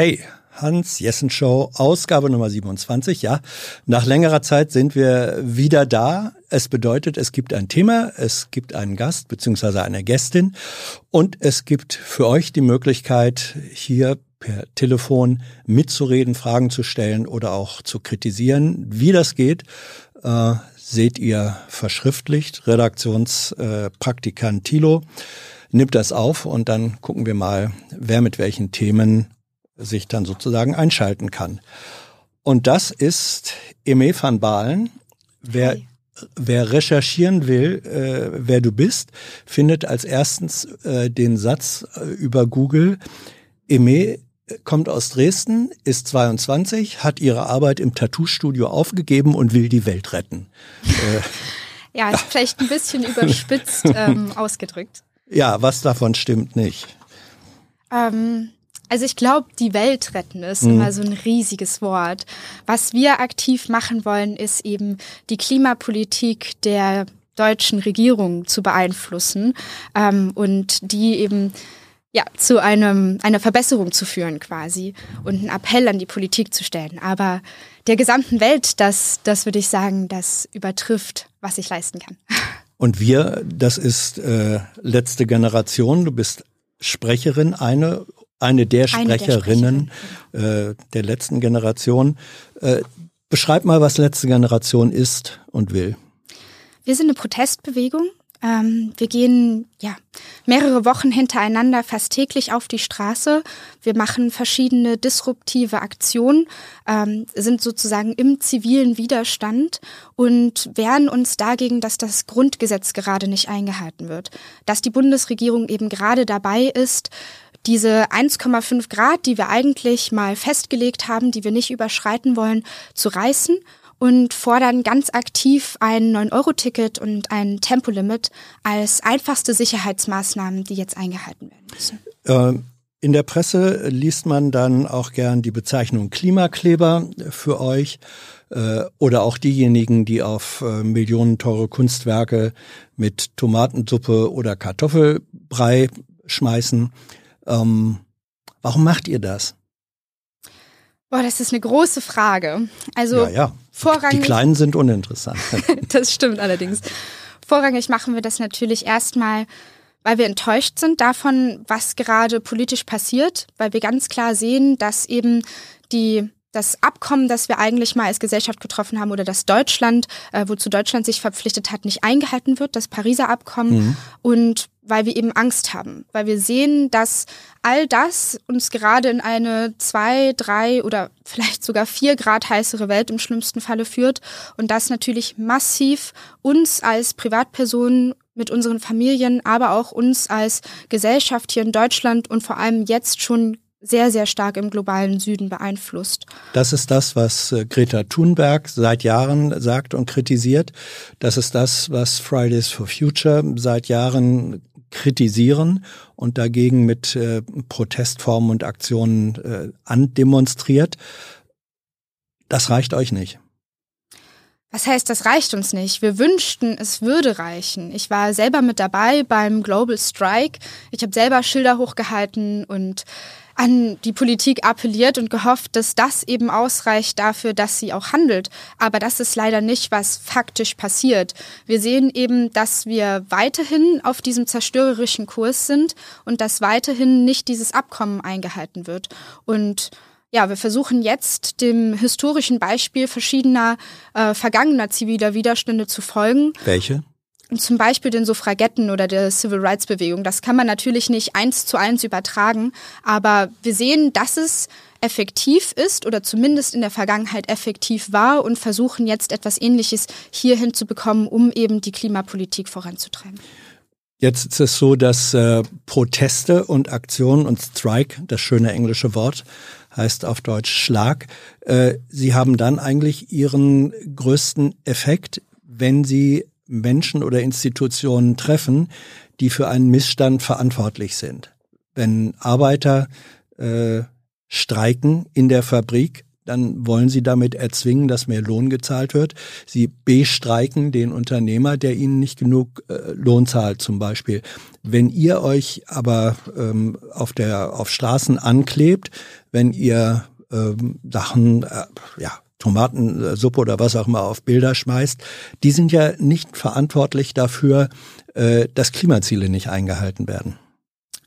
Hey, Hans Jessen Show, Ausgabe Nummer 27. Ja, nach längerer Zeit sind wir wieder da. Es bedeutet, es gibt ein Thema, es gibt einen Gast beziehungsweise eine Gästin und es gibt für euch die Möglichkeit, hier per Telefon mitzureden, Fragen zu stellen oder auch zu kritisieren. Wie das geht, äh, seht ihr verschriftlicht. Redaktionspraktikant äh, Thilo nimmt das auf und dann gucken wir mal, wer mit welchen Themen sich dann sozusagen einschalten kann. Und das ist Eme van Baalen. Wer, wer recherchieren will, äh, wer du bist, findet als erstens äh, den Satz äh, über Google, Eme kommt aus Dresden, ist 22, hat ihre Arbeit im Tattoo-Studio aufgegeben und will die Welt retten. Äh, ja, ist vielleicht ein bisschen überspitzt ähm, ausgedrückt. Ja, was davon stimmt nicht? Ähm, also ich glaube, die Welt retten ist mhm. immer so ein riesiges Wort. Was wir aktiv machen wollen, ist eben die Klimapolitik der deutschen Regierung zu beeinflussen ähm, und die eben ja, zu einem, einer Verbesserung zu führen quasi und einen Appell an die Politik zu stellen. Aber der gesamten Welt, das, das würde ich sagen, das übertrifft, was ich leisten kann. Und wir, das ist äh, letzte Generation. Du bist Sprecherin, eine eine der Sprecherinnen eine der, äh, der letzten Generation. Äh, beschreib mal, was letzte Generation ist und will. Wir sind eine Protestbewegung. Ähm, wir gehen ja mehrere Wochen hintereinander fast täglich auf die Straße. Wir machen verschiedene disruptive Aktionen, ähm, sind sozusagen im zivilen Widerstand und wehren uns dagegen, dass das Grundgesetz gerade nicht eingehalten wird, dass die Bundesregierung eben gerade dabei ist, diese 1,5 Grad, die wir eigentlich mal festgelegt haben, die wir nicht überschreiten wollen, zu reißen und fordern ganz aktiv ein 9-Euro-Ticket und ein Tempolimit als einfachste Sicherheitsmaßnahmen, die jetzt eingehalten werden müssen. Ähm in der Presse liest man dann auch gern die Bezeichnung Klimakleber für euch äh, oder auch diejenigen, die auf äh, millionenteure Kunstwerke mit Tomatensuppe oder Kartoffelbrei schmeißen. Ähm, warum macht ihr das? Boah, das ist eine große Frage. Also ja, ja. vorrangig. Die Kleinen sind uninteressant. das stimmt allerdings. Vorrangig machen wir das natürlich erstmal, weil wir enttäuscht sind davon, was gerade politisch passiert, weil wir ganz klar sehen, dass eben die das Abkommen, das wir eigentlich mal als Gesellschaft getroffen haben oder das Deutschland, äh, wozu Deutschland sich verpflichtet hat, nicht eingehalten wird, das Pariser Abkommen. Mhm. Und weil wir eben Angst haben, weil wir sehen, dass all das uns gerade in eine zwei, drei oder vielleicht sogar vier Grad heißere Welt im schlimmsten Falle führt und das natürlich massiv uns als Privatpersonen mit unseren Familien, aber auch uns als Gesellschaft hier in Deutschland und vor allem jetzt schon sehr, sehr stark im globalen Süden beeinflusst. Das ist das, was äh, Greta Thunberg seit Jahren sagt und kritisiert. Das ist das, was Fridays for Future seit Jahren kritisieren und dagegen mit äh, Protestformen und Aktionen äh, andemonstriert. Das reicht euch nicht. Was heißt, das reicht uns nicht? Wir wünschten, es würde reichen. Ich war selber mit dabei beim Global Strike. Ich habe selber Schilder hochgehalten und an die Politik appelliert und gehofft, dass das eben ausreicht dafür, dass sie auch handelt. Aber das ist leider nicht, was faktisch passiert. Wir sehen eben, dass wir weiterhin auf diesem zerstörerischen Kurs sind und dass weiterhin nicht dieses Abkommen eingehalten wird. Und ja, wir versuchen jetzt dem historischen Beispiel verschiedener äh, vergangener ziviler Widerstände zu folgen. Welche? Zum Beispiel den Suffragetten oder der Civil Rights Bewegung. Das kann man natürlich nicht eins zu eins übertragen, aber wir sehen, dass es effektiv ist oder zumindest in der Vergangenheit effektiv war und versuchen jetzt etwas Ähnliches hier hinzubekommen, um eben die Klimapolitik voranzutreiben. Jetzt ist es so, dass äh, Proteste und Aktionen und Strike, das schöne englische Wort, heißt auf Deutsch Schlag, äh, sie haben dann eigentlich ihren größten Effekt, wenn sie Menschen oder Institutionen treffen, die für einen Missstand verantwortlich sind. Wenn Arbeiter äh, streiken in der Fabrik, dann wollen Sie damit erzwingen, dass mehr Lohn gezahlt wird. Sie bestreiken den Unternehmer, der Ihnen nicht genug äh, Lohn zahlt zum Beispiel. Wenn ihr euch aber ähm, auf der auf Straßen anklebt, wenn ihr ähm, Sachen, äh, ja, Tomatensuppe oder was auch immer auf Bilder schmeißt, die sind ja nicht verantwortlich dafür, äh, dass Klimaziele nicht eingehalten werden.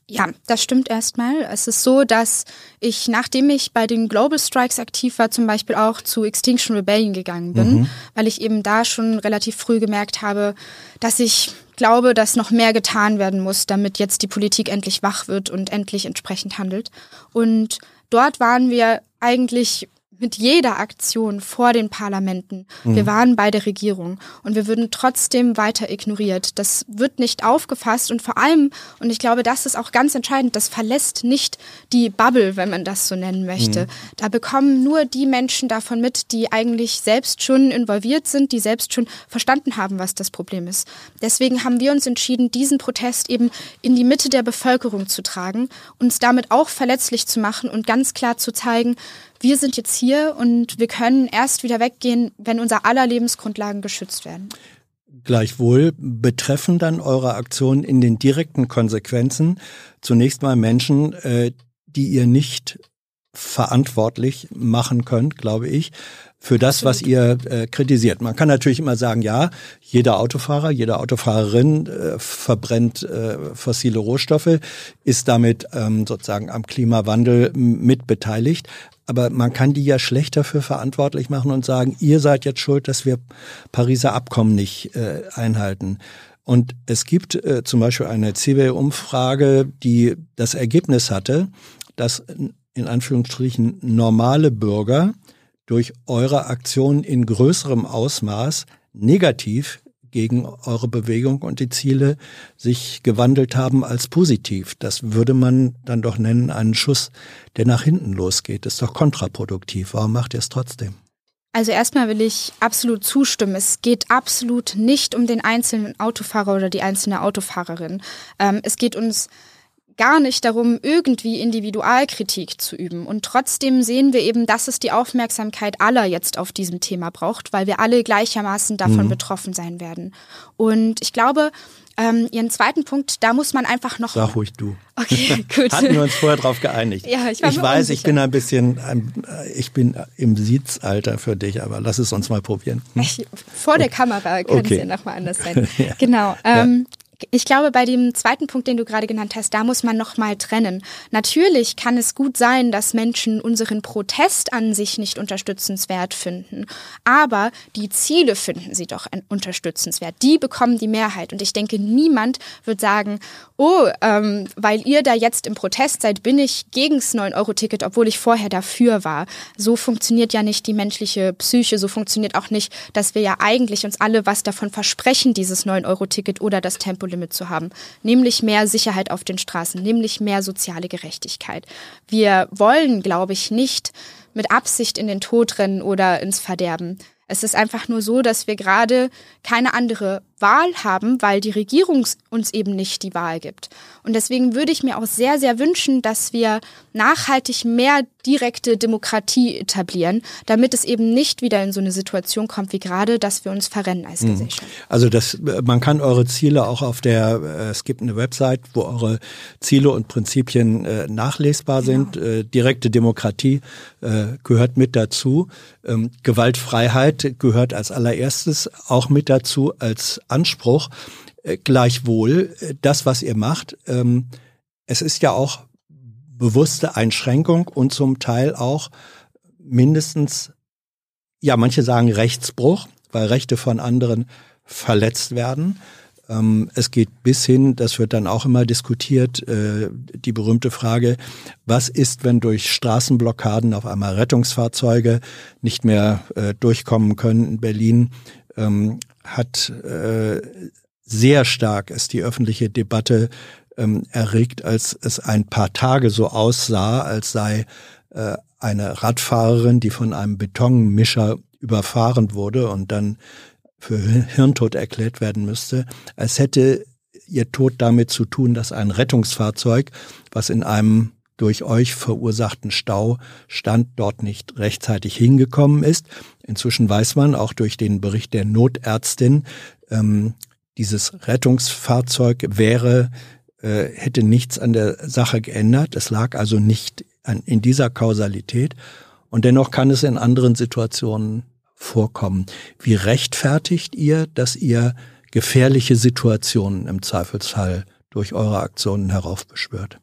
Ja, das stimmt erstmal. Es ist so, dass ich, nachdem ich bei den Global Strikes aktiv war, zum Beispiel auch zu Extinction Rebellion gegangen bin, mhm. weil ich eben da schon relativ früh gemerkt habe, dass ich glaube, dass noch mehr getan werden muss, damit jetzt die Politik endlich wach wird und endlich entsprechend handelt. Und dort waren wir eigentlich mit jeder Aktion vor den Parlamenten. Mhm. Wir waren bei der Regierung und wir würden trotzdem weiter ignoriert. Das wird nicht aufgefasst und vor allem, und ich glaube, das ist auch ganz entscheidend, das verlässt nicht die Bubble, wenn man das so nennen möchte. Mhm. Da bekommen nur die Menschen davon mit, die eigentlich selbst schon involviert sind, die selbst schon verstanden haben, was das Problem ist. Deswegen haben wir uns entschieden, diesen Protest eben in die Mitte der Bevölkerung zu tragen, uns damit auch verletzlich zu machen und ganz klar zu zeigen, wir sind jetzt hier und wir können erst wieder weggehen, wenn unser aller Lebensgrundlagen geschützt werden. Gleichwohl betreffen dann eure Aktionen in den direkten Konsequenzen zunächst mal Menschen, äh, die ihr nicht verantwortlich machen könnt, glaube ich, für das, was ihr äh, kritisiert. Man kann natürlich immer sagen, ja, jeder Autofahrer, jede Autofahrerin äh, verbrennt äh, fossile Rohstoffe, ist damit ähm, sozusagen am Klimawandel mitbeteiligt. Aber man kann die ja schlecht dafür verantwortlich machen und sagen, ihr seid jetzt schuld, dass wir Pariser Abkommen nicht äh, einhalten. Und es gibt äh, zum Beispiel eine CW-Umfrage, die das Ergebnis hatte, dass in Anführungsstrichen normale Bürger durch eure Aktion in größerem Ausmaß negativ gegen eure Bewegung und die Ziele sich gewandelt haben als positiv. Das würde man dann doch nennen einen Schuss, der nach hinten losgeht. Das ist doch kontraproduktiv. Warum macht ihr es trotzdem? Also erstmal will ich absolut zustimmen. Es geht absolut nicht um den einzelnen Autofahrer oder die einzelne Autofahrerin. Ähm, es geht uns gar nicht darum, irgendwie Individualkritik zu üben. Und trotzdem sehen wir eben, dass es die Aufmerksamkeit aller jetzt auf diesem Thema braucht, weil wir alle gleichermaßen davon mhm. betroffen sein werden. Und ich glaube, ähm, Ihren zweiten Punkt, da muss man einfach noch. Sag ruhig du. Okay, gut. Hatten wir uns vorher drauf geeinigt. Ja, ich, ich weiß, unsicher. ich bin ein bisschen, ich bin im Sitzalter für dich, aber lass es uns mal probieren. Hm? Ich, vor der Kamera kann okay. es ja nochmal anders sein. ja. Genau. Ähm, ja. Ich glaube, bei dem zweiten Punkt, den du gerade genannt hast, da muss man nochmal trennen. Natürlich kann es gut sein, dass Menschen unseren Protest an sich nicht unterstützenswert finden, aber die Ziele finden sie doch unterstützenswert. Die bekommen die Mehrheit. Und ich denke, niemand wird sagen, oh, ähm, weil ihr da jetzt im Protest seid, bin ich gegen das 9-Euro-Ticket, obwohl ich vorher dafür war. So funktioniert ja nicht die menschliche Psyche, so funktioniert auch nicht, dass wir ja eigentlich uns alle was davon versprechen, dieses 9-Euro-Ticket oder das Tempo Tempolimit zu haben, nämlich mehr Sicherheit auf den Straßen, nämlich mehr soziale Gerechtigkeit. Wir wollen, glaube ich, nicht mit Absicht in den Tod rennen oder ins Verderben. Es ist einfach nur so, dass wir gerade keine andere Wahl haben, weil die Regierung uns eben nicht die Wahl gibt. Und deswegen würde ich mir auch sehr, sehr wünschen, dass wir nachhaltig mehr direkte Demokratie etablieren, damit es eben nicht wieder in so eine Situation kommt wie gerade, dass wir uns verrennen als hm. Gesellschaft. Also das, man kann eure Ziele auch auf der, äh, es gibt eine Website, wo eure Ziele und Prinzipien äh, nachlesbar genau. sind. Äh, direkte Demokratie gehört mit dazu. Ähm, Gewaltfreiheit gehört als allererstes auch mit dazu als Anspruch. Äh, gleichwohl, äh, das, was ihr macht, ähm, es ist ja auch bewusste Einschränkung und zum Teil auch mindestens, ja, manche sagen Rechtsbruch, weil Rechte von anderen verletzt werden. Ähm, es geht bis hin, das wird dann auch immer diskutiert, äh, die berühmte Frage, was ist, wenn durch Straßenblockaden auf einmal Rettungsfahrzeuge nicht mehr durchkommen können in Berlin? Ähm, hat äh, sehr stark ist die öffentliche Debatte ähm, erregt, als es ein paar Tage so aussah, als sei äh, eine Radfahrerin, die von einem Betonmischer überfahren wurde und dann für Hirntod erklärt werden müsste, als hätte ihr Tod damit zu tun, dass ein Rettungsfahrzeug, was in einem durch euch verursachten Staustand dort nicht rechtzeitig hingekommen ist. Inzwischen weiß man auch durch den Bericht der Notärztin, ähm, dieses Rettungsfahrzeug wäre, äh, hätte nichts an der Sache geändert. Es lag also nicht an, in dieser Kausalität. Und dennoch kann es in anderen Situationen vorkommen. Wie rechtfertigt ihr, dass ihr gefährliche Situationen im Zweifelsfall durch eure Aktionen heraufbeschwört?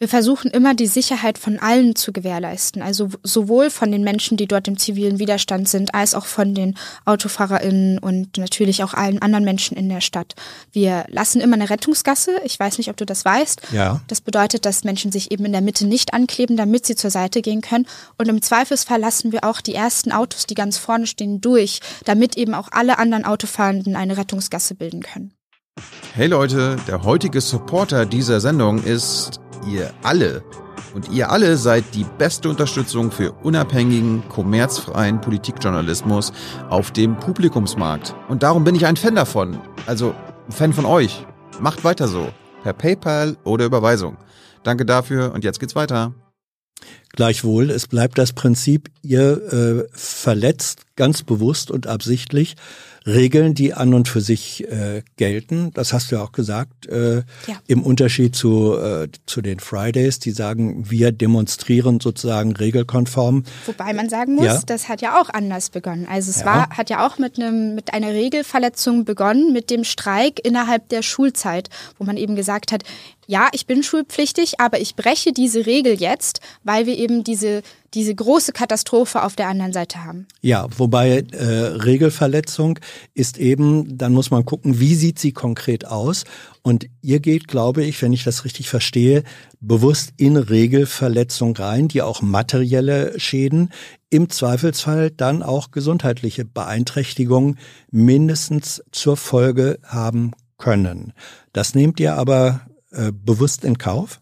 Wir versuchen immer die Sicherheit von allen zu gewährleisten, also sowohl von den Menschen, die dort im zivilen Widerstand sind, als auch von den Autofahrerinnen und natürlich auch allen anderen Menschen in der Stadt. Wir lassen immer eine Rettungsgasse. Ich weiß nicht, ob du das weißt. Ja. Das bedeutet, dass Menschen sich eben in der Mitte nicht ankleben, damit sie zur Seite gehen können. Und im Zweifelsfall lassen wir auch die ersten Autos, die ganz vorne stehen, durch, damit eben auch alle anderen Autofahrenden eine Rettungsgasse bilden können. Hey Leute, der heutige Supporter dieser Sendung ist ihr alle. Und ihr alle seid die beste Unterstützung für unabhängigen, kommerzfreien Politikjournalismus auf dem Publikumsmarkt. Und darum bin ich ein Fan davon. Also ein Fan von euch. Macht weiter so. Per PayPal oder Überweisung. Danke dafür und jetzt geht's weiter. Gleichwohl, es bleibt das Prinzip, ihr äh, verletzt ganz bewusst und absichtlich Regeln, die an und für sich äh, gelten. Das hast du ja auch gesagt. Äh, ja. Im Unterschied zu, äh, zu den Fridays, die sagen, wir demonstrieren sozusagen regelkonform. Wobei man sagen muss, ja. das hat ja auch anders begonnen. Also es ja. war, hat ja auch mit einem, mit einer Regelverletzung begonnen, mit dem Streik innerhalb der Schulzeit, wo man eben gesagt hat, ja, ich bin schulpflichtig, aber ich breche diese Regel jetzt, weil wir eben diese, diese große Katastrophe auf der anderen Seite haben. Ja, wobei äh, Regelverletzung ist eben, dann muss man gucken, wie sieht sie konkret aus. Und ihr geht, glaube ich, wenn ich das richtig verstehe, bewusst in Regelverletzung rein, die auch materielle Schäden, im Zweifelsfall dann auch gesundheitliche Beeinträchtigungen mindestens zur Folge haben können. Das nehmt ihr aber äh, bewusst in Kauf?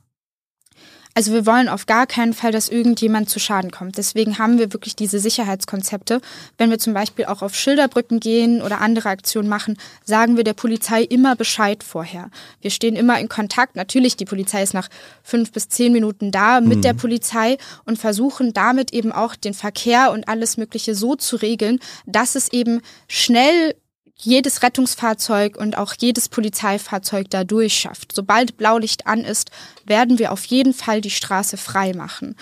Also wir wollen auf gar keinen Fall, dass irgendjemand zu Schaden kommt. Deswegen haben wir wirklich diese Sicherheitskonzepte. Wenn wir zum Beispiel auch auf Schilderbrücken gehen oder andere Aktionen machen, sagen wir der Polizei immer Bescheid vorher. Wir stehen immer in Kontakt. Natürlich, die Polizei ist nach fünf bis zehn Minuten da mit mhm. der Polizei und versuchen damit eben auch den Verkehr und alles Mögliche so zu regeln, dass es eben schnell jedes Rettungsfahrzeug und auch jedes Polizeifahrzeug da durchschafft. Sobald Blaulicht an ist, werden wir auf jeden Fall die Straße frei machen.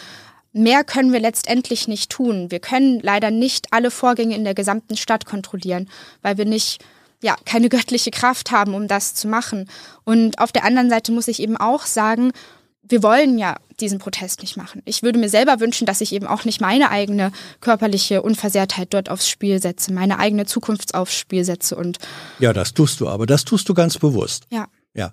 Mehr können wir letztendlich nicht tun. Wir können leider nicht alle Vorgänge in der gesamten Stadt kontrollieren, weil wir nicht ja, keine göttliche Kraft haben, um das zu machen. Und auf der anderen Seite muss ich eben auch sagen, wir wollen ja diesen Protest nicht machen. Ich würde mir selber wünschen, dass ich eben auch nicht meine eigene körperliche Unversehrtheit dort aufs Spiel setze, meine eigene Zukunft aufs Spiel setze und ja, das tust du, aber das tust du ganz bewusst. Ja. Ja.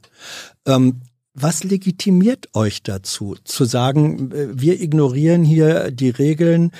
Ähm, was legitimiert euch dazu, zu sagen, äh, wir ignorieren hier die Regeln,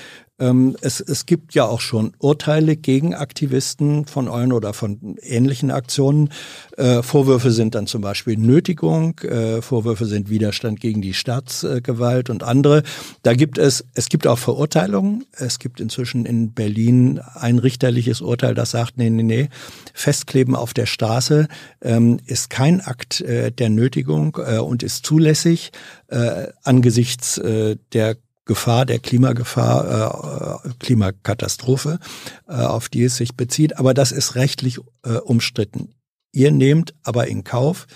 ähm, es, es gibt ja auch schon Urteile gegen Aktivisten von euren oder von ähnlichen Aktionen. Äh, Vorwürfe sind dann zum Beispiel Nötigung, äh, Vorwürfe sind Widerstand gegen die Staatsgewalt und andere. Da gibt es, es gibt auch Verurteilungen. Es gibt inzwischen in Berlin ein richterliches Urteil, das sagt, nee, nee, nee, Festkleben auf der Straße ähm, ist kein Akt äh, der Nötigung äh, und ist zulässig äh, angesichts äh, der Gefahr, der Klimagefahr, äh, Klimakatastrophe, äh, auf die es sich bezieht. Aber das ist rechtlich äh, umstritten. Ihr nehmt aber in Kauf,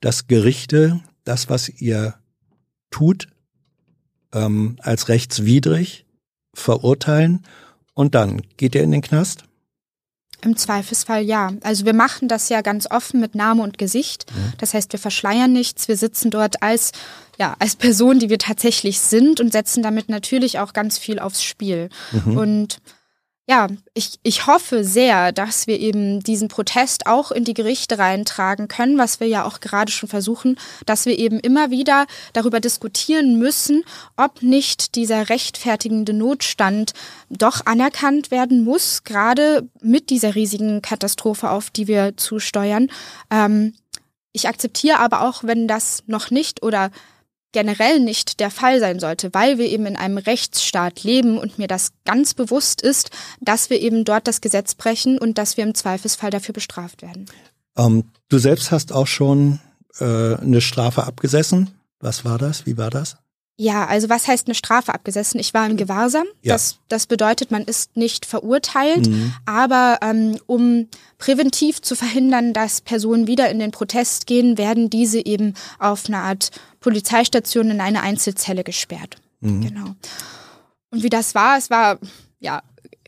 dass Gerichte das, was ihr tut, ähm, als rechtswidrig verurteilen und dann geht ihr in den Knast? Im Zweifelsfall ja. Also wir machen das ja ganz offen mit Name und Gesicht. Das heißt, wir verschleiern nichts. Wir sitzen dort als, ja, als Person, die wir tatsächlich sind und setzen damit natürlich auch ganz viel aufs Spiel. Mhm. Und ja, ich, ich hoffe sehr, dass wir eben diesen Protest auch in die Gerichte reintragen können, was wir ja auch gerade schon versuchen, dass wir eben immer wieder darüber diskutieren müssen, ob nicht dieser rechtfertigende Notstand doch anerkannt werden muss, gerade mit dieser riesigen Katastrophe, auf die wir zusteuern. Ähm, ich akzeptiere aber auch, wenn das noch nicht oder generell nicht der Fall sein sollte, weil wir eben in einem Rechtsstaat leben und mir das ganz bewusst ist, dass wir eben dort das Gesetz brechen und dass wir im Zweifelsfall dafür bestraft werden. Ähm, du selbst hast auch schon äh, eine Strafe abgesessen. Was war das? Wie war das? Ja, also was heißt eine Strafe abgesessen? Ich war im Gewahrsam. Ja. Das, das bedeutet, man ist nicht verurteilt, mhm. aber ähm, um präventiv zu verhindern, dass Personen wieder in den Protest gehen, werden diese eben auf eine Art Polizeistation in eine Einzelzelle gesperrt. Mhm. Genau. Und wie das war, es war ja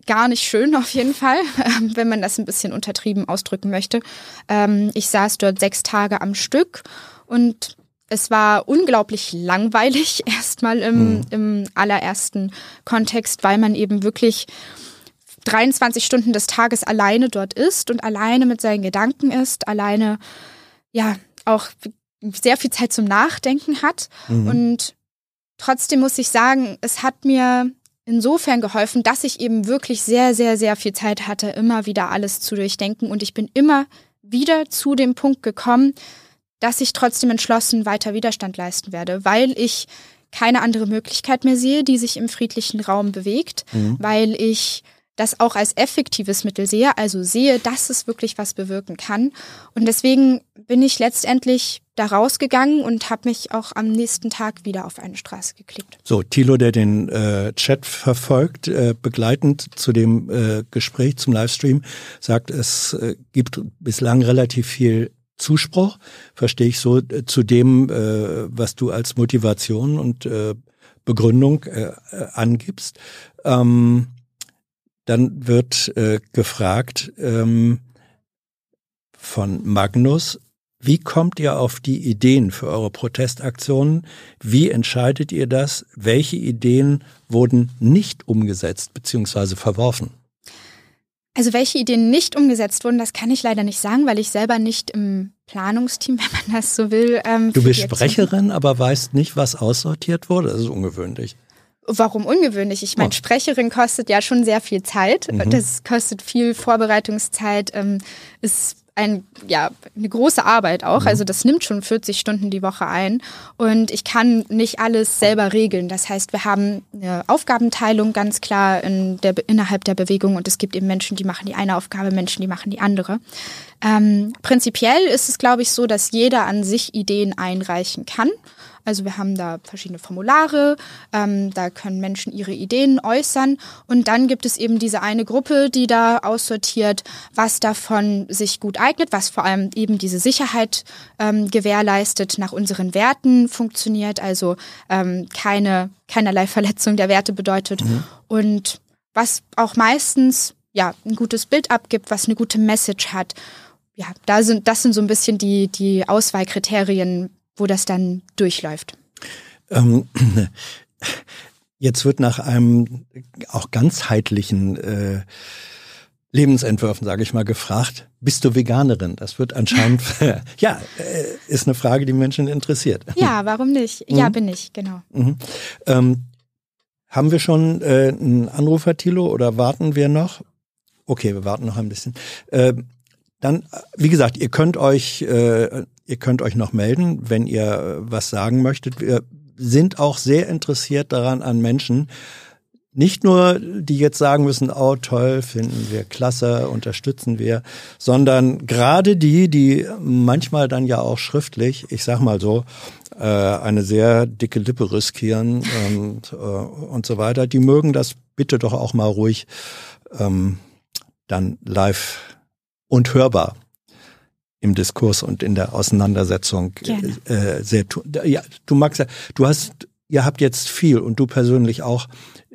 gar nicht schön auf jeden Fall, wenn man das ein bisschen untertrieben ausdrücken möchte. Ähm, ich saß dort sechs Tage am Stück und es war unglaublich langweilig, erstmal im, mhm. im allerersten Kontext, weil man eben wirklich 23 Stunden des Tages alleine dort ist und alleine mit seinen Gedanken ist, alleine ja auch sehr viel Zeit zum Nachdenken hat. Mhm. Und trotzdem muss ich sagen, es hat mir insofern geholfen, dass ich eben wirklich sehr, sehr, sehr viel Zeit hatte, immer wieder alles zu durchdenken. Und ich bin immer wieder zu dem Punkt gekommen, dass ich trotzdem entschlossen weiter Widerstand leisten werde, weil ich keine andere Möglichkeit mehr sehe, die sich im friedlichen Raum bewegt, mhm. weil ich das auch als effektives Mittel sehe, also sehe, dass es wirklich was bewirken kann. Und deswegen bin ich letztendlich da rausgegangen und habe mich auch am nächsten Tag wieder auf eine Straße geklickt. So, Thilo, der den äh, Chat verfolgt, äh, begleitend zu dem äh, Gespräch zum Livestream, sagt, es äh, gibt bislang relativ viel Zuspruch, verstehe ich so, äh, zu dem, äh, was du als Motivation und äh, Begründung äh, äh, angibst. Ähm, dann wird äh, gefragt ähm, von Magnus, wie kommt ihr auf die Ideen für eure Protestaktionen? Wie entscheidet ihr das? Welche Ideen wurden nicht umgesetzt bzw. verworfen? Also welche Ideen nicht umgesetzt wurden, das kann ich leider nicht sagen, weil ich selber nicht im Planungsteam, wenn man das so will. Ähm, du bist Sprecherin, aber weißt nicht, was aussortiert wurde. Das ist ungewöhnlich. Warum ungewöhnlich? Ich meine, oh. Sprecherin kostet ja schon sehr viel Zeit. Mhm. Das kostet viel Vorbereitungszeit, ähm, ist ein, ja, eine große Arbeit auch. Mhm. Also das nimmt schon 40 Stunden die Woche ein. Und ich kann nicht alles selber regeln. Das heißt, wir haben eine Aufgabenteilung ganz klar in der, innerhalb der Bewegung und es gibt eben Menschen, die machen die eine Aufgabe, Menschen, die machen die andere. Ähm, prinzipiell ist es, glaube ich, so, dass jeder an sich Ideen einreichen kann. Also wir haben da verschiedene Formulare, ähm, da können Menschen ihre Ideen äußern und dann gibt es eben diese eine Gruppe, die da aussortiert, was davon sich gut eignet, was vor allem eben diese Sicherheit ähm, gewährleistet, nach unseren Werten funktioniert, also ähm, keine keinerlei Verletzung der Werte bedeutet mhm. und was auch meistens ja ein gutes Bild abgibt, was eine gute Message hat. Ja, da sind das sind so ein bisschen die die Auswahlkriterien, wo das dann durchläuft? Ähm, jetzt wird nach einem auch ganzheitlichen äh, Lebensentwürfen, sage ich mal, gefragt, bist du Veganerin? Das wird anscheinend, ja, äh, ist eine Frage, die Menschen interessiert. Ja, warum nicht? Ja, mhm. bin ich, genau. Mhm. Ähm, haben wir schon äh, einen Anrufer, Thilo, oder warten wir noch? Okay, wir warten noch ein bisschen. Äh, dann, wie gesagt, ihr könnt euch äh, Ihr könnt euch noch melden, wenn ihr äh, was sagen möchtet. Wir sind auch sehr interessiert daran an Menschen, nicht nur, die jetzt sagen müssen, oh toll, finden wir klasse, unterstützen wir, sondern gerade die, die manchmal dann ja auch schriftlich, ich sag mal so, äh, eine sehr dicke Lippe riskieren und, äh, und so weiter, die mögen das bitte doch auch mal ruhig ähm, dann live und hörbar im Diskurs und in der Auseinandersetzung äh, sehr ja du magst ja du hast ihr habt jetzt viel und du persönlich auch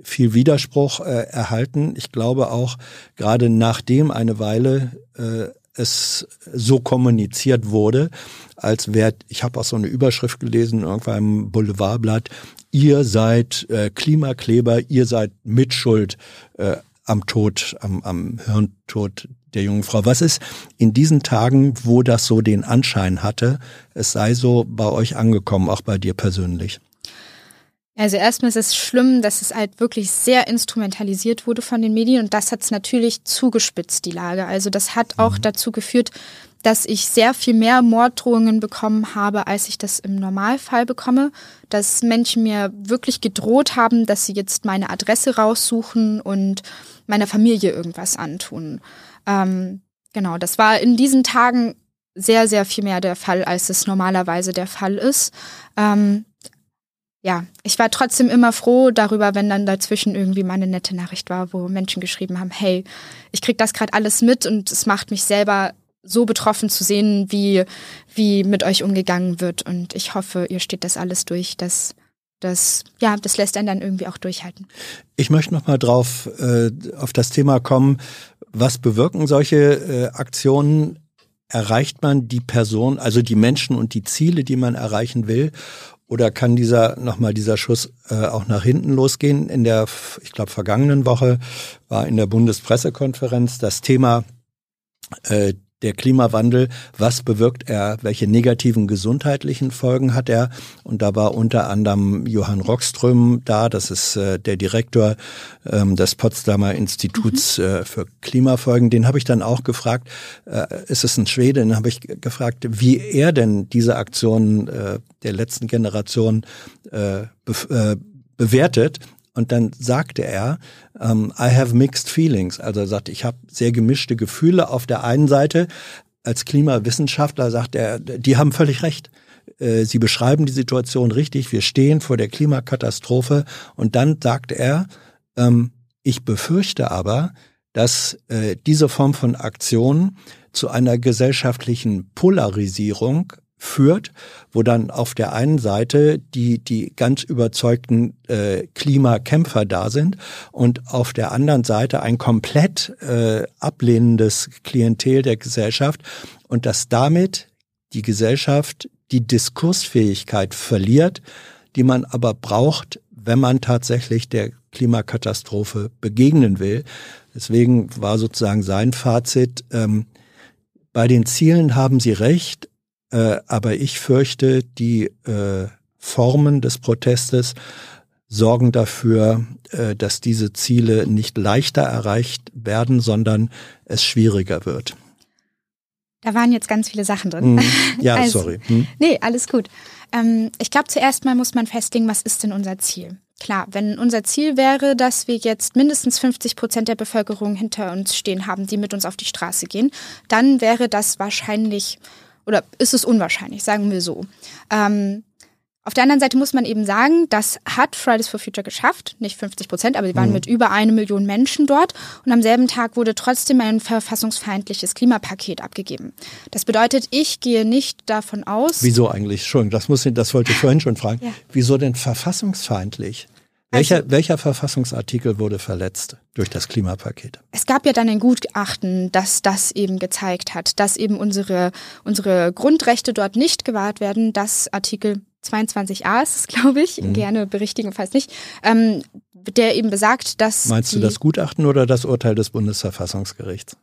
viel Widerspruch äh, erhalten. Ich glaube auch gerade nachdem eine Weile äh, es so kommuniziert wurde als wäre ich habe auch so eine Überschrift gelesen irgendwann im Boulevardblatt ihr seid äh, Klimakleber ihr seid Mitschuld äh, am Tod, am, am Hirntod der jungen Frau. Was ist in diesen Tagen, wo das so den Anschein hatte, es sei so bei euch angekommen, auch bei dir persönlich? Also erstmal ist es schlimm, dass es halt wirklich sehr instrumentalisiert wurde von den Medien und das hat es natürlich zugespitzt, die Lage. Also das hat auch mhm. dazu geführt, dass ich sehr viel mehr Morddrohungen bekommen habe, als ich das im Normalfall bekomme. Dass Menschen mir wirklich gedroht haben, dass sie jetzt meine Adresse raussuchen und meiner Familie irgendwas antun. Ähm, genau, das war in diesen Tagen sehr, sehr viel mehr der Fall, als es normalerweise der Fall ist. Ähm, ja, ich war trotzdem immer froh darüber, wenn dann dazwischen irgendwie mal eine nette Nachricht war, wo Menschen geschrieben haben, hey, ich krieg das gerade alles mit und es macht mich selber so betroffen zu sehen, wie, wie mit euch umgegangen wird. Und ich hoffe, ihr steht das alles durch, dass das, ja, das lässt einen dann irgendwie auch durchhalten. Ich möchte noch mal drauf, äh, auf das Thema kommen. Was bewirken solche äh, Aktionen? Erreicht man die Person, also die Menschen und die Ziele, die man erreichen will? Oder kann dieser nochmal dieser Schuss äh, auch nach hinten losgehen? In der, ich glaube, vergangenen Woche war in der Bundespressekonferenz das Thema äh, der Klimawandel, was bewirkt er, welche negativen gesundheitlichen Folgen hat er? Und da war unter anderem Johann Rockström da, das ist äh, der Direktor ähm, des Potsdamer Instituts mhm. äh, für Klimafolgen. Den habe ich dann auch gefragt, äh, ist es ein Schwede, den habe ich gefragt, wie er denn diese Aktionen äh, der letzten Generation äh, be äh, bewertet. Und dann sagte er, um, ähm, I have mixed feelings. Also er sagte, ich habe sehr gemischte Gefühle. Auf der einen Seite, als Klimawissenschaftler sagt er, die haben völlig recht. Äh, sie beschreiben die Situation richtig. Wir stehen vor der Klimakatastrophe. Und dann sagte er, ähm, ich befürchte aber, dass äh, diese Form von Aktion zu einer gesellschaftlichen Polarisierung führt, wo dann auf der einen Seite die, die ganz überzeugten äh, Klimakämpfer da sind und auf der anderen Seite ein komplett äh, ablehnendes Klientel der Gesellschaft und dass damit die Gesellschaft die Diskursfähigkeit verliert, die man aber braucht, wenn man tatsächlich der Klimakatastrophe begegnen will. Deswegen war sozusagen sein Fazit, ähm, bei den Zielen haben Sie recht, äh, aber ich fürchte, die äh, Formen des Protestes sorgen dafür, äh, dass diese Ziele nicht leichter erreicht werden, sondern es schwieriger wird. Da waren jetzt ganz viele Sachen drin. Hm. Ja, also, sorry. Hm. Nee, alles gut. Ähm, ich glaube, zuerst mal muss man festlegen, was ist denn unser Ziel? Klar, wenn unser Ziel wäre, dass wir jetzt mindestens 50 Prozent der Bevölkerung hinter uns stehen haben, die mit uns auf die Straße gehen, dann wäre das wahrscheinlich oder ist es unwahrscheinlich, sagen wir so. Ähm, auf der anderen Seite muss man eben sagen, das hat Fridays for Future geschafft, nicht 50 Prozent, aber sie waren mhm. mit über eine Million Menschen dort und am selben Tag wurde trotzdem ein verfassungsfeindliches Klimapaket abgegeben. Das bedeutet, ich gehe nicht davon aus. Wieso eigentlich? Schon, das muss das wollte ich vorhin schon fragen. Ja. Wieso denn verfassungsfeindlich? Welcher, also, welcher Verfassungsartikel wurde verletzt durch das Klimapaket? Es gab ja dann ein Gutachten, das das eben gezeigt hat, dass eben unsere, unsere Grundrechte dort nicht gewahrt werden. Das Artikel 22a ist glaube ich, mhm. gerne berichtigen, falls nicht, ähm, der eben besagt, dass. Meinst du das Gutachten oder das Urteil des Bundesverfassungsgerichts?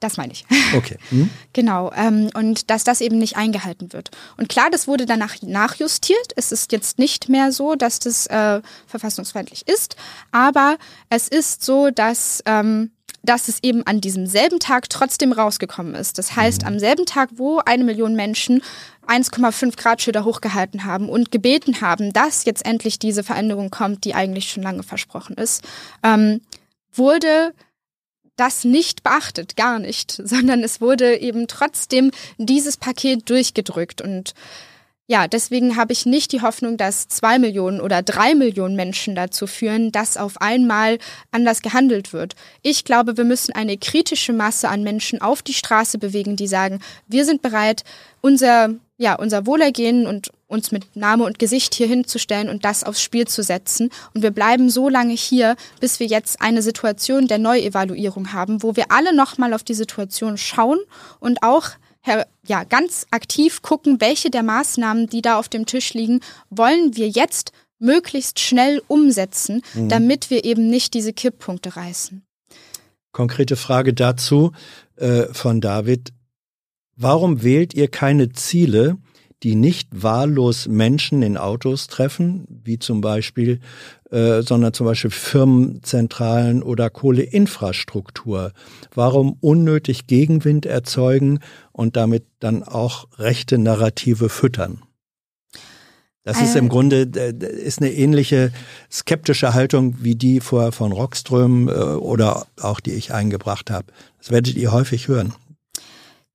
Das meine ich. Okay. Hm? genau. Ähm, und dass das eben nicht eingehalten wird. Und klar, das wurde danach nachjustiert. Es ist jetzt nicht mehr so, dass das äh, verfassungsfeindlich ist. Aber es ist so, dass, ähm, dass es eben an diesem selben Tag trotzdem rausgekommen ist. Das heißt, mhm. am selben Tag, wo eine Million Menschen 1,5 Grad Schilder hochgehalten haben und gebeten haben, dass jetzt endlich diese Veränderung kommt, die eigentlich schon lange versprochen ist, ähm, wurde das nicht beachtet, gar nicht, sondern es wurde eben trotzdem dieses Paket durchgedrückt und ja, deswegen habe ich nicht die Hoffnung, dass zwei Millionen oder drei Millionen Menschen dazu führen, dass auf einmal anders gehandelt wird. Ich glaube, wir müssen eine kritische Masse an Menschen auf die Straße bewegen, die sagen, wir sind bereit, unser ja, unser Wohlergehen und uns mit Name und Gesicht hier hinzustellen und das aufs Spiel zu setzen. Und wir bleiben so lange hier, bis wir jetzt eine Situation der Neuevaluierung haben, wo wir alle nochmal auf die Situation schauen und auch ja, ganz aktiv gucken, welche der Maßnahmen, die da auf dem Tisch liegen, wollen wir jetzt möglichst schnell umsetzen, mhm. damit wir eben nicht diese Kipppunkte reißen. Konkrete Frage dazu äh, von David. Warum wählt ihr keine Ziele, die nicht wahllos Menschen in Autos treffen, wie zum Beispiel, äh, sondern zum Beispiel Firmenzentralen oder Kohleinfrastruktur? Warum unnötig Gegenwind erzeugen und damit dann auch rechte Narrative füttern? Das ist im äh. Grunde ist eine ähnliche skeptische Haltung wie die vorher von Rockström äh, oder auch die ich eingebracht habe. Das werdet ihr häufig hören.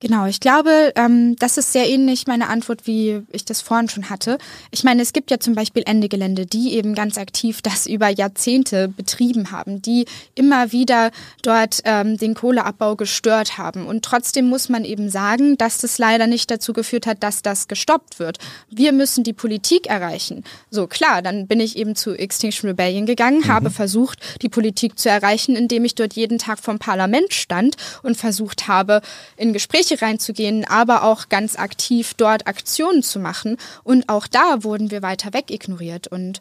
Genau, ich glaube, ähm, das ist sehr ähnlich meine Antwort, wie ich das vorhin schon hatte. Ich meine, es gibt ja zum Beispiel Ende Gelände, die eben ganz aktiv das über Jahrzehnte betrieben haben, die immer wieder dort ähm, den Kohleabbau gestört haben. Und trotzdem muss man eben sagen, dass das leider nicht dazu geführt hat, dass das gestoppt wird. Wir müssen die Politik erreichen. So klar, dann bin ich eben zu Extinction Rebellion gegangen, mhm. habe versucht, die Politik zu erreichen, indem ich dort jeden Tag vom Parlament stand und versucht habe, in Gespräche Gespräche reinzugehen, aber auch ganz aktiv dort Aktionen zu machen. Und auch da wurden wir weiter weg ignoriert. Und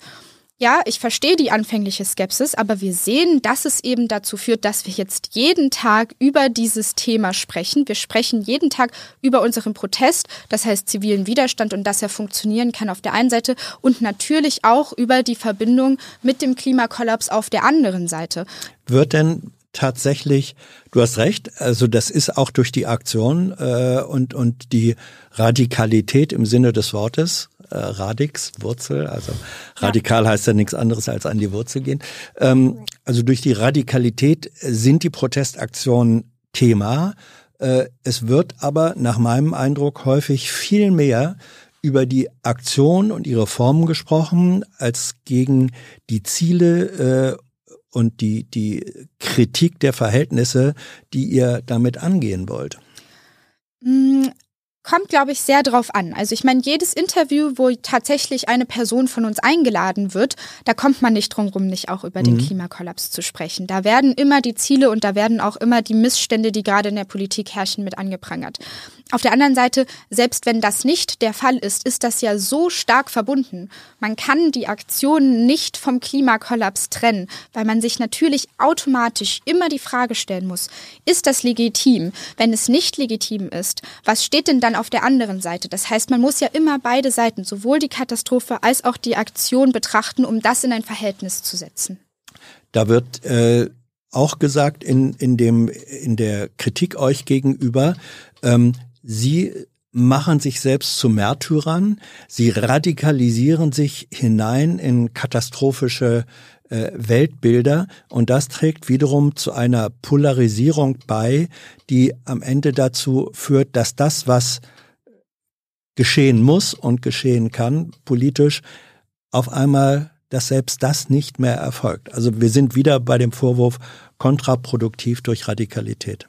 ja, ich verstehe die anfängliche Skepsis, aber wir sehen, dass es eben dazu führt, dass wir jetzt jeden Tag über dieses Thema sprechen. Wir sprechen jeden Tag über unseren Protest, das heißt zivilen Widerstand und dass er funktionieren kann auf der einen Seite und natürlich auch über die Verbindung mit dem Klimakollaps auf der anderen Seite. Wird denn tatsächlich, du hast recht, also das ist auch durch die Aktion äh, und, und die Radikalität im Sinne des Wortes, äh, Radix, Wurzel, also radikal ja. heißt ja nichts anderes als an die Wurzel gehen. Ähm, also durch die Radikalität sind die Protestaktionen Thema. Äh, es wird aber nach meinem Eindruck häufig viel mehr über die Aktion und ihre Formen gesprochen, als gegen die Ziele äh, und die, die Kritik der Verhältnisse, die ihr damit angehen wollt? Mm, kommt, glaube ich, sehr drauf an. Also ich meine, jedes Interview, wo tatsächlich eine Person von uns eingeladen wird, da kommt man nicht drum rum, nicht auch über mhm. den Klimakollaps zu sprechen. Da werden immer die Ziele und da werden auch immer die Missstände, die gerade in der Politik herrschen, mit angeprangert. Auf der anderen Seite, selbst wenn das nicht der Fall ist, ist das ja so stark verbunden. Man kann die Aktionen nicht vom Klimakollaps trennen, weil man sich natürlich automatisch immer die Frage stellen muss, ist das legitim? Wenn es nicht legitim ist, was steht denn dann auf der anderen Seite? Das heißt, man muss ja immer beide Seiten, sowohl die Katastrophe als auch die Aktion betrachten, um das in ein Verhältnis zu setzen. Da wird äh, auch gesagt in, in, dem, in der Kritik euch gegenüber, ähm, Sie machen sich selbst zu Märtyrern, sie radikalisieren sich hinein in katastrophische äh, Weltbilder und das trägt wiederum zu einer Polarisierung bei, die am Ende dazu führt, dass das, was geschehen muss und geschehen kann, politisch, auf einmal, dass selbst das nicht mehr erfolgt. Also wir sind wieder bei dem Vorwurf kontraproduktiv durch Radikalität.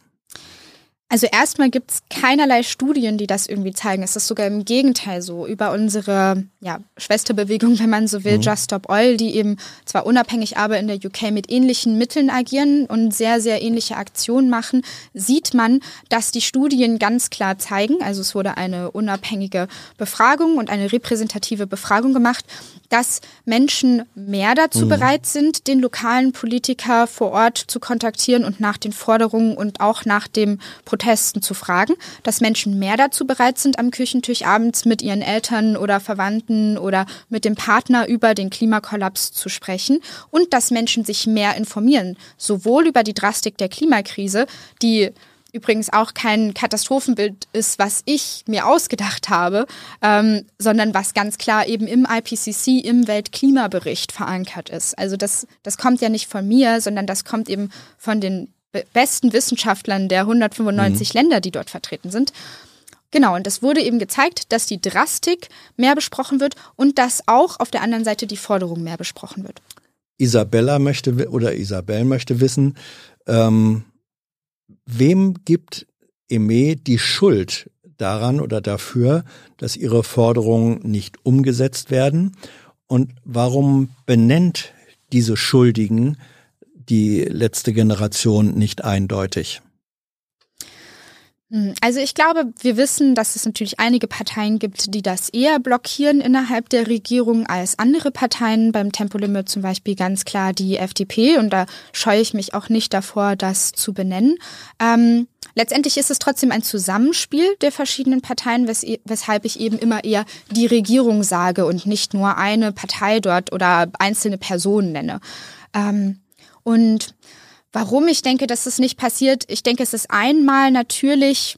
Also erstmal gibt es keinerlei Studien, die das irgendwie zeigen. Es ist sogar im Gegenteil so. Über unsere ja, Schwesterbewegung, wenn man so will, mhm. Just Stop Oil, die eben zwar unabhängig, aber in der UK mit ähnlichen Mitteln agieren und sehr, sehr ähnliche Aktionen machen, sieht man, dass die Studien ganz klar zeigen, also es wurde eine unabhängige Befragung und eine repräsentative Befragung gemacht, dass Menschen mehr dazu mhm. bereit sind, den lokalen Politiker vor Ort zu kontaktieren und nach den Forderungen und auch nach dem Protest Protesten zu fragen, dass Menschen mehr dazu bereit sind, am Küchentisch abends mit ihren Eltern oder Verwandten oder mit dem Partner über den Klimakollaps zu sprechen und dass Menschen sich mehr informieren, sowohl über die Drastik der Klimakrise, die übrigens auch kein Katastrophenbild ist, was ich mir ausgedacht habe, ähm, sondern was ganz klar eben im IPCC, im Weltklimabericht verankert ist. Also das, das kommt ja nicht von mir, sondern das kommt eben von den besten Wissenschaftlern der 195 mhm. Länder, die dort vertreten sind. Genau, und es wurde eben gezeigt, dass die Drastik mehr besprochen wird und dass auch auf der anderen Seite die Forderung mehr besprochen wird. Isabella möchte oder Isabel möchte wissen, ähm, wem gibt Eme die Schuld daran oder dafür, dass ihre Forderungen nicht umgesetzt werden? Und warum benennt diese Schuldigen die letzte Generation nicht eindeutig. Hm, also ich glaube, wir wissen, dass es natürlich einige Parteien gibt, die das eher blockieren innerhalb der Regierung als andere Parteien. Beim Tempolimit zum Beispiel ganz klar die FDP und da scheue ich mich auch nicht davor, das zu benennen. Ähm, letztendlich ist es trotzdem ein Zusammenspiel der verschiedenen Parteien, wes weshalb ich eben immer eher die Regierung sage und nicht nur eine Partei dort oder einzelne Personen nenne. Ähm, und warum ich denke, dass das nicht passiert, ich denke, es ist einmal natürlich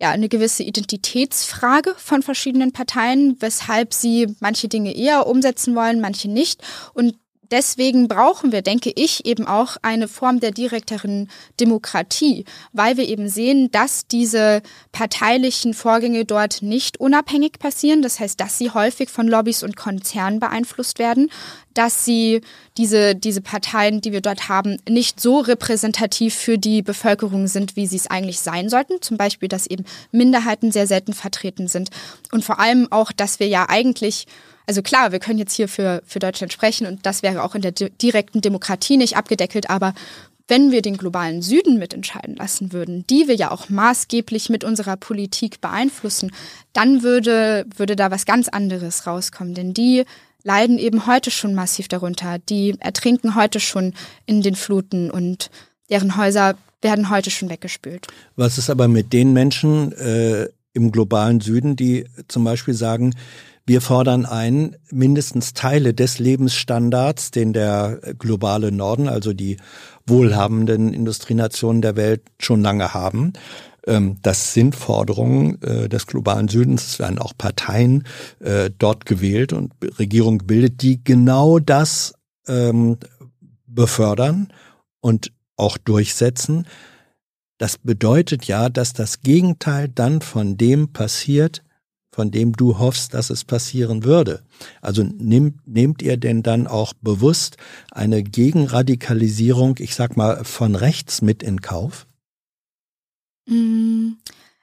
ja, eine gewisse Identitätsfrage von verschiedenen Parteien, weshalb sie manche Dinge eher umsetzen wollen, manche nicht. Und deswegen brauchen wir, denke ich, eben auch eine Form der direkteren Demokratie, weil wir eben sehen, dass diese parteilichen Vorgänge dort nicht unabhängig passieren. Das heißt, dass sie häufig von Lobbys und Konzernen beeinflusst werden, dass sie diese, diese Parteien, die wir dort haben, nicht so repräsentativ für die Bevölkerung sind, wie sie es eigentlich sein sollten. Zum Beispiel, dass eben Minderheiten sehr selten vertreten sind. Und vor allem auch, dass wir ja eigentlich also klar, wir können jetzt hier für, für Deutschland sprechen und das wäre auch in der direkten Demokratie nicht abgedeckelt, aber wenn wir den globalen Süden mitentscheiden lassen würden, die wir ja auch maßgeblich mit unserer Politik beeinflussen, dann würde, würde da was ganz anderes rauskommen. Denn die leiden eben heute schon massiv darunter. Die ertrinken heute schon in den Fluten und deren Häuser werden heute schon weggespült. Was ist aber mit den Menschen äh, im globalen Süden, die zum Beispiel sagen, wir fordern ein, mindestens Teile des Lebensstandards, den der globale Norden, also die wohlhabenden Industrienationen der Welt schon lange haben. Ähm, das sind Forderungen äh, des globalen Südens. Es werden auch Parteien äh, dort gewählt und Regierungen gebildet, die genau das ähm, befördern und auch durchsetzen. Das bedeutet ja, dass das Gegenteil dann von dem passiert, von dem du hoffst, dass es passieren würde. Also nehmt, nehmt ihr denn dann auch bewusst eine Gegenradikalisierung, ich sag mal, von rechts mit in Kauf? Mm,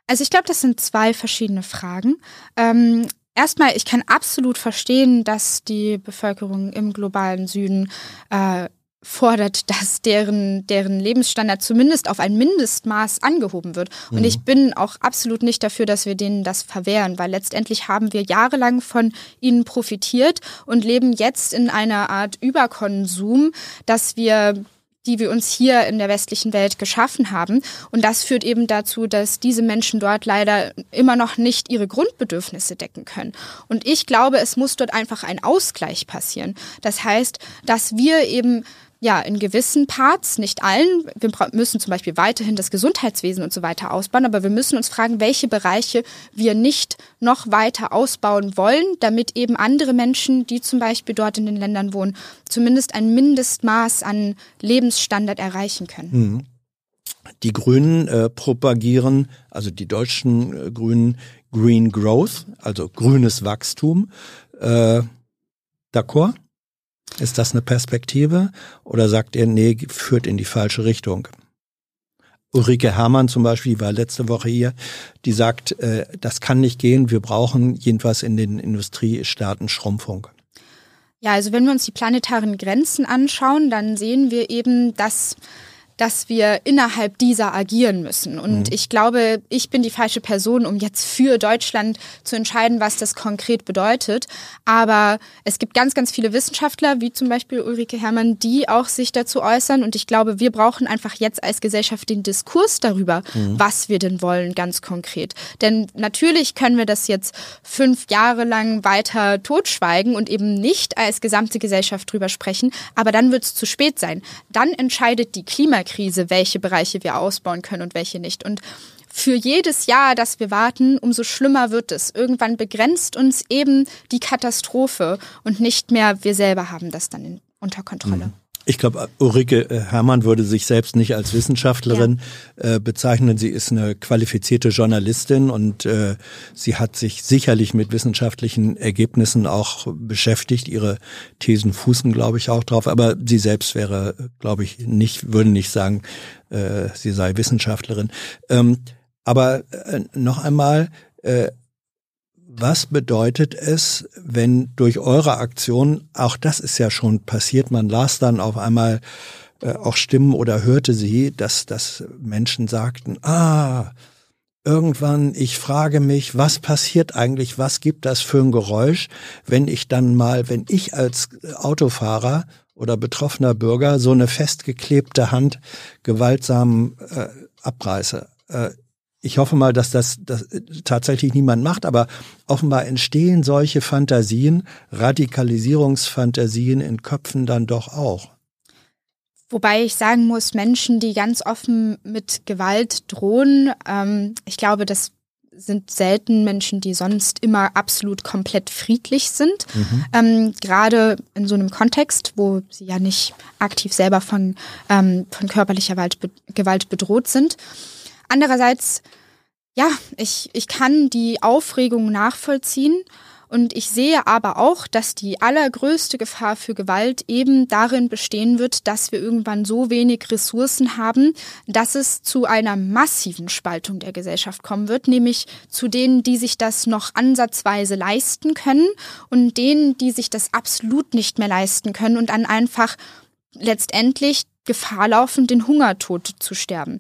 also ich glaube, das sind zwei verschiedene Fragen. Ähm, erstmal, ich kann absolut verstehen, dass die Bevölkerung im globalen Süden äh, fordert, dass deren, deren Lebensstandard zumindest auf ein Mindestmaß angehoben wird. Und mhm. ich bin auch absolut nicht dafür, dass wir denen das verwehren, weil letztendlich haben wir jahrelang von ihnen profitiert und leben jetzt in einer Art Überkonsum, dass wir die wir uns hier in der westlichen Welt geschaffen haben. Und das führt eben dazu, dass diese Menschen dort leider immer noch nicht ihre Grundbedürfnisse decken können. Und ich glaube, es muss dort einfach ein Ausgleich passieren. Das heißt, dass wir eben ja, in gewissen Parts, nicht allen. Wir müssen zum Beispiel weiterhin das Gesundheitswesen und so weiter ausbauen, aber wir müssen uns fragen, welche Bereiche wir nicht noch weiter ausbauen wollen, damit eben andere Menschen, die zum Beispiel dort in den Ländern wohnen, zumindest ein Mindestmaß an Lebensstandard erreichen können. Mhm. Die Grünen äh, propagieren, also die deutschen äh, Grünen, Green Growth, also grünes Wachstum. Äh, D'accord? Ist das eine Perspektive oder sagt ihr, nee, führt in die falsche Richtung? Ulrike Herrmann zum Beispiel, war letzte Woche hier, die sagt, äh, das kann nicht gehen, wir brauchen jedenfalls in den Industriestaaten Schrumpfung. Ja, also wenn wir uns die planetaren Grenzen anschauen, dann sehen wir eben, dass dass wir innerhalb dieser agieren müssen. Und mhm. ich glaube, ich bin die falsche Person, um jetzt für Deutschland zu entscheiden, was das konkret bedeutet. Aber es gibt ganz, ganz viele Wissenschaftler, wie zum Beispiel Ulrike Herrmann, die auch sich dazu äußern. Und ich glaube, wir brauchen einfach jetzt als Gesellschaft den Diskurs darüber, mhm. was wir denn wollen, ganz konkret. Denn natürlich können wir das jetzt fünf Jahre lang weiter totschweigen und eben nicht als gesamte Gesellschaft drüber sprechen. Aber dann wird es zu spät sein. Dann entscheidet die Klimakrise Klimakrise, welche Bereiche wir ausbauen können und welche nicht. Und für jedes Jahr, das wir warten, umso schlimmer wird es. Irgendwann begrenzt uns eben die Katastrophe und nicht mehr wir selber haben das dann unter Kontrolle. Mhm. Ich glaube, Ulrike äh, Herrmann würde sich selbst nicht als Wissenschaftlerin ja. äh, bezeichnen. Sie ist eine qualifizierte Journalistin und äh, sie hat sich sicherlich mit wissenschaftlichen Ergebnissen auch beschäftigt. Ihre Thesen fußen, glaube ich, auch drauf. Aber sie selbst wäre, glaube ich, nicht, würde nicht sagen, äh, sie sei Wissenschaftlerin. Ähm, aber äh, noch einmal, äh, was bedeutet es, wenn durch eure Aktion, auch das ist ja schon passiert, man las dann auf einmal äh, auch Stimmen oder hörte sie, dass, dass Menschen sagten, ah, irgendwann, ich frage mich, was passiert eigentlich, was gibt das für ein Geräusch, wenn ich dann mal, wenn ich als Autofahrer oder betroffener Bürger so eine festgeklebte Hand gewaltsam äh, abreiße. Äh, ich hoffe mal, dass das, das tatsächlich niemand macht, aber offenbar entstehen solche Fantasien, Radikalisierungsfantasien in Köpfen dann doch auch. Wobei ich sagen muss, Menschen, die ganz offen mit Gewalt drohen, ähm, ich glaube, das sind selten Menschen, die sonst immer absolut komplett friedlich sind. Mhm. Ähm, gerade in so einem Kontext, wo sie ja nicht aktiv selber von, ähm, von körperlicher Gewalt, Gewalt bedroht sind. Andererseits, ja, ich, ich kann die Aufregung nachvollziehen und ich sehe aber auch, dass die allergrößte Gefahr für Gewalt eben darin bestehen wird, dass wir irgendwann so wenig Ressourcen haben, dass es zu einer massiven Spaltung der Gesellschaft kommen wird, nämlich zu denen, die sich das noch ansatzweise leisten können und denen, die sich das absolut nicht mehr leisten können und dann einfach letztendlich Gefahr laufen, den Hungertod zu sterben.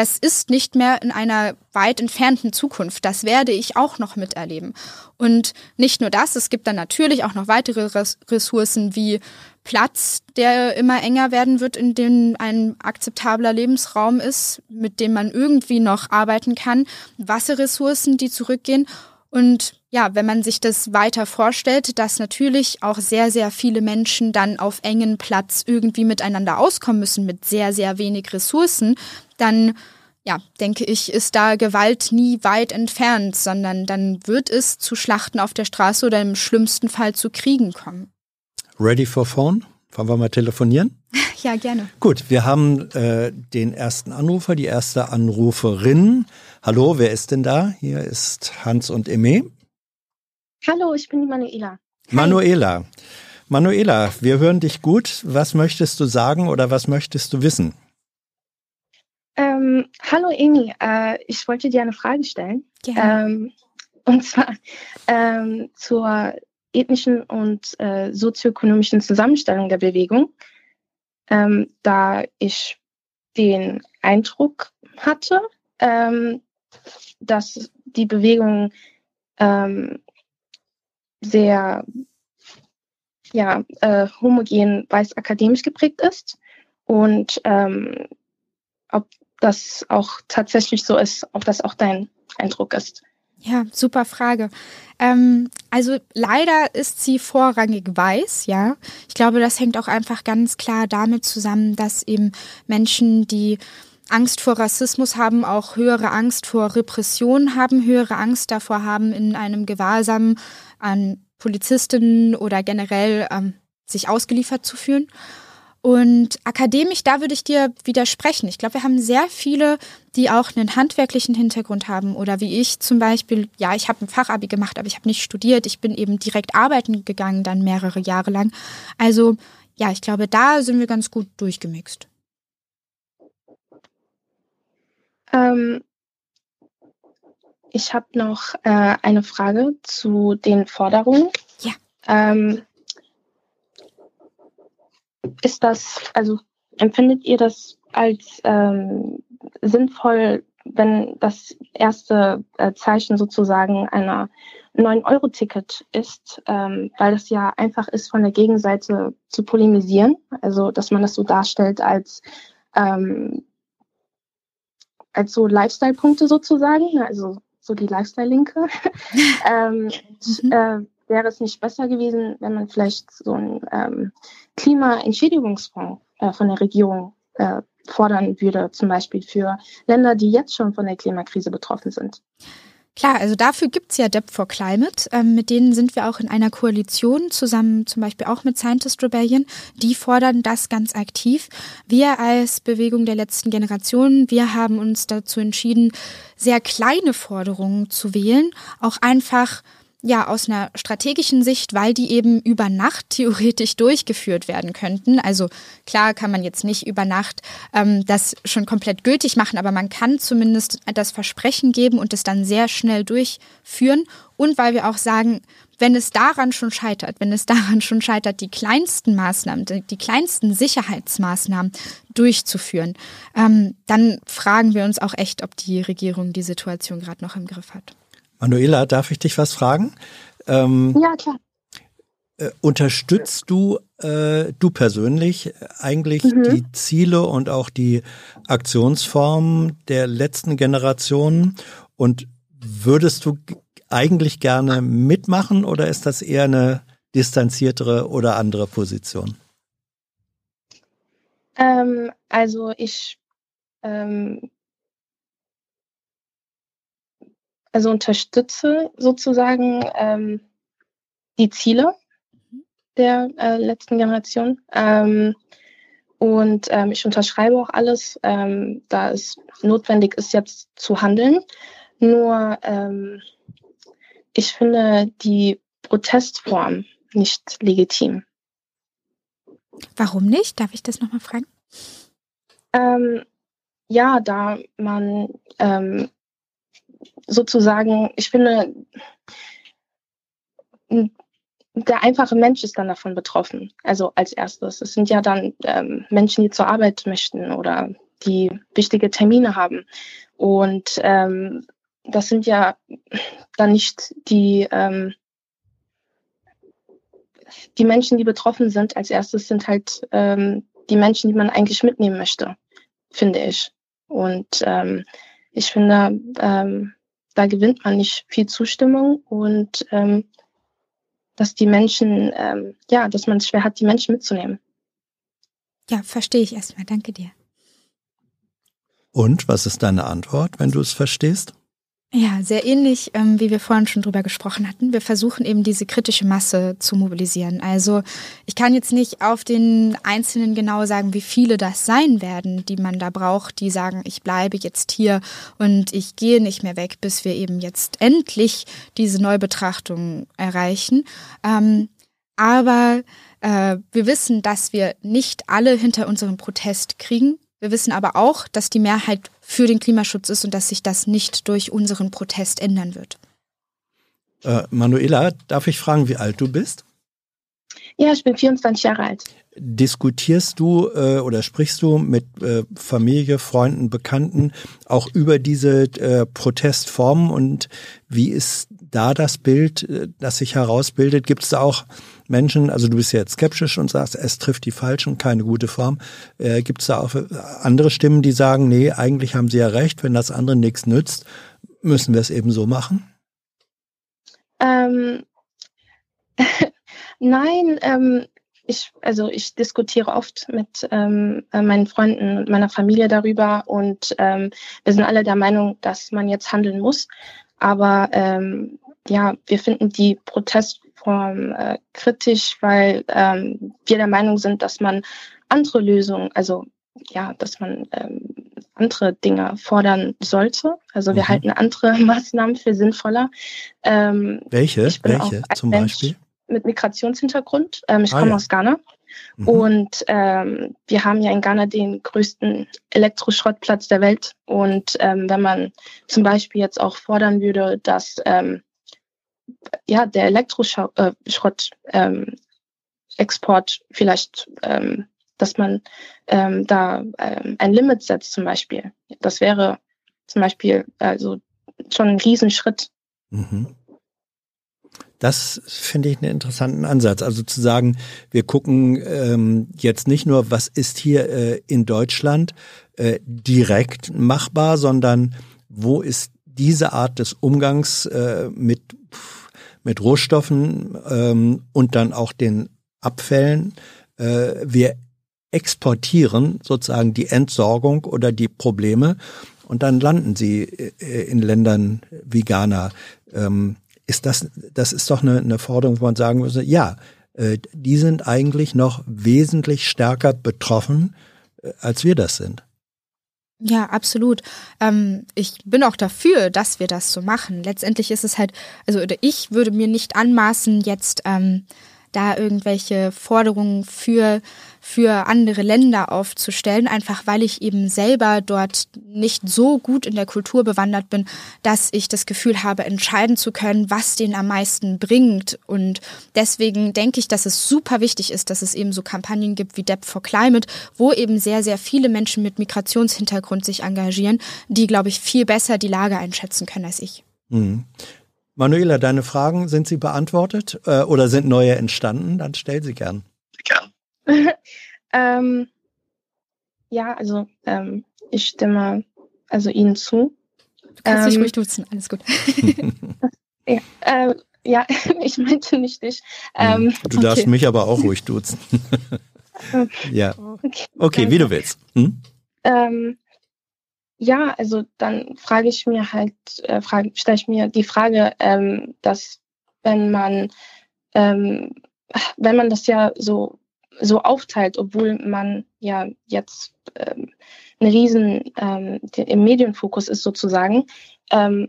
Das ist nicht mehr in einer weit entfernten Zukunft. Das werde ich auch noch miterleben. Und nicht nur das, es gibt dann natürlich auch noch weitere Ressourcen wie Platz, der immer enger werden wird, in dem ein akzeptabler Lebensraum ist, mit dem man irgendwie noch arbeiten kann, Wasserressourcen, die zurückgehen. Und ja, wenn man sich das weiter vorstellt, dass natürlich auch sehr, sehr viele Menschen dann auf engen Platz irgendwie miteinander auskommen müssen mit sehr, sehr wenig Ressourcen, dann ja, denke ich, ist da Gewalt nie weit entfernt, sondern dann wird es zu Schlachten auf der Straße oder im schlimmsten Fall zu Kriegen kommen. Ready for phone? Wollen wir mal telefonieren? Ja, gerne. Gut, wir haben äh, den ersten Anrufer, die erste Anruferin. Hallo, wer ist denn da? Hier ist Hans und Eme. Hallo, ich bin die Manuela. Manuela. Manuela, wir hören dich gut. Was möchtest du sagen oder was möchtest du wissen? Ähm, hallo Emi, äh, ich wollte dir eine Frage stellen. Ähm, und zwar ähm, zur ethnischen und äh, sozioökonomischen Zusammenstellung der Bewegung. Ähm, da ich den Eindruck hatte, ähm, dass die Bewegung ähm, sehr ja, äh, homogen weiß akademisch geprägt ist und ähm, ob das auch tatsächlich so ist, ob das auch dein Eindruck ist. Ja, super Frage. Ähm, also leider ist sie vorrangig weiß, ja. Ich glaube, das hängt auch einfach ganz klar damit zusammen, dass eben Menschen, die Angst vor Rassismus haben, auch höhere Angst vor Repression haben, höhere Angst davor haben, in einem Gewahrsam an Polizistinnen oder generell ähm, sich ausgeliefert zu fühlen. Und akademisch, da würde ich dir widersprechen. Ich glaube, wir haben sehr viele, die auch einen handwerklichen Hintergrund haben oder wie ich zum Beispiel, ja, ich habe ein Fachabi gemacht, aber ich habe nicht studiert. Ich bin eben direkt arbeiten gegangen, dann mehrere Jahre lang. Also ja, ich glaube, da sind wir ganz gut durchgemixt. Ähm, ich habe noch äh, eine Frage zu den Forderungen. Ja. Ähm, ist das, also empfindet ihr das als ähm, sinnvoll, wenn das erste äh, Zeichen sozusagen einer 9-Euro-Ticket ist, ähm, weil das ja einfach ist, von der Gegenseite zu polemisieren. Also, dass man das so darstellt als, ähm, als so Lifestyle-Punkte sozusagen, also so die Lifestyle-Linke. ähm, mhm. äh, wäre es nicht besser gewesen, wenn man vielleicht so einen ähm, Klimaentschädigungsfonds äh, von der Regierung äh, fordern würde, zum Beispiel für Länder, die jetzt schon von der Klimakrise betroffen sind? Klar, also dafür gibt's ja Debt for Climate. Ähm, mit denen sind wir auch in einer Koalition, zusammen zum Beispiel auch mit Scientist Rebellion. Die fordern das ganz aktiv. Wir als Bewegung der letzten Generation, wir haben uns dazu entschieden, sehr kleine Forderungen zu wählen. Auch einfach ja, aus einer strategischen Sicht, weil die eben über Nacht theoretisch durchgeführt werden könnten. Also klar kann man jetzt nicht über Nacht ähm, das schon komplett gültig machen, aber man kann zumindest das Versprechen geben und es dann sehr schnell durchführen. Und weil wir auch sagen, wenn es daran schon scheitert, wenn es daran schon scheitert, die kleinsten Maßnahmen, die, die kleinsten Sicherheitsmaßnahmen durchzuführen, ähm, dann fragen wir uns auch echt, ob die Regierung die Situation gerade noch im Griff hat. Manuela, darf ich dich was fragen? Ähm, ja, klar. Äh, unterstützt du, äh, du persönlich eigentlich mhm. die Ziele und auch die Aktionsformen der letzten Generationen? Und würdest du eigentlich gerne mitmachen oder ist das eher eine distanziertere oder andere Position? Ähm, also ich ähm, also unterstütze sozusagen ähm, die Ziele der äh, letzten Generation. Ähm, und ähm, ich unterschreibe auch alles, ähm, da es notwendig ist, jetzt zu handeln. Nur ähm, ich finde die Protestform nicht legitim. Warum nicht? Darf ich das nochmal fragen? Ähm, ja, da man ähm, sozusagen, ich finde, der einfache Mensch ist dann davon betroffen. Also als erstes. Es sind ja dann ähm, Menschen, die zur Arbeit möchten oder die wichtige Termine haben. Und ähm, das sind ja dann nicht die, ähm, die Menschen, die betroffen sind. Als erstes sind halt ähm, die Menschen, die man eigentlich mitnehmen möchte, finde ich. Und ähm, ich finde, ähm, da gewinnt man nicht viel Zustimmung und ähm, dass die Menschen, ähm, ja, dass man es schwer hat, die Menschen mitzunehmen. Ja, verstehe ich erstmal. Danke dir. Und was ist deine Antwort, wenn du es verstehst? Ja, sehr ähnlich, ähm, wie wir vorhin schon drüber gesprochen hatten. Wir versuchen eben diese kritische Masse zu mobilisieren. Also ich kann jetzt nicht auf den Einzelnen genau sagen, wie viele das sein werden, die man da braucht, die sagen, ich bleibe jetzt hier und ich gehe nicht mehr weg, bis wir eben jetzt endlich diese Neubetrachtung erreichen. Ähm, aber äh, wir wissen, dass wir nicht alle hinter unserem Protest kriegen. Wir wissen aber auch, dass die Mehrheit für den Klimaschutz ist und dass sich das nicht durch unseren Protest ändern wird. Äh, Manuela, darf ich fragen, wie alt du bist? Ja, ich bin 24 Jahre alt. Diskutierst du äh, oder sprichst du mit äh, Familie, Freunden, Bekannten auch über diese äh, Protestformen und wie ist da das Bild, äh, das sich herausbildet? Gibt es da auch Menschen, also du bist ja jetzt skeptisch und sagst, es trifft die Falschen, keine gute Form. Äh, Gibt es da auch andere Stimmen, die sagen, nee, eigentlich haben sie ja recht, wenn das andere nichts nützt, müssen wir es eben so machen? Ähm, nein, ähm, ich, also ich diskutiere oft mit ähm, äh, meinen Freunden und meiner Familie darüber und ähm, wir sind alle der Meinung, dass man jetzt handeln muss. Aber ähm, ja, wir finden die Protestform äh, kritisch, weil ähm, wir der Meinung sind, dass man andere Lösungen, also ja, dass man ähm, andere Dinge fordern sollte. Also wir mhm. halten andere Maßnahmen für sinnvoller. Ähm, Welche? Welche zum Mensch, Beispiel? mit Migrationshintergrund. Ähm, ich ah, komme ja. aus Ghana. Mhm. Und ähm, wir haben ja in Ghana den größten Elektroschrottplatz der Welt. Und ähm, wenn man zum Beispiel jetzt auch fordern würde, dass ja, der Elektroschrott ähm, Export vielleicht, ähm, dass man ähm, da ähm, ein Limit setzt zum Beispiel. Das wäre zum Beispiel also schon ein Riesenschritt. Mhm. Das finde ich einen interessanten Ansatz. Also zu sagen, wir gucken ähm, jetzt nicht nur, was ist hier äh, in Deutschland äh, direkt machbar, sondern wo ist diese Art des Umgangs äh, mit, mit Rohstoffen ähm, und dann auch den Abfällen. Äh, wir exportieren sozusagen die Entsorgung oder die Probleme und dann landen sie äh, in Ländern wie Ghana. Ähm, ist das, das ist doch eine, eine Forderung, wo man sagen würde, ja, äh, die sind eigentlich noch wesentlich stärker betroffen, äh, als wir das sind. Ja, absolut. Ähm, ich bin auch dafür, dass wir das so machen. Letztendlich ist es halt, also oder ich würde mir nicht anmaßen, jetzt ähm, da irgendwelche Forderungen für, für andere Länder aufzustellen, einfach weil ich eben selber dort nicht so gut in der Kultur bewandert bin, dass ich das Gefühl habe, entscheiden zu können, was den am meisten bringt. Und deswegen denke ich, dass es super wichtig ist, dass es eben so Kampagnen gibt wie Debt for Climate, wo eben sehr, sehr viele Menschen mit Migrationshintergrund sich engagieren, die, glaube ich, viel besser die Lage einschätzen können als ich. Mhm. Manuela, deine Fragen, sind sie beantwortet äh, oder sind neue entstanden? Dann stell sie gern. Ähm, ja, also ähm, ich stimme also Ihnen zu. Du kannst ähm, dich ruhig duzen, alles gut. ja, äh, ja, ich meinte nicht dich. Hm. Ähm, du darfst okay. mich aber auch ruhig duzen. ja. Okay, okay wie du willst. Hm? Ähm, ja, also dann frage ich mir halt, äh, stelle ich mir die Frage, ähm, dass wenn man, ähm, wenn man das ja so so aufteilt, obwohl man ja jetzt ähm, ein riesen ähm, im Medienfokus ist sozusagen, ähm,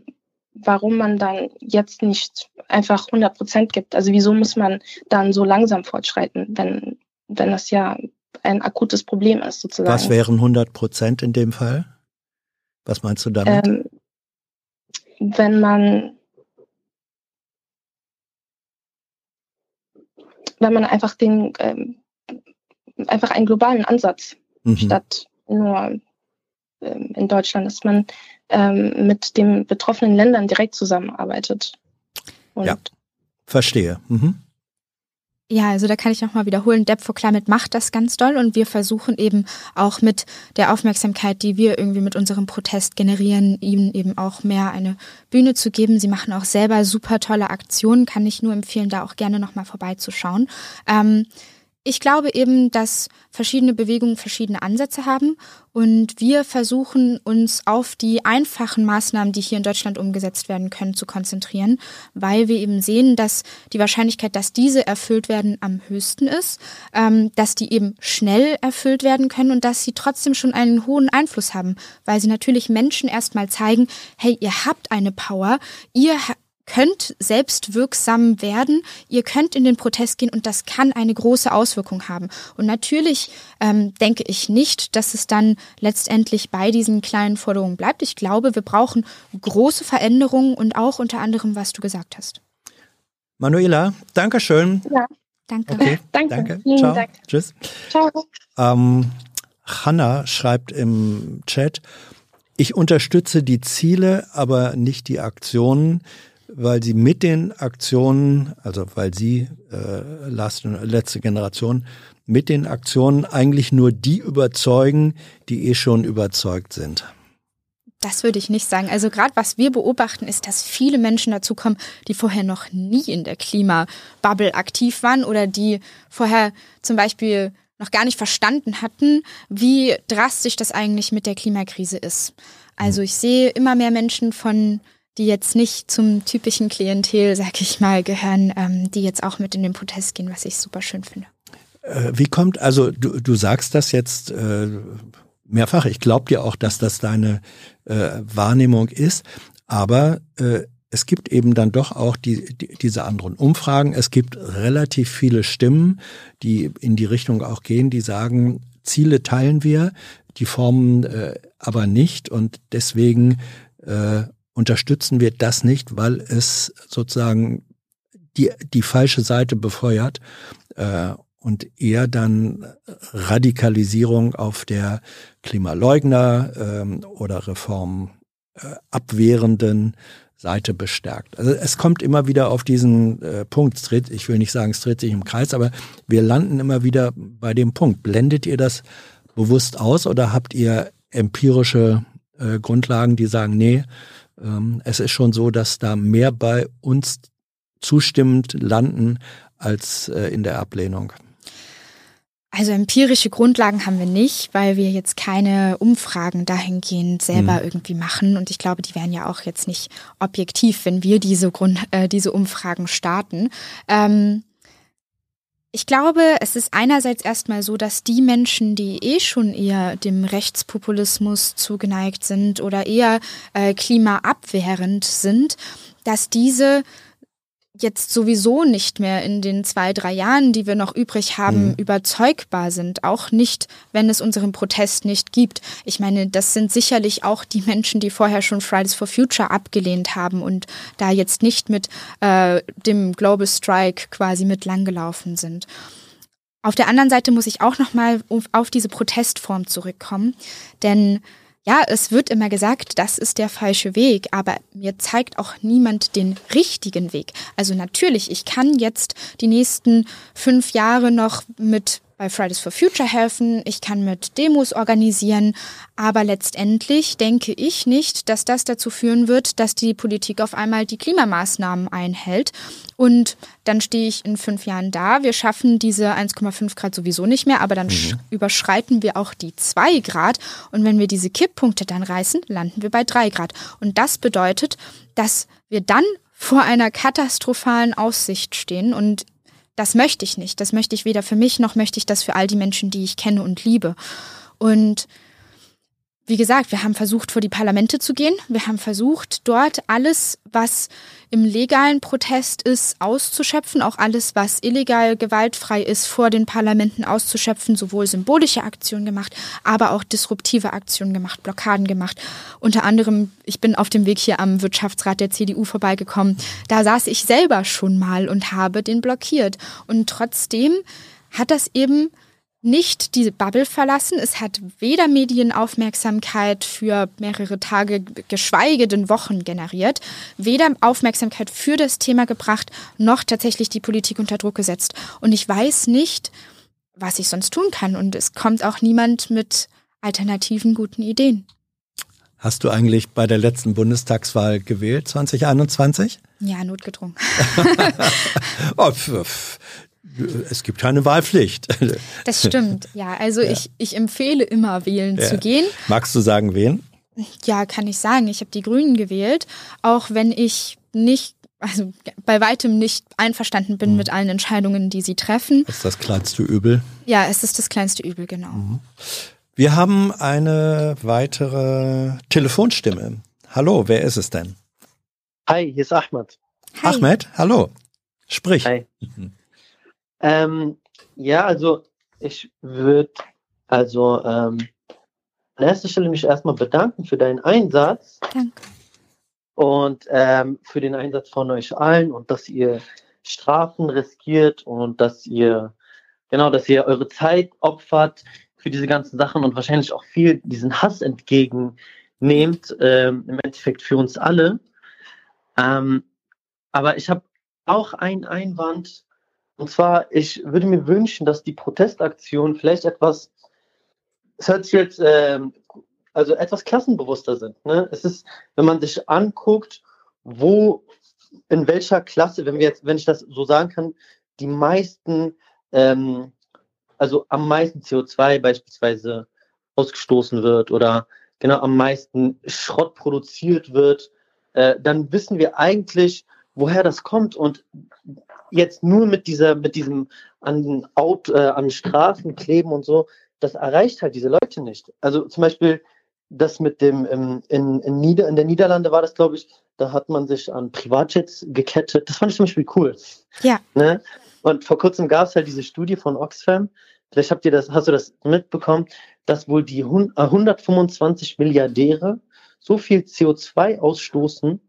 warum man dann jetzt nicht einfach 100 Prozent gibt. Also wieso muss man dann so langsam fortschreiten, wenn, wenn das ja ein akutes Problem ist sozusagen. Was wären 100 Prozent in dem Fall? Was meinst du damit? Ähm, wenn man wenn man einfach den ähm, einfach einen globalen Ansatz mhm. statt nur ähm, in Deutschland, dass man ähm, mit den betroffenen Ländern direkt zusammenarbeitet. Und ja, verstehe. Mhm. Ja, also da kann ich nochmal wiederholen, Debt for Climate macht das ganz doll und wir versuchen eben auch mit der Aufmerksamkeit, die wir irgendwie mit unserem Protest generieren, ihnen eben auch mehr eine Bühne zu geben. Sie machen auch selber super tolle Aktionen, kann ich nur empfehlen, da auch gerne nochmal vorbeizuschauen. Ähm, ich glaube eben, dass verschiedene Bewegungen verschiedene Ansätze haben und wir versuchen uns auf die einfachen Maßnahmen, die hier in Deutschland umgesetzt werden können, zu konzentrieren, weil wir eben sehen, dass die Wahrscheinlichkeit, dass diese erfüllt werden, am höchsten ist, ähm, dass die eben schnell erfüllt werden können und dass sie trotzdem schon einen hohen Einfluss haben, weil sie natürlich Menschen erstmal zeigen, hey, ihr habt eine Power, ihr könnt selbst wirksam werden, ihr könnt in den Protest gehen und das kann eine große Auswirkung haben. Und natürlich ähm, denke ich nicht, dass es dann letztendlich bei diesen kleinen Forderungen bleibt. Ich glaube, wir brauchen große Veränderungen und auch unter anderem, was du gesagt hast. Manuela, danke schön. Ja, danke. Okay, danke. danke. Ciao. Dank. Tschüss. Ciao. Ähm, Hanna schreibt im Chat, ich unterstütze die Ziele, aber nicht die Aktionen weil sie mit den Aktionen, also weil sie, äh, letzte Generation, mit den Aktionen eigentlich nur die überzeugen, die eh schon überzeugt sind. Das würde ich nicht sagen. Also gerade was wir beobachten, ist, dass viele Menschen dazukommen, die vorher noch nie in der Klimabubble aktiv waren oder die vorher zum Beispiel noch gar nicht verstanden hatten, wie drastisch das eigentlich mit der Klimakrise ist. Also ich sehe immer mehr Menschen von die jetzt nicht zum typischen Klientel, sag ich mal, gehören, ähm, die jetzt auch mit in den Protest gehen, was ich super schön finde. Äh, wie kommt, also du, du sagst das jetzt äh, mehrfach, ich glaube dir auch, dass das deine äh, Wahrnehmung ist, aber äh, es gibt eben dann doch auch die, die, diese anderen Umfragen. Es gibt relativ viele Stimmen, die in die Richtung auch gehen, die sagen, Ziele teilen wir, die Formen äh, aber nicht und deswegen äh, unterstützen wir das nicht, weil es sozusagen die, die falsche Seite befeuert äh, und eher dann Radikalisierung auf der Klimaleugner ähm, oder reformabwehrenden äh, Seite bestärkt. Also es kommt immer wieder auf diesen äh, Punkt, es dreht, ich will nicht sagen, es dreht sich im Kreis, aber wir landen immer wieder bei dem Punkt. Blendet ihr das bewusst aus oder habt ihr empirische äh, Grundlagen, die sagen, nee, es ist schon so, dass da mehr bei uns zustimmend landen als äh, in der Ablehnung. Also empirische Grundlagen haben wir nicht, weil wir jetzt keine Umfragen dahingehend selber mhm. irgendwie machen. Und ich glaube, die wären ja auch jetzt nicht objektiv, wenn wir diese, Grund, äh, diese Umfragen starten. Ähm, ich glaube, es ist einerseits erstmal so, dass die Menschen, die eh schon eher dem Rechtspopulismus zugeneigt sind oder eher äh, klimaabwehrend sind, dass diese jetzt sowieso nicht mehr in den zwei, drei Jahren, die wir noch übrig haben, mhm. überzeugbar sind. Auch nicht, wenn es unseren Protest nicht gibt. Ich meine, das sind sicherlich auch die Menschen, die vorher schon Fridays for Future abgelehnt haben und da jetzt nicht mit äh, dem Global Strike quasi mit langgelaufen sind. Auf der anderen Seite muss ich auch nochmal auf diese Protestform zurückkommen, denn ja, es wird immer gesagt, das ist der falsche Weg, aber mir zeigt auch niemand den richtigen Weg. Also natürlich, ich kann jetzt die nächsten fünf Jahre noch mit bei Fridays for Future helfen, ich kann mit Demos organisieren, aber letztendlich denke ich nicht, dass das dazu führen wird, dass die Politik auf einmal die Klimamaßnahmen einhält. Und dann stehe ich in fünf Jahren da. Wir schaffen diese 1,5 Grad sowieso nicht mehr, aber dann mhm. überschreiten wir auch die 2 Grad. Und wenn wir diese Kipppunkte dann reißen, landen wir bei 3 Grad. Und das bedeutet, dass wir dann vor einer katastrophalen Aussicht stehen. Und das möchte ich nicht. Das möchte ich weder für mich noch möchte ich das für all die Menschen, die ich kenne und liebe. Und wie gesagt, wir haben versucht, vor die Parlamente zu gehen. Wir haben versucht, dort alles, was im legalen Protest ist, auszuschöpfen, auch alles, was illegal gewaltfrei ist, vor den Parlamenten auszuschöpfen, sowohl symbolische Aktionen gemacht, aber auch disruptive Aktionen gemacht, Blockaden gemacht. Unter anderem, ich bin auf dem Weg hier am Wirtschaftsrat der CDU vorbeigekommen. Da saß ich selber schon mal und habe den blockiert. Und trotzdem hat das eben nicht diese Bubble verlassen. Es hat weder Medienaufmerksamkeit für mehrere Tage, geschweige denn Wochen generiert, weder Aufmerksamkeit für das Thema gebracht, noch tatsächlich die Politik unter Druck gesetzt. Und ich weiß nicht, was ich sonst tun kann. Und es kommt auch niemand mit alternativen guten Ideen. Hast du eigentlich bei der letzten Bundestagswahl gewählt, 2021? Ja, notgedrungen. oh, es gibt keine Wahlpflicht. Das stimmt, ja. Also ja. Ich, ich empfehle immer, wählen ja. zu gehen. Magst du sagen, wen? Ja, kann ich sagen. Ich habe die Grünen gewählt, auch wenn ich nicht, also bei weitem nicht einverstanden bin mhm. mit allen Entscheidungen, die sie treffen. Das ist das kleinste Übel? Ja, es ist das kleinste Übel, genau. Mhm. Wir haben eine weitere Telefonstimme. Hallo, wer ist es denn? Hi, hier ist Ahmed. Hi. Ahmed, hallo. Sprich. Hi. Mhm. Ähm, ja, also ich würde also ähm, an erster Stelle mich erstmal bedanken für deinen Einsatz. Danke. Und ähm, für den Einsatz von euch allen und dass ihr Strafen riskiert und dass ihr, genau, dass ihr eure Zeit opfert für diese ganzen Sachen und wahrscheinlich auch viel diesen Hass entgegennehmt, ähm, im Endeffekt für uns alle. Ähm, aber ich habe auch einen Einwand, und zwar, ich würde mir wünschen, dass die Protestaktionen vielleicht etwas, es hört sich jetzt, äh, also etwas klassenbewusster sind. Ne? Es ist, wenn man sich anguckt, wo, in welcher Klasse, wenn wir jetzt, wenn ich das so sagen kann, die meisten, ähm, also am meisten CO2 beispielsweise ausgestoßen wird oder genau am meisten Schrott produziert wird, äh, dann wissen wir eigentlich, woher das kommt. Und jetzt nur mit dieser, mit diesem an, Auto, äh, an Straßen kleben und so, das erreicht halt diese Leute nicht. Also zum Beispiel das mit dem, ähm, in, in, Nieder in der Niederlande war das, glaube ich, da hat man sich an Privatjets gekettet. Das fand ich zum Beispiel cool. Ja. Ne? Und vor kurzem gab es halt diese Studie von Oxfam. Vielleicht habt ihr das, hast du das mitbekommen, dass wohl die 125 äh, Milliardäre so viel CO2 ausstoßen,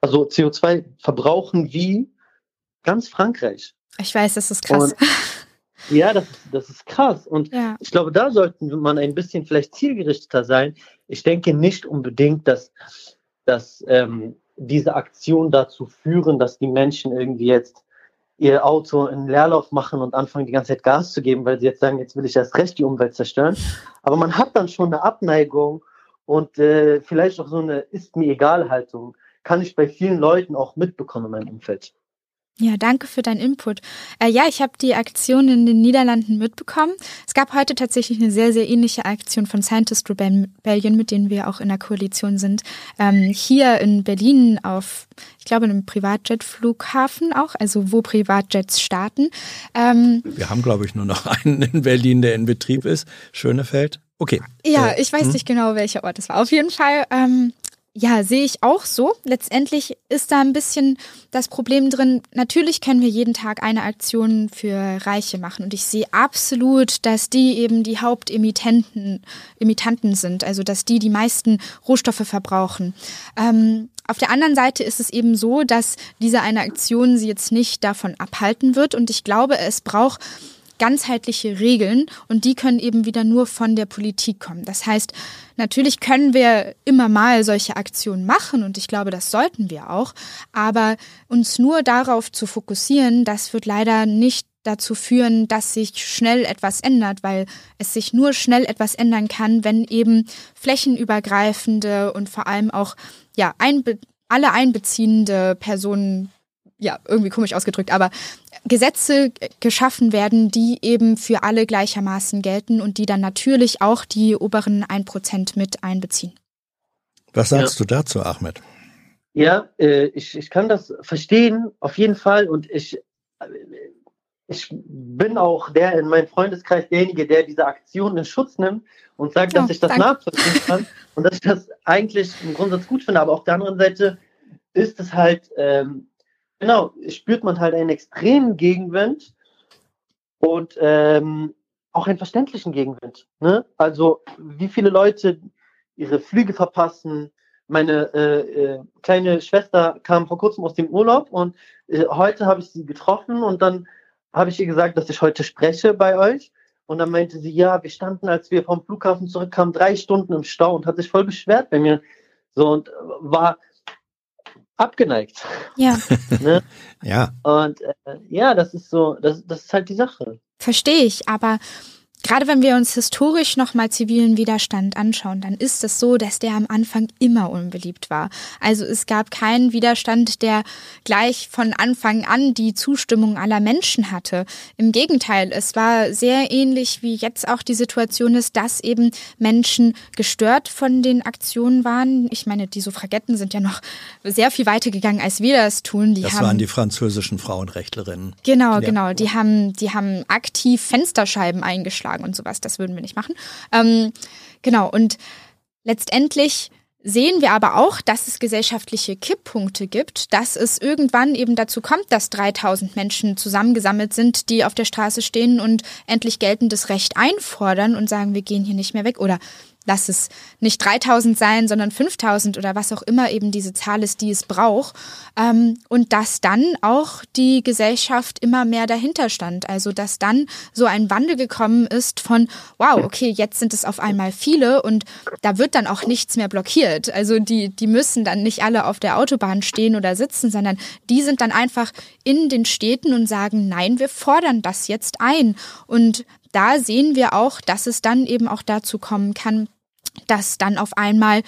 also CO2 verbrauchen wie ganz Frankreich. Ich weiß, das ist krass. Und, ja, das, das ist krass. Und ja. ich glaube, da sollten man ein bisschen vielleicht zielgerichteter sein. Ich denke nicht unbedingt, dass, dass ähm, diese Aktionen dazu führen, dass die Menschen irgendwie jetzt ihr Auto in Leerlauf machen und anfangen, die ganze Zeit Gas zu geben, weil sie jetzt sagen, jetzt will ich erst recht die Umwelt zerstören. Aber man hat dann schon eine Abneigung und äh, vielleicht auch so eine ist mir egal Haltung. Kann ich bei vielen Leuten auch mitbekommen in meinem Umfeld. Ja, danke für deinen Input. Äh, ja, ich habe die Aktion in den Niederlanden mitbekommen. Es gab heute tatsächlich eine sehr, sehr ähnliche Aktion von Scientist Rebellion, mit denen wir auch in der Koalition sind. Ähm, hier in Berlin auf, ich glaube, einem Privatjet-Flughafen auch, also wo Privatjets starten. Ähm, wir haben, glaube ich, nur noch einen in Berlin, der in Betrieb ist. Schönefeld. Okay. Ja, äh, ich weiß hm? nicht genau, welcher Ort es war. Auf jeden Fall ähm, ja, sehe ich auch so. Letztendlich ist da ein bisschen das Problem drin. Natürlich können wir jeden Tag eine Aktion für Reiche machen. Und ich sehe absolut, dass die eben die Hauptimitanten Imitanten sind. Also, dass die die meisten Rohstoffe verbrauchen. Ähm, auf der anderen Seite ist es eben so, dass diese eine Aktion sie jetzt nicht davon abhalten wird. Und ich glaube, es braucht ganzheitliche Regeln und die können eben wieder nur von der Politik kommen. Das heißt, natürlich können wir immer mal solche Aktionen machen und ich glaube, das sollten wir auch, aber uns nur darauf zu fokussieren, das wird leider nicht dazu führen, dass sich schnell etwas ändert, weil es sich nur schnell etwas ändern kann, wenn eben flächenübergreifende und vor allem auch ja einbe alle einbeziehende Personen ja, irgendwie komisch ausgedrückt, aber Gesetze geschaffen werden, die eben für alle gleichermaßen gelten und die dann natürlich auch die oberen 1% mit einbeziehen. Was sagst ja. du dazu, Ahmed? Ja, äh, ich, ich kann das verstehen, auf jeden Fall. Und ich, ich bin auch der in meinem Freundeskreis derjenige, der diese Aktion in Schutz nimmt und sagt, dass oh, ich das danke. nachvollziehen kann und dass ich das eigentlich im Grundsatz gut finde. Aber auf der anderen Seite ist es halt, ähm, genau, spürt man halt einen extremen Gegenwind und ähm, auch einen verständlichen Gegenwind. Ne? Also wie viele Leute ihre Flüge verpassen. Meine äh, äh, kleine Schwester kam vor kurzem aus dem Urlaub und äh, heute habe ich sie getroffen und dann habe ich ihr gesagt, dass ich heute spreche bei euch. Und dann meinte sie, ja, wir standen, als wir vom Flughafen zurückkamen, drei Stunden im Stau und hat sich voll beschwert bei mir. So und äh, war abgeneigt. Ja. ne? Ja. Und äh, ja, das ist so, das, das ist halt die Sache. Verstehe ich, aber Gerade wenn wir uns historisch nochmal zivilen Widerstand anschauen, dann ist es so, dass der am Anfang immer unbeliebt war. Also es gab keinen Widerstand, der gleich von Anfang an die Zustimmung aller Menschen hatte. Im Gegenteil, es war sehr ähnlich wie jetzt auch die Situation ist, dass eben Menschen gestört von den Aktionen waren. Ich meine, die Suffragetten sind ja noch sehr viel weiter gegangen, als wir das tun. Die das haben, waren die französischen Frauenrechtlerinnen. Genau, ja. genau. Die haben, die haben aktiv Fensterscheiben eingeschlagen aufschlagen und sowas. Das würden wir nicht machen. Ähm, genau, und letztendlich sehen wir aber auch, dass es gesellschaftliche Kipppunkte gibt, dass es irgendwann eben dazu kommt, dass 3000 Menschen zusammengesammelt sind, die auf der Straße stehen und endlich geltendes Recht einfordern und sagen, wir gehen hier nicht mehr weg oder lass es nicht 3000 sein, sondern 5000 oder was auch immer eben diese Zahl ist, die es braucht. Ähm, und dass dann auch die Gesellschaft immer mehr dahinter stand. Also dass dann so ein Wandel gekommen ist von, wow, okay, jetzt sind es auf einmal viele und da wird dann auch nichts mehr blockiert. Also die, die müssen dann nicht alle auf der Autobahn stehen oder sitzen, sondern die sind dann einfach in den Städten und sagen, nein, wir fordern das jetzt ein. Und da sehen wir auch, dass es dann eben auch dazu kommen kann, dass dann auf einmal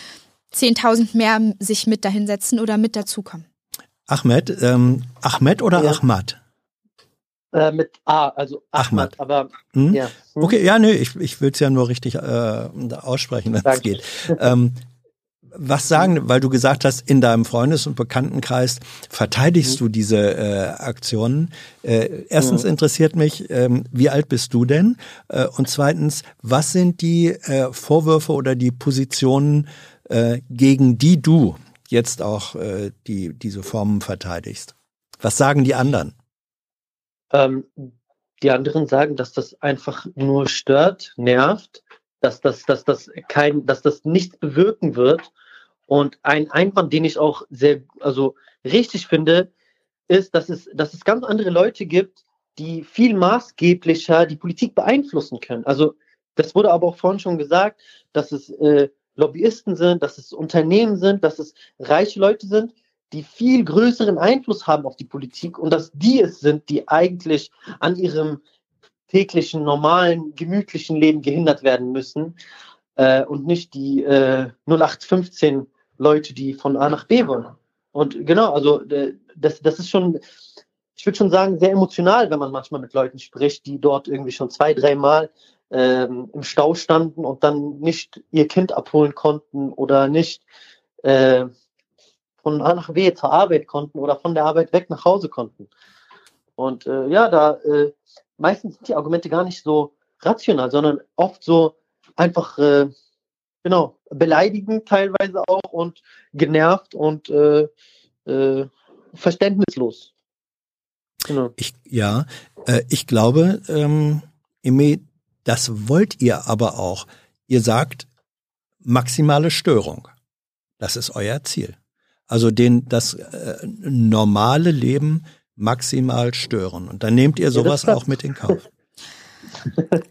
10.000 mehr sich mit dahinsetzen oder mit dazukommen. Ahmed, ähm, Ahmed oder ja. Ahmad? Äh, mit A, also Ahmad, Ahmad. aber hm? ja. Hm? Okay, ja, nee, ich, ich will es ja nur richtig äh, aussprechen, wenn es geht. ähm, was sagen, weil du gesagt hast, in deinem Freundes- und Bekanntenkreis verteidigst mhm. du diese äh, Aktionen. Äh, erstens mhm. interessiert mich, ähm, wie alt bist du denn? Äh, und zweitens, was sind die äh, Vorwürfe oder die Positionen, äh, gegen die du jetzt auch äh, die, diese Formen verteidigst? Was sagen die anderen? Ähm, die anderen sagen, dass das einfach nur stört, nervt, dass das, dass das kein, dass das nichts bewirken wird und ein Einwand, den ich auch sehr, also richtig finde, ist, dass es, dass es ganz andere Leute gibt, die viel maßgeblicher die Politik beeinflussen können. Also das wurde aber auch vorhin schon gesagt, dass es äh, Lobbyisten sind, dass es Unternehmen sind, dass es reiche Leute sind, die viel größeren Einfluss haben auf die Politik und dass die es sind, die eigentlich an ihrem täglichen, normalen, gemütlichen Leben gehindert werden müssen äh, und nicht die äh, 0815 Leute, die von A nach B wollen. Und genau, also äh, das, das ist schon, ich würde schon sagen, sehr emotional, wenn man manchmal mit Leuten spricht, die dort irgendwie schon zwei, dreimal ähm, im Stau standen und dann nicht ihr Kind abholen konnten oder nicht äh, von A nach B zur Arbeit konnten oder von der Arbeit weg nach Hause konnten. Und äh, ja, da äh, meistens sind die Argumente gar nicht so rational, sondern oft so einfach äh, genau, beleidigend teilweise auch und genervt und äh, äh, verständnislos. Genau. Ich, ja, äh, ich glaube, ähm, Eme, das wollt ihr aber auch. Ihr sagt maximale Störung. Das ist euer Ziel. Also den, das äh, normale Leben maximal stören. Und dann nehmt ihr sowas ja, auch mit in Kauf.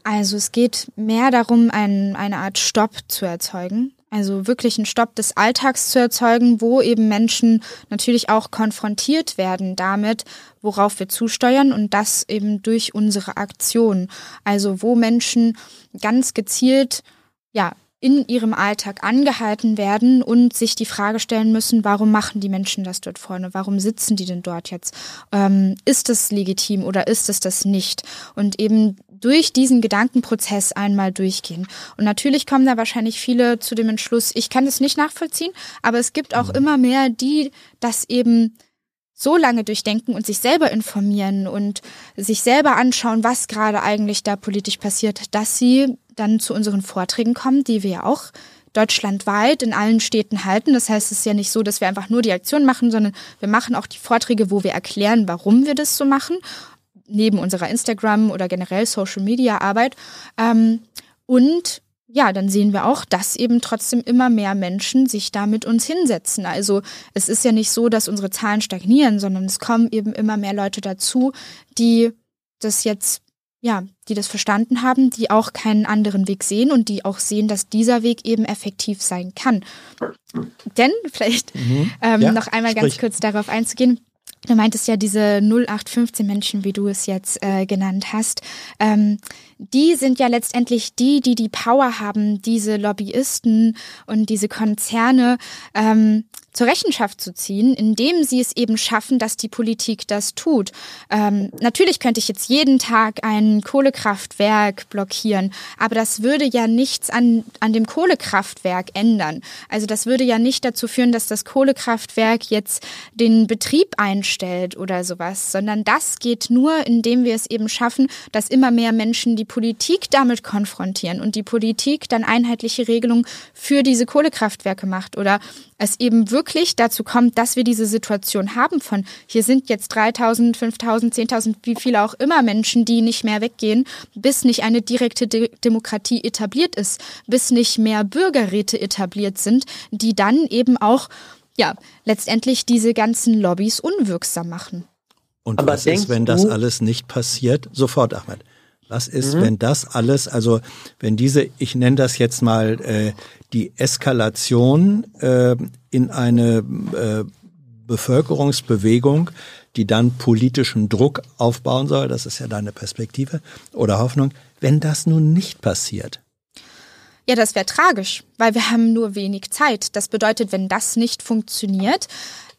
Also es geht mehr darum, ein, eine Art Stopp zu erzeugen. Also wirklich einen Stopp des Alltags zu erzeugen, wo eben Menschen natürlich auch konfrontiert werden damit, worauf wir zusteuern und das eben durch unsere Aktion. Also wo Menschen ganz gezielt ja in ihrem Alltag angehalten werden und sich die Frage stellen müssen, warum machen die Menschen das dort vorne? Warum sitzen die denn dort jetzt? Ähm, ist es legitim oder ist es das nicht? Und eben durch diesen Gedankenprozess einmal durchgehen. Und natürlich kommen da wahrscheinlich viele zu dem Entschluss, ich kann das nicht nachvollziehen, aber es gibt auch mhm. immer mehr, die das eben so lange durchdenken und sich selber informieren und sich selber anschauen, was gerade eigentlich da politisch passiert, dass sie dann zu unseren Vorträgen kommen, die wir ja auch deutschlandweit in allen Städten halten. Das heißt, es ist ja nicht so, dass wir einfach nur die Aktion machen, sondern wir machen auch die Vorträge, wo wir erklären, warum wir das so machen, neben unserer Instagram oder generell Social Media Arbeit. Ähm, und ja, dann sehen wir auch, dass eben trotzdem immer mehr Menschen sich da mit uns hinsetzen. Also es ist ja nicht so, dass unsere Zahlen stagnieren, sondern es kommen eben immer mehr Leute dazu, die das jetzt ja, die das verstanden haben, die auch keinen anderen Weg sehen und die auch sehen, dass dieser Weg eben effektiv sein kann. Denn vielleicht mhm. ähm, ja, noch einmal sprich. ganz kurz darauf einzugehen. Du meintest ja diese 0815 Menschen, wie du es jetzt äh, genannt hast. Ähm, die sind ja letztendlich die, die die Power haben, diese Lobbyisten und diese Konzerne ähm, zur Rechenschaft zu ziehen, indem sie es eben schaffen, dass die Politik das tut. Ähm, natürlich könnte ich jetzt jeden Tag ein Kohlekraftwerk blockieren, aber das würde ja nichts an, an dem Kohlekraftwerk ändern. Also das würde ja nicht dazu führen, dass das Kohlekraftwerk jetzt den Betrieb einstellt oder sowas, sondern das geht nur, indem wir es eben schaffen, dass immer mehr Menschen die Politik damit konfrontieren und die Politik dann einheitliche Regelungen für diese Kohlekraftwerke macht oder es eben wirklich dazu kommt, dass wir diese Situation haben von, hier sind jetzt 3000, 5000, 10.000, wie viele auch immer Menschen, die nicht mehr weggehen, bis nicht eine direkte De Demokratie etabliert ist, bis nicht mehr Bürgerräte etabliert sind, die dann eben auch, ja, letztendlich diese ganzen Lobbys unwirksam machen. Und Aber was ist, wenn das alles nicht passiert? Sofort, Ahmed. Was ist, mhm. wenn das alles, also wenn diese, ich nenne das jetzt mal äh, die Eskalation äh, in eine äh, Bevölkerungsbewegung, die dann politischen Druck aufbauen soll, das ist ja deine Perspektive oder Hoffnung, wenn das nun nicht passiert? Ja, das wäre tragisch, weil wir haben nur wenig Zeit. Das bedeutet, wenn das nicht funktioniert,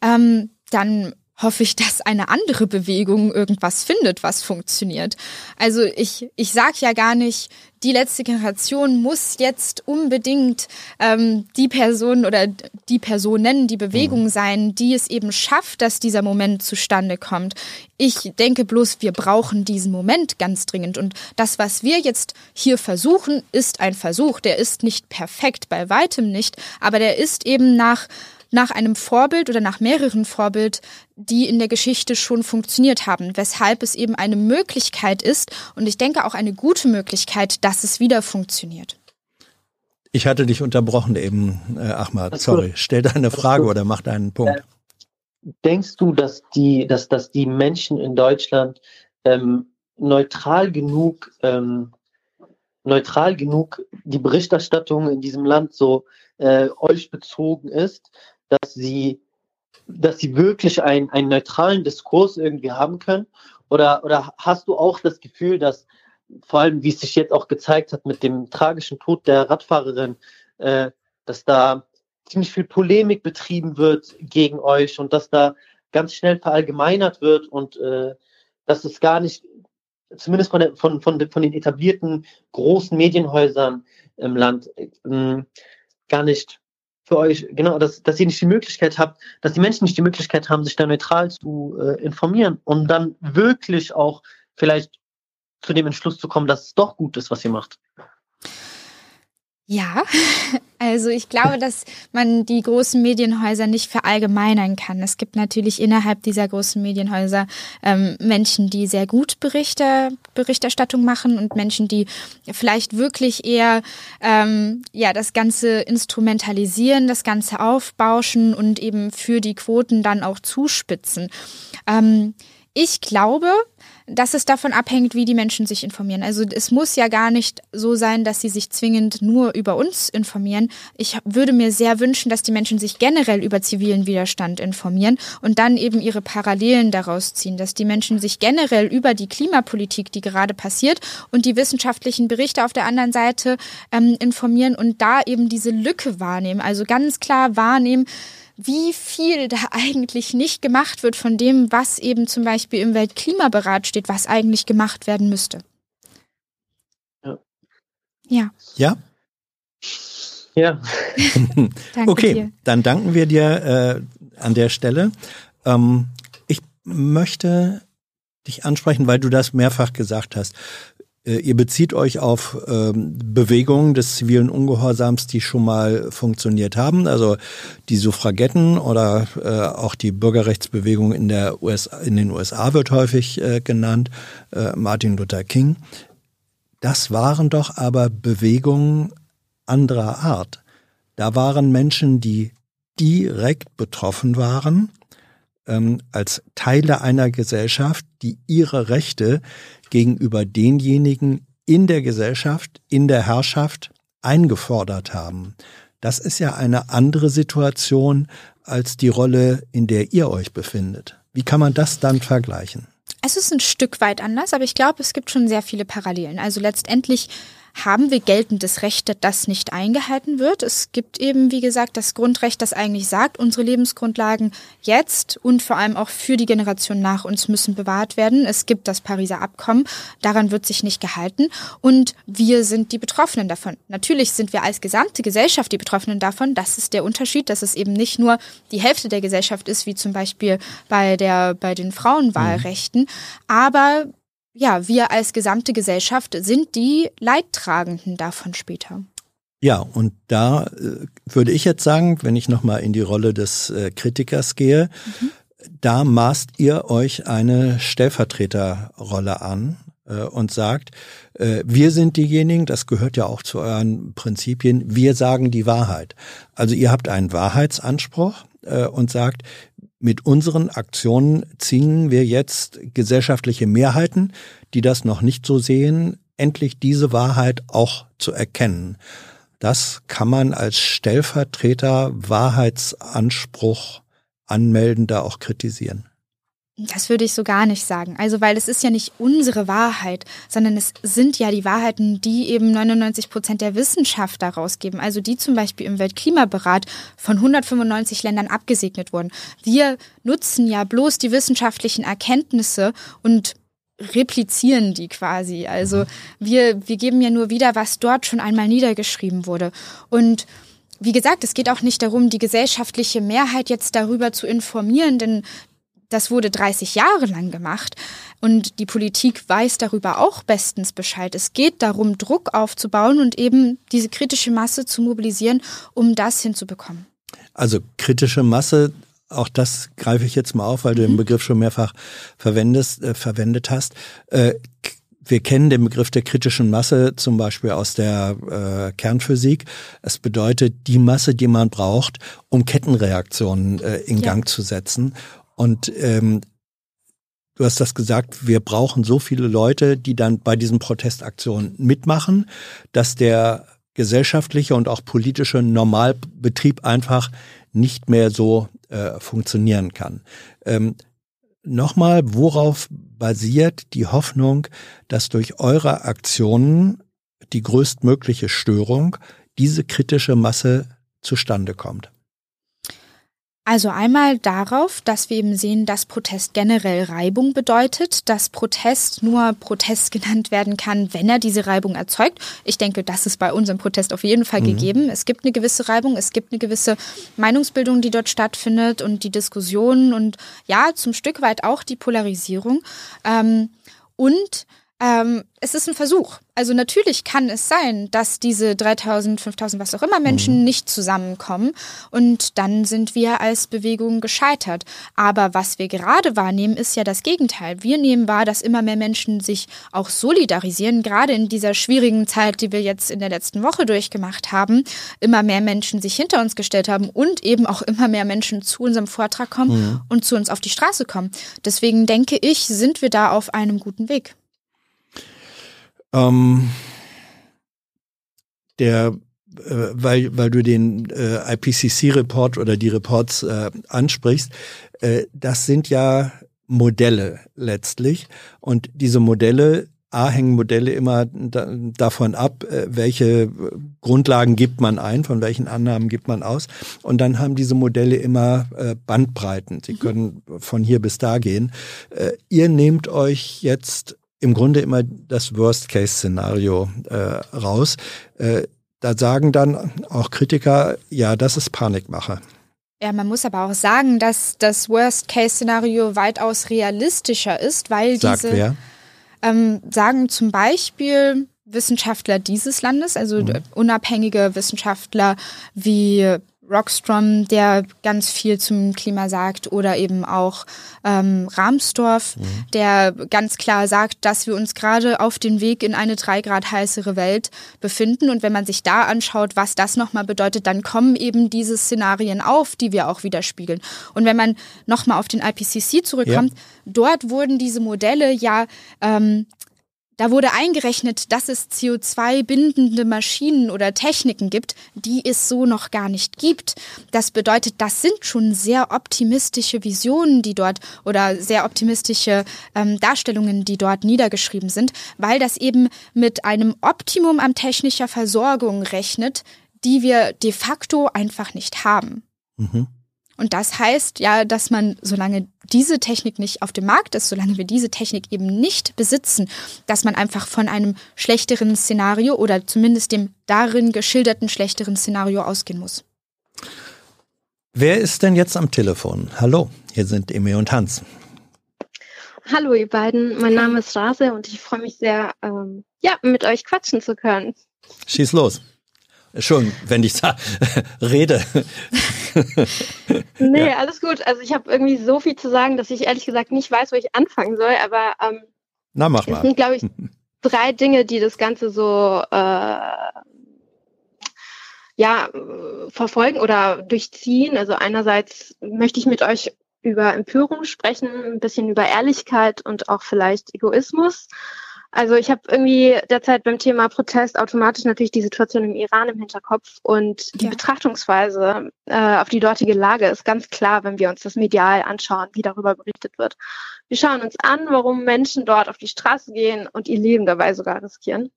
ähm, dann hoffe ich, dass eine andere Bewegung irgendwas findet, was funktioniert. Also ich, ich sage ja gar nicht, die letzte Generation muss jetzt unbedingt ähm, die Person oder die Personen, die Bewegung mhm. sein, die es eben schafft, dass dieser Moment zustande kommt. Ich denke bloß, wir brauchen diesen Moment ganz dringend. Und das, was wir jetzt hier versuchen, ist ein Versuch. Der ist nicht perfekt, bei weitem nicht, aber der ist eben nach nach einem Vorbild oder nach mehreren Vorbild, die in der Geschichte schon funktioniert haben, weshalb es eben eine Möglichkeit ist und ich denke auch eine gute Möglichkeit, dass es wieder funktioniert. Ich hatte dich unterbrochen eben, äh, Ahmad. Sorry. Stell deine Frage oder mach deinen Punkt. Äh, denkst du, dass die, dass, dass die Menschen in Deutschland ähm, neutral genug, ähm, neutral genug die Berichterstattung in diesem Land so äh, euch bezogen ist, dass sie, dass sie wirklich ein, einen neutralen Diskurs irgendwie haben können? Oder, oder hast du auch das Gefühl, dass vor allem, wie es sich jetzt auch gezeigt hat mit dem tragischen Tod der Radfahrerin, äh, dass da ziemlich viel Polemik betrieben wird gegen euch und dass da ganz schnell verallgemeinert wird und äh, dass es gar nicht, zumindest von, der, von, von, von den etablierten großen Medienhäusern im Land, äh, gar nicht für euch, genau, dass, dass ihr nicht die Möglichkeit habt, dass die Menschen nicht die Möglichkeit haben, sich da neutral zu äh, informieren und dann wirklich auch vielleicht zu dem Entschluss zu kommen, dass es doch gut ist, was ihr macht. Ja, also ich glaube, dass man die großen Medienhäuser nicht verallgemeinern kann. Es gibt natürlich innerhalb dieser großen Medienhäuser ähm, Menschen, die sehr gut Berichte, Berichterstattung machen und Menschen, die vielleicht wirklich eher ähm, ja das Ganze instrumentalisieren, das Ganze aufbauschen und eben für die Quoten dann auch zuspitzen. Ähm, ich glaube, dass es davon abhängt, wie die Menschen sich informieren. Also es muss ja gar nicht so sein, dass sie sich zwingend nur über uns informieren. Ich würde mir sehr wünschen, dass die Menschen sich generell über zivilen Widerstand informieren und dann eben ihre Parallelen daraus ziehen, dass die Menschen sich generell über die Klimapolitik, die gerade passiert, und die wissenschaftlichen Berichte auf der anderen Seite ähm, informieren und da eben diese Lücke wahrnehmen. Also ganz klar wahrnehmen, wie viel da eigentlich nicht gemacht wird von dem, was eben zum Beispiel im Weltklimaberat steht, was eigentlich gemacht werden müsste. Ja. Ja. Ja. ja. okay, dir. dann danken wir dir äh, an der Stelle. Ähm, ich möchte dich ansprechen, weil du das mehrfach gesagt hast. Äh, ihr bezieht euch auf ähm, Bewegungen des zivilen Ungehorsams, die schon mal funktioniert haben. Also die Suffragetten oder äh, auch die Bürgerrechtsbewegung in, der USA, in den USA wird häufig äh, genannt, äh, Martin Luther King. Das waren doch aber Bewegungen anderer Art. Da waren Menschen, die direkt betroffen waren, ähm, als Teile einer Gesellschaft, die ihre Rechte gegenüber denjenigen in der Gesellschaft, in der Herrschaft eingefordert haben. Das ist ja eine andere Situation als die Rolle, in der ihr euch befindet. Wie kann man das dann vergleichen? Es ist ein Stück weit anders, aber ich glaube, es gibt schon sehr viele Parallelen. Also letztendlich haben wir geltendes Recht, das nicht eingehalten wird. Es gibt eben, wie gesagt, das Grundrecht, das eigentlich sagt, unsere Lebensgrundlagen jetzt und vor allem auch für die Generation nach uns müssen bewahrt werden. Es gibt das Pariser Abkommen, daran wird sich nicht gehalten und wir sind die Betroffenen davon. Natürlich sind wir als gesamte Gesellschaft die Betroffenen davon. Das ist der Unterschied, dass es eben nicht nur die Hälfte der Gesellschaft ist, wie zum Beispiel bei der, bei den Frauenwahlrechten, mhm. aber ja, wir als gesamte Gesellschaft sind die Leidtragenden davon später. Ja, und da äh, würde ich jetzt sagen, wenn ich nochmal in die Rolle des äh, Kritikers gehe, mhm. da maßt ihr euch eine Stellvertreterrolle an äh, und sagt, äh, wir sind diejenigen, das gehört ja auch zu euren Prinzipien, wir sagen die Wahrheit. Also ihr habt einen Wahrheitsanspruch äh, und sagt, mit unseren Aktionen zwingen wir jetzt gesellschaftliche Mehrheiten, die das noch nicht so sehen, endlich diese Wahrheit auch zu erkennen. Das kann man als Stellvertreter Wahrheitsanspruch Anmeldender auch kritisieren. Das würde ich so gar nicht sagen. Also, weil es ist ja nicht unsere Wahrheit, sondern es sind ja die Wahrheiten, die eben 99 Prozent der Wissenschaft daraus geben. Also, die zum Beispiel im Weltklimaberat von 195 Ländern abgesegnet wurden. Wir nutzen ja bloß die wissenschaftlichen Erkenntnisse und replizieren die quasi. Also, wir, wir geben ja nur wieder, was dort schon einmal niedergeschrieben wurde. Und wie gesagt, es geht auch nicht darum, die gesellschaftliche Mehrheit jetzt darüber zu informieren, denn das wurde 30 Jahre lang gemacht und die Politik weiß darüber auch bestens Bescheid. Es geht darum, Druck aufzubauen und eben diese kritische Masse zu mobilisieren, um das hinzubekommen. Also kritische Masse, auch das greife ich jetzt mal auf, weil du mhm. den Begriff schon mehrfach verwendest, äh, verwendet hast. Äh, wir kennen den Begriff der kritischen Masse zum Beispiel aus der äh, Kernphysik. Es bedeutet die Masse, die man braucht, um Kettenreaktionen äh, in ja. Gang zu setzen. Und ähm, du hast das gesagt, wir brauchen so viele Leute, die dann bei diesen Protestaktionen mitmachen, dass der gesellschaftliche und auch politische Normalbetrieb einfach nicht mehr so äh, funktionieren kann. Ähm, Nochmal, worauf basiert die Hoffnung, dass durch eure Aktionen die größtmögliche Störung diese kritische Masse zustande kommt? Also einmal darauf, dass wir eben sehen, dass Protest generell Reibung bedeutet, dass Protest nur Protest genannt werden kann, wenn er diese Reibung erzeugt. Ich denke, das ist bei unserem Protest auf jeden Fall mhm. gegeben. Es gibt eine gewisse Reibung, es gibt eine gewisse Meinungsbildung, die dort stattfindet und die Diskussionen und ja, zum Stück weit auch die Polarisierung. Ähm, und Ähm, es ist ein Versuch. Also natürlich kann es sein, dass diese 3000, 5000, was auch immer Menschen mhm. nicht zusammenkommen und dann sind wir als Bewegung gescheitert. Aber was wir gerade wahrnehmen, ist ja das Gegenteil. Wir nehmen wahr, dass immer mehr Menschen sich auch solidarisieren, gerade in dieser schwierigen Zeit, die wir jetzt in der letzten Woche durchgemacht haben. Immer mehr Menschen sich hinter uns gestellt haben und eben auch immer mehr Menschen zu unserem Vortrag kommen mhm. und zu uns auf die Straße kommen. Deswegen denke ich, sind wir da auf einem guten Weg. Ähm, der, äh, weil, weil du den äh, IPCC-Report oder die Reports äh, ansprichst, äh, das sind ja Modelle letztlich. Und diese Modelle A hängen Modelle immer da, davon ab, äh, welche Grundlagen gibt man ein, von welchen Annahmen gibt man aus. Und dann haben diese Modelle immer äh, Bandbreiten. Sie mhm. können von hier bis da gehen. Äh, ihr nehmt euch jetzt im Grunde immer das Worst-Case-Szenario äh, raus. Äh, da sagen dann auch Kritiker, ja, das ist Panikmache. Ja, man muss aber auch sagen, dass das Worst-Case-Szenario weitaus realistischer ist, weil Sagt diese wer? Ähm, sagen zum Beispiel Wissenschaftler dieses Landes, also mhm. unabhängige Wissenschaftler wie Rockstrom, der ganz viel zum Klima sagt, oder eben auch ähm, Rahmsdorf, mhm. der ganz klar sagt, dass wir uns gerade auf dem Weg in eine drei Grad heißere Welt befinden. Und wenn man sich da anschaut, was das nochmal bedeutet, dann kommen eben diese Szenarien auf, die wir auch widerspiegeln. Und wenn man nochmal auf den IPCC zurückkommt, ja. dort wurden diese Modelle ja ähm, da wurde eingerechnet, dass es CO2-bindende Maschinen oder Techniken gibt, die es so noch gar nicht gibt. Das bedeutet, das sind schon sehr optimistische Visionen, die dort oder sehr optimistische ähm, Darstellungen, die dort niedergeschrieben sind, weil das eben mit einem Optimum an technischer Versorgung rechnet, die wir de facto einfach nicht haben. Mhm. Und das heißt ja, dass man, solange diese Technik nicht auf dem Markt ist, solange wir diese Technik eben nicht besitzen, dass man einfach von einem schlechteren Szenario oder zumindest dem darin geschilderten schlechteren Szenario ausgehen muss. Wer ist denn jetzt am Telefon? Hallo, hier sind Eme und Hans. Hallo ihr beiden, mein Name ist Rase und ich freue mich sehr, ähm, ja, mit euch quatschen zu können. Schieß los. Schon, wenn ich da rede. nee, ja. alles gut. Also ich habe irgendwie so viel zu sagen, dass ich ehrlich gesagt nicht weiß, wo ich anfangen soll. Aber ähm, Na, mach mal. es sind, glaube ich, drei Dinge, die das Ganze so äh, ja, verfolgen oder durchziehen. Also einerseits möchte ich mit euch über Empörung sprechen, ein bisschen über Ehrlichkeit und auch vielleicht Egoismus. Also ich habe irgendwie derzeit beim Thema Protest automatisch natürlich die Situation im Iran im Hinterkopf und die ja. Betrachtungsweise äh, auf die dortige Lage ist ganz klar, wenn wir uns das medial anschauen, wie darüber berichtet wird. Wir schauen uns an, warum Menschen dort auf die Straße gehen und ihr Leben dabei sogar riskieren.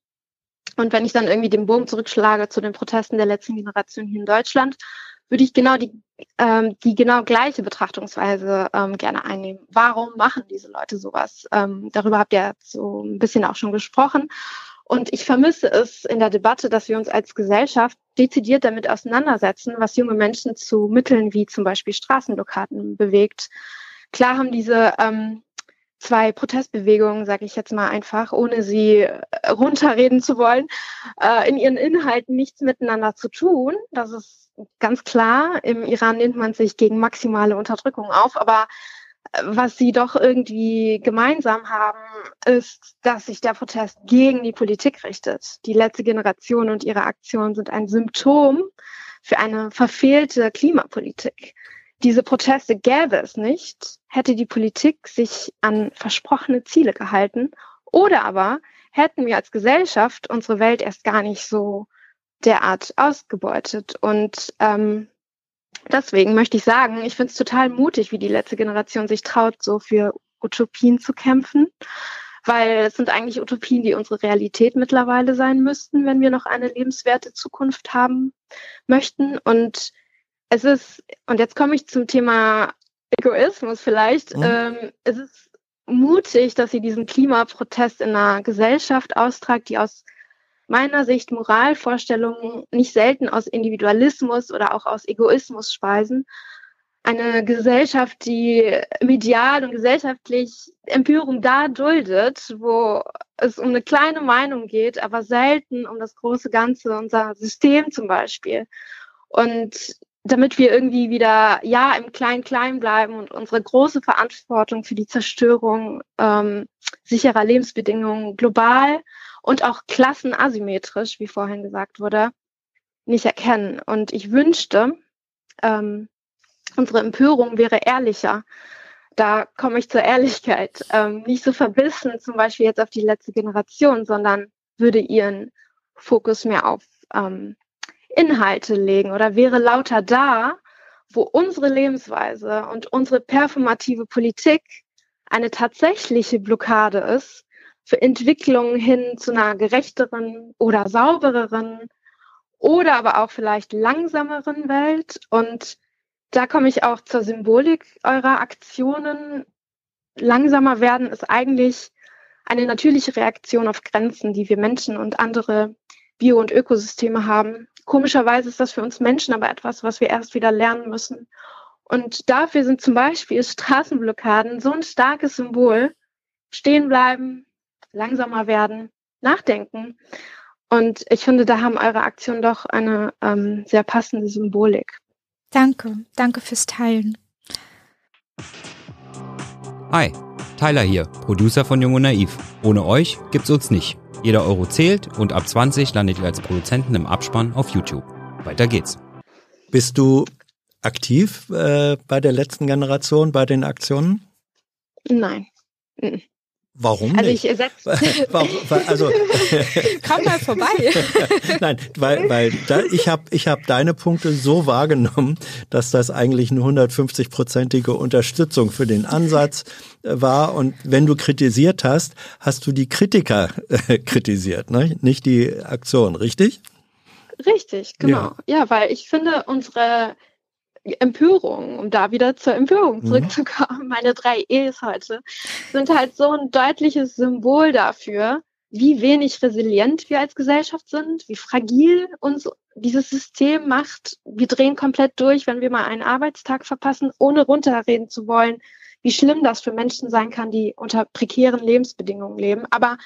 Und wenn ich dann irgendwie den Bogen zurückschlage zu den Protesten der letzten Generation hier in Deutschland, würde ich genau die, ähm, die genau gleiche Betrachtungsweise ähm, gerne einnehmen. Warum machen diese Leute sowas? Ähm, darüber habt ihr so ein bisschen auch schon gesprochen. Und ich vermisse es in der Debatte, dass wir uns als Gesellschaft dezidiert damit auseinandersetzen, was junge Menschen zu Mitteln wie zum Beispiel Straßenblockaden bewegt. Klar haben diese ähm, zwei Protestbewegungen, sage ich jetzt mal einfach, ohne sie äh, runterreden zu wollen, äh, in ihren Inhalten nichts miteinander zu tun. Das ist ganz klar. Im Iran nimmt man sich gegen maximale Unterdrückung auf, aber äh, was sie doch irgendwie gemeinsam haben, ist, dass sich der Protest gegen die Politik richtet. Die letzte Generation und ihre Aktionen sind ein Symptom für eine verfehlte Klimapolitik. Diese Proteste gäbe es nicht, hätte die Politik sich an versprochene Ziele gehalten oder aber hätten wir als Gesellschaft unsere Welt erst gar nicht so derart ausgebeutet. Und ähm, deswegen möchte ich sagen, ich finde es total mutig, wie die letzte Generation sich traut, so für Utopien zu kämpfen, weil es sind eigentlich Utopien, die unsere Realität mittlerweile sein müssten, wenn wir noch eine lebenswerte Zukunft haben möchten. Und es ist, und jetzt komme ich zum Thema Egoismus vielleicht, mhm. ähm, es ist mutig, dass sie diesen Klimaprotest in einer Gesellschaft austragt, die aus meiner Sicht Moralvorstellungen nicht selten aus Individualismus oder auch aus Egoismus speisen. eine Gesellschaft, die medial und gesellschaftlich Empörung da duldet, wo es um eine kleine Meinung geht, aber selten um das große Ganze, unser System zum Beispiel. Und damit wir irgendwie wieder ja im Klein-Klein bleiben und unsere große Verantwortung für die Zerstörung ähm, sicherer Lebensbedingungen global und auch klassenasymmetrisch, wie vorhin gesagt wurde, nicht erkennen. Und ich wünschte, ähm, unsere Empörung wäre ehrlicher. Da komme ich zur Ehrlichkeit. Ähm, nicht so verbissen, zum Beispiel jetzt auf die letzte Generation, sondern würde ihren Fokus mehr auf ähm, Inhalte legen oder wäre lauter da, wo unsere Lebensweise und unsere performative Politik eine tatsächliche Blockade ist für Entwicklungen hin zu einer gerechteren oder saubereren oder aber auch vielleicht langsameren Welt. Und da komme ich auch zur Symbolik eurer Aktionen. Langsamer werden ist eigentlich eine natürliche Reaktion auf Grenzen, die wir Menschen und andere Bio- und Ökosysteme haben. Komischerweise ist das für uns Menschen aber etwas, was wir erst wieder lernen müssen. Und dafür sind zum Beispiel Straßenblockaden so ein starkes Symbol. Stehen bleiben, langsamer werden, nachdenken. Und ich finde, da haben eure Aktionen doch eine ähm, sehr passende Symbolik. Danke, danke fürs Teilen. Hi, Tyler hier, Producer von Jung und Naiv. Ohne euch gibt's uns nicht. Jeder Euro zählt und ab 20 landet ihr als Produzenten im Abspann auf YouTube. Weiter geht's. Bist du aktiv äh, bei der letzten Generation, bei den Aktionen? Nein. Warum also nicht? ich ersetze. also komm mal vorbei. Nein, weil weil da, ich habe ich habe deine Punkte so wahrgenommen, dass das eigentlich eine 150-prozentige Unterstützung für den Ansatz äh, war und wenn du kritisiert hast, hast du die Kritiker äh, kritisiert, ne? nicht die Aktion, richtig? Richtig, genau. Ja. ja, weil ich finde unsere Empörung, um da wieder zur Empörung mhm. zurückzukommen, mhm. meine drei E's heute, sind halt so ein deutliches Symbol dafür, wie wenig resilient wir als Gesellschaft sind, wie fragil uns dieses System macht. Wir drehen komplett durch, wenn wir mal einen Arbeitstag verpassen, ohne runterreden zu wollen, wie schlimm das für Menschen sein kann, die unter prekären Lebensbedingungen leben. Aber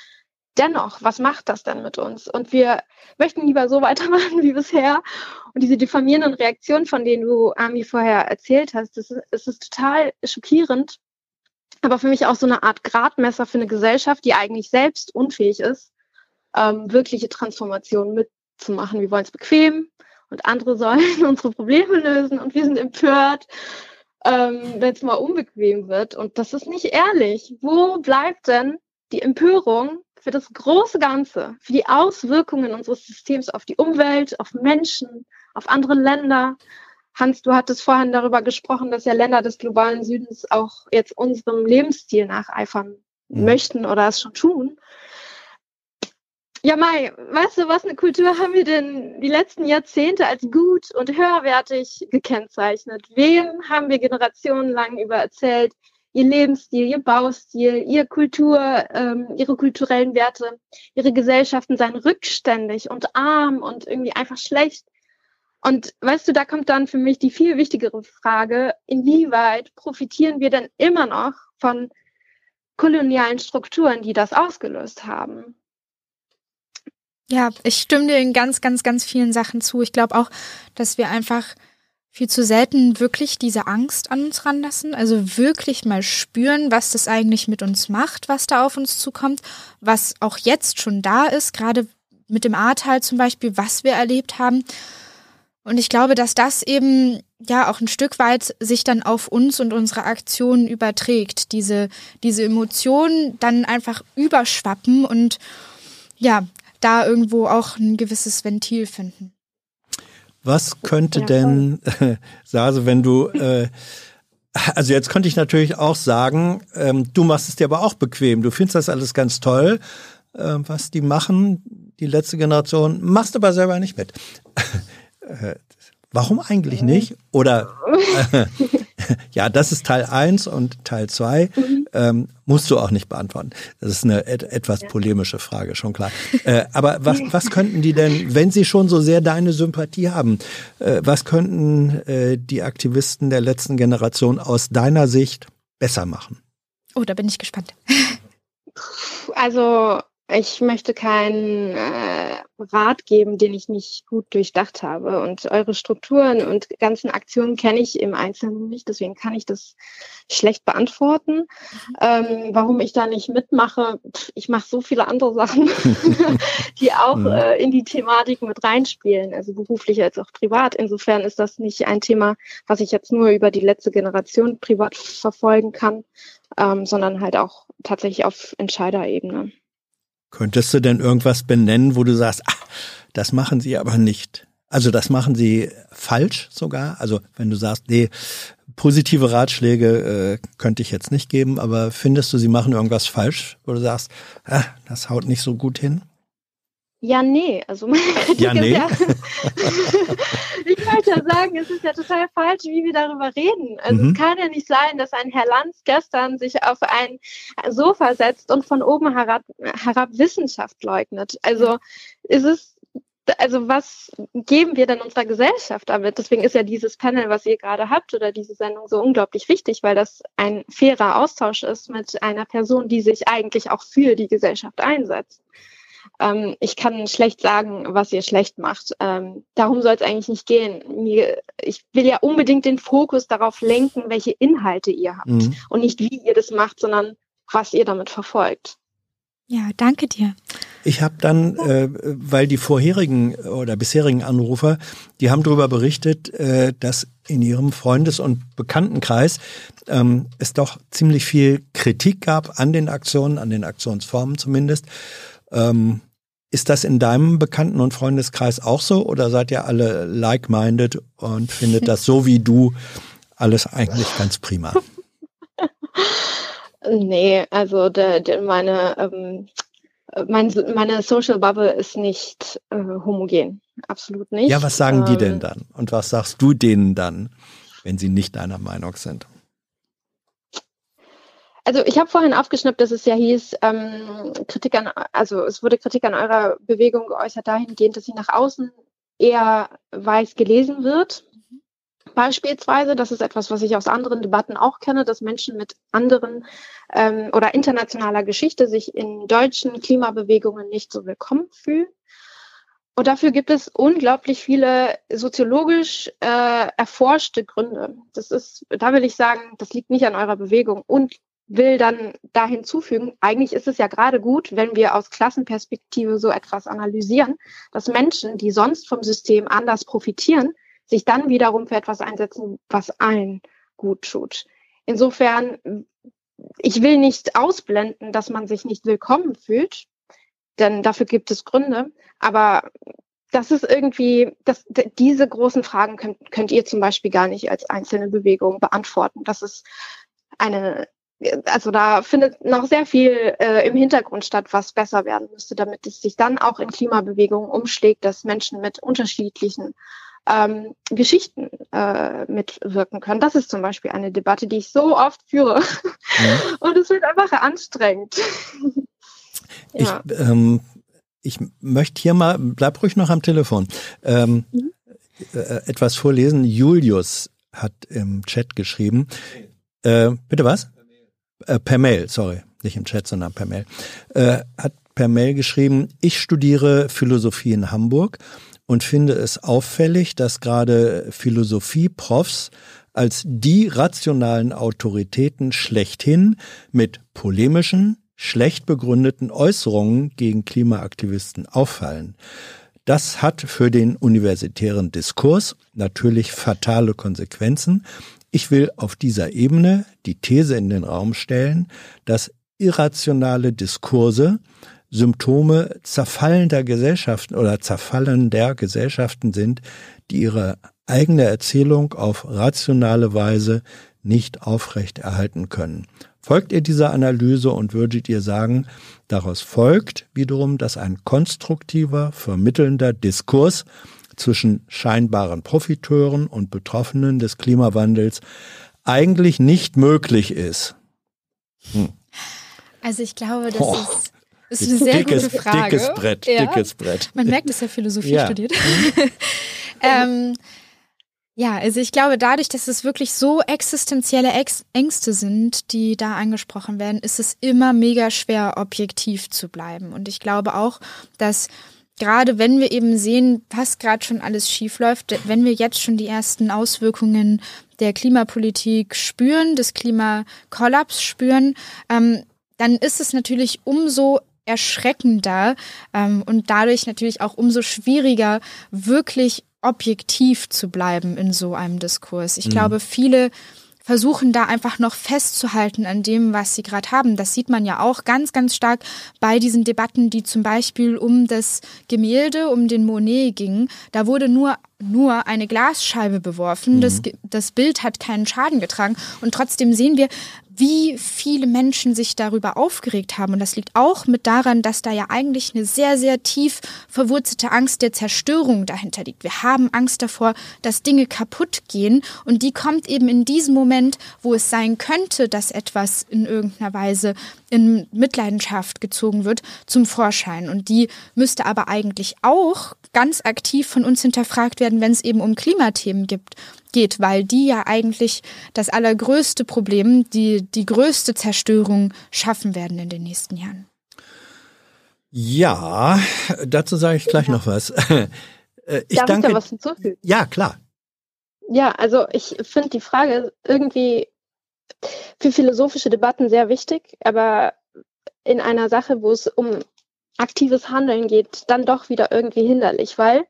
dennoch, was macht das denn mit uns? Und wir möchten lieber so weitermachen wie bisher. Und diese diffamierenden Reaktionen, von denen du, Ami, vorher erzählt hast, das ist, das ist total schockierend. Aber für mich auch so eine Art Gradmesser für eine Gesellschaft, die eigentlich selbst unfähig ist, ähm, wirkliche Transformationen mitzumachen. Wir wollen es bequem und andere sollen unsere Probleme lösen und wir sind empört, ähm, wenn es mal unbequem wird. Und das ist nicht ehrlich. Wo bleibt denn die Empörung für das große Ganze, für die Auswirkungen unseres Systems auf die Umwelt, auf Menschen, auf andere Länder. Hans, du hattest vorhin darüber gesprochen, dass ja Länder des globalen Südens auch jetzt unserem Lebensstil nacheifern mhm. möchten oder es schon tun. Ja, Mai, weißt du, was eine Kultur haben wir denn die letzten Jahrzehnte als gut und höherwertig gekennzeichnet? Wem haben wir generationenlang über erzählt, ihr Lebensstil, ihr Baustil, ihr Kultur, ähm, ihre kulturellen Werte, ihre Gesellschaften seien rückständig und arm und irgendwie einfach schlecht. Und weißt du, da kommt dann für mich die viel wichtigere Frage, inwieweit profitieren wir denn immer noch von kolonialen Strukturen, die das ausgelöst haben? Ja, ich stimme dir in ganz, ganz, ganz vielen Sachen zu. Ich glaube auch, dass wir einfach viel zu selten wirklich diese Angst an uns ranlassen. Also wirklich mal spüren, was das eigentlich mit uns macht, was da auf uns zukommt, was auch jetzt schon da ist, gerade mit dem Ahrtal zum Beispiel, was wir erlebt haben. Und ich glaube, dass das eben ja auch ein Stück weit sich dann auf uns und unsere Aktionen überträgt. Diese, diese Emotionen dann einfach überschwappen und ja, da irgendwo auch ein gewisses Ventil finden. Was könnte ja, denn, äh, Sase, wenn du, äh, also jetzt könnte ich natürlich auch sagen, ähm, du machst es dir aber auch bequem. Du findest das alles ganz toll, äh, was die machen, die letzte Generation, machst aber selber nicht mit. äh, warum eigentlich nicht? Oder äh, Ja, das ist Teil eins und Teil zwei mhm. ähm, musst du auch nicht beantworten. Das ist eine et etwas polemische Frage, schon klar. Äh, aber was, was könnten die denn, wenn sie schon so sehr deine Sympathie haben, äh, was könnten äh, die Aktivisten der letzten Generation aus deiner Sicht besser machen? Oh, da bin ich gespannt. Also ich möchte keinen äh, Rat geben, den ich nicht gut durchdacht habe. Und eure Strukturen und ganzen Aktionen kenne ich im Einzelnen nicht, deswegen kann ich das schlecht beantworten. Mhm. Ähm, warum ich da nicht mitmache, ich mache so viele andere Sachen, die auch mhm. äh, in die Thematik mit reinspielen, also beruflich als auch privat. Insofern ist das nicht ein Thema, was ich jetzt nur über die letzte Generation privat verfolgen kann, ähm, sondern halt auch tatsächlich auf Entscheiderebene. Könntest du denn irgendwas benennen, wo du sagst, ach, das machen sie aber nicht? Also das machen sie falsch sogar. Also wenn du sagst, nee, positive Ratschläge äh, könnte ich jetzt nicht geben, aber findest du, sie machen irgendwas falsch, wo du sagst, ah, das haut nicht so gut hin? Ja, nee, also meine Kritik ja, nee. ja, ich wollte ja sagen, es ist ja total falsch, wie wir darüber reden. Also mhm. es kann ja nicht sein, dass ein Herr Lanz gestern sich auf ein Sofa setzt und von oben herab, herab Wissenschaft leugnet. Also ist es also was geben wir denn unserer Gesellschaft damit? Deswegen ist ja dieses Panel, was ihr gerade habt, oder diese Sendung so unglaublich wichtig, weil das ein fairer Austausch ist mit einer Person, die sich eigentlich auch für die Gesellschaft einsetzt. Ähm, ich kann schlecht sagen, was ihr schlecht macht. Ähm, darum soll es eigentlich nicht gehen. Mir, ich will ja unbedingt den Fokus darauf lenken, welche Inhalte ihr habt mhm. und nicht wie ihr das macht, sondern was ihr damit verfolgt. Ja, danke dir. Ich habe dann, äh, weil die vorherigen oder bisherigen Anrufer, die haben darüber berichtet, äh, dass in ihrem Freundes- und Bekanntenkreis ähm, es doch ziemlich viel Kritik gab an den Aktionen, an den Aktionsformen zumindest. Ähm, ist das in deinem Bekannten- und Freundeskreis auch so oder seid ihr alle like-minded und findet das so wie du alles eigentlich ganz prima? nee, also de, de, meine, ähm, mein, meine Social Bubble ist nicht äh, homogen. Absolut nicht. Ja, was sagen ähm, die denn dann? Und was sagst du denen dann, wenn sie nicht deiner Meinung sind? Also ich habe vorhin aufgeschnappt, dass es ja hieß, ähm, Kritik an, also es wurde Kritik an eurer Bewegung geäußert dahingehend, dass sie nach außen eher weiß gelesen wird. Beispielsweise, das ist etwas, was ich aus anderen Debatten auch kenne, dass Menschen mit anderen ähm, oder internationaler Geschichte sich in deutschen Klimabewegungen nicht so willkommen fühlen. Und dafür gibt es unglaublich viele soziologisch äh, erforschte Gründe. Das ist, da will ich sagen, das liegt nicht an eurer Bewegung und will dann da hinzufügen, eigentlich ist es ja gerade gut, wenn wir aus Klassenperspektive so etwas analysieren, dass Menschen, die sonst vom System anders profitieren, sich dann wiederum für etwas einsetzen, was allen gut tut. Insofern, ich will nicht ausblenden, dass man sich nicht willkommen fühlt, denn dafür gibt es Gründe, aber das ist irgendwie, das, diese großen Fragen könnt, könnt ihr zum Beispiel gar nicht als einzelne Bewegung beantworten. Das ist eine also da findet noch sehr viel äh, im Hintergrund statt, was besser werden müsste, damit es sich dann auch in Klimabewegungen umschlägt, dass Menschen mit unterschiedlichen ähm, Geschichten äh, mitwirken können. Das ist zum Beispiel eine Debatte, die ich so oft führe. Mhm. Und es wird einfach anstrengend. ja. Ich, ähm, ich möchte hier mal, bleib ruhig noch am Telefon, ähm, mhm. äh, etwas vorlesen. Julius hat im Chat geschrieben. Äh, bitte was? Äh, per Mail, sorry, nicht im Chat, sondern per Mail, äh, hat per Mail geschrieben, ich studiere Philosophie in Hamburg und finde es auffällig, dass gerade Philosophie-Profs als die rationalen Autoritäten schlechthin mit polemischen, schlecht begründeten Äußerungen gegen Klimaaktivisten auffallen. Das hat für den universitären Diskurs natürlich fatale Konsequenzen, ich will auf dieser Ebene die These in den Raum stellen, dass irrationale Diskurse Symptome zerfallender Gesellschaften oder zerfallender Gesellschaften sind, die ihre eigene Erzählung auf rationale Weise nicht aufrecht erhalten können. Folgt ihr dieser Analyse und würdet ihr sagen, daraus folgt wiederum, dass ein konstruktiver, vermittelnder Diskurs zwischen scheinbaren Profiteuren und Betroffenen des Klimawandels eigentlich nicht möglich ist? Hm. Also ich glaube, das oh. ist ist eine sehr dickes, gute Frage. Dickes Brett, ja. dickes Brett. Man merkt, dass er Philosophie ja. studiert. ähm, ja, also ich glaube, dadurch, dass es wirklich so existenzielle Ängste sind, die da angesprochen werden, ist es immer mega schwer, objektiv zu bleiben. Und ich glaube auch, dass gerade wenn wir eben sehen, was gerade schon alles schiefläuft, wenn wir jetzt schon die ersten Auswirkungen der Klimapolitik spüren, des Klimakollaps spüren, ähm, dann ist es natürlich umso erschreckender ähm, und dadurch natürlich auch umso schwieriger, wirklich objektiv zu bleiben in so einem Diskurs. Ich mhm. glaube, viele versuchen da einfach noch festzuhalten an dem, was sie gerade haben. Das sieht man ja auch ganz, ganz stark bei diesen Debatten, die zum Beispiel um das Gemälde, um den Monet gingen. Da wurde nur nur eine Glasscheibe beworfen. Mhm. Das, das Bild hat keinen Schaden getragen. Und trotzdem sehen wir, wie viele Menschen sich darüber aufgeregt haben. Und das liegt auch mit daran, dass da ja eigentlich eine sehr, sehr tief verwurzelte Angst der Zerstörung dahinter liegt. Wir haben Angst davor, dass Dinge kaputt gehen. Und die kommt eben in diesem Moment, wo es sein könnte, dass etwas in irgendeiner Weise in Mitleidenschaft gezogen wird, zum Vorschein. Und die müsste aber eigentlich auch ganz aktiv von uns hinterfragt werden, wenn es eben um Klimathemen gibt, geht, weil die ja eigentlich das allergrößte Problem, die, die größte Zerstörung schaffen werden in den nächsten Jahren. Ja, dazu sage ich gleich ja. noch was. Äh, ich Darf danke. Ich da was hinzufügen? Ja, klar. Ja, also ich finde die Frage irgendwie für philosophische Debatten sehr wichtig, aber in einer Sache, wo es um aktives Handeln geht, dann doch wieder irgendwie hinderlich, weil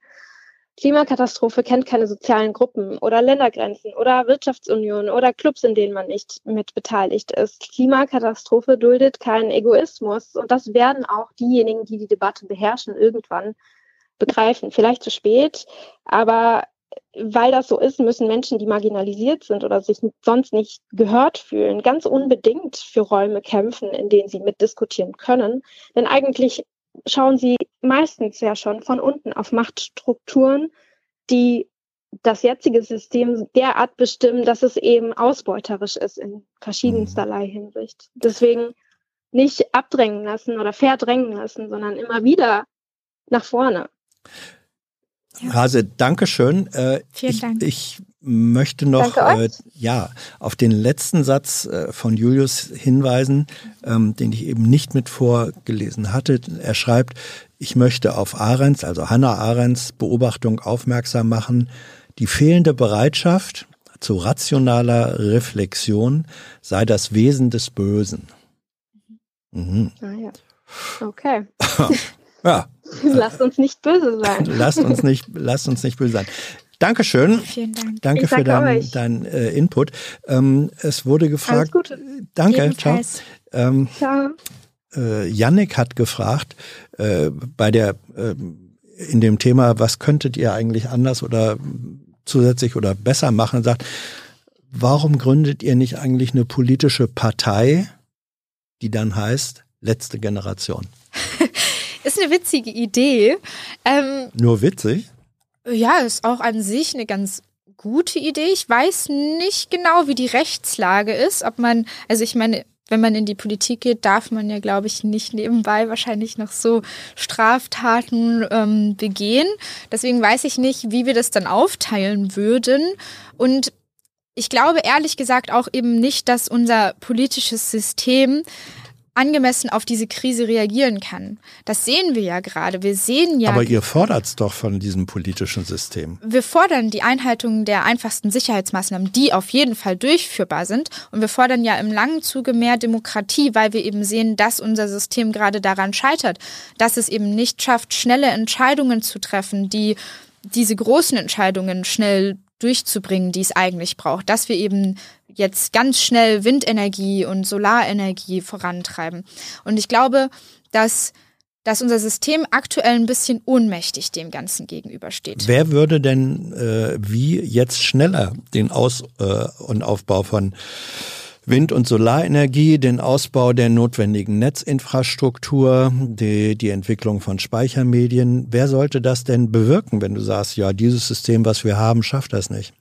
Klimakatastrophe kennt keine sozialen Gruppen oder Ländergrenzen oder Wirtschaftsunionen oder Clubs, in denen man nicht mit beteiligt ist. Klimakatastrophe duldet keinen Egoismus und das werden auch diejenigen, die die Debatte beherrschen, irgendwann begreifen. Vielleicht zu spät, aber weil das so ist, müssen Menschen, die marginalisiert sind oder sich sonst nicht gehört fühlen, ganz unbedingt für Räume kämpfen, in denen sie mitdiskutieren können. Denn eigentlich schauen sie meistens ja schon von unten auf Machtstrukturen, die das jetzige System derart bestimmen, dass es eben ausbeuterisch ist in verschiedensterlei Hinsicht. Deswegen nicht abdrängen lassen oder verdrängen lassen, sondern immer wieder nach vorne. Ja. Hase, danke schön. Äh, Vielen ich, Dank. Ich möchte noch äh, ja auf den letzten Satz äh, von Julius hinweisen, ähm, den ich eben nicht mit vorgelesen hatte. Er schreibt, ich möchte auf Arends, also Hannah Arends Beobachtung aufmerksam machen, die fehlende Bereitschaft zu rationaler Reflexion sei das Wesen des Bösen. Mhm. Ah, ja. Okay. ja. Lasst uns nicht böse sein. lasst uns nicht, lasst uns nicht böse sein. Dankeschön. Vielen Dank. Danke für deinen dein, äh, Input. Ähm, es wurde gefragt. Alles Gute. Danke. Ciao. Ähm, ciao. Äh, Yannick hat gefragt, äh, bei der, äh, in dem Thema, was könntet ihr eigentlich anders oder zusätzlich oder besser machen, sagt, warum gründet ihr nicht eigentlich eine politische Partei, die dann heißt letzte Generation? ist eine witzige Idee. Ähm, Nur witzig? Ja, ist auch an sich eine ganz gute Idee. Ich weiß nicht genau, wie die Rechtslage ist, ob man, also ich meine, wenn man in die Politik geht, darf man ja, glaube ich, nicht nebenbei wahrscheinlich noch so Straftaten ähm, begehen. Deswegen weiß ich nicht, wie wir das dann aufteilen würden. Und ich glaube ehrlich gesagt auch eben nicht, dass unser politisches System angemessen auf diese Krise reagieren kann. Das sehen wir ja gerade. Wir sehen ja. Aber ihr fordert es doch von diesem politischen System. Wir fordern die Einhaltung der einfachsten Sicherheitsmaßnahmen, die auf jeden Fall durchführbar sind. Und wir fordern ja im langen Zuge mehr Demokratie, weil wir eben sehen, dass unser System gerade daran scheitert, dass es eben nicht schafft, schnelle Entscheidungen zu treffen, die diese großen Entscheidungen schnell durchzubringen, die es eigentlich braucht, dass wir eben jetzt ganz schnell Windenergie und Solarenergie vorantreiben. Und ich glaube, dass dass unser System aktuell ein bisschen ohnmächtig dem Ganzen gegenübersteht. Wer würde denn äh, wie jetzt schneller den Aus- äh, und Aufbau von Wind- und Solarenergie, den Ausbau der notwendigen Netzinfrastruktur, die, die Entwicklung von Speichermedien. Wer sollte das denn bewirken, wenn du sagst, ja, dieses System, was wir haben, schafft das nicht?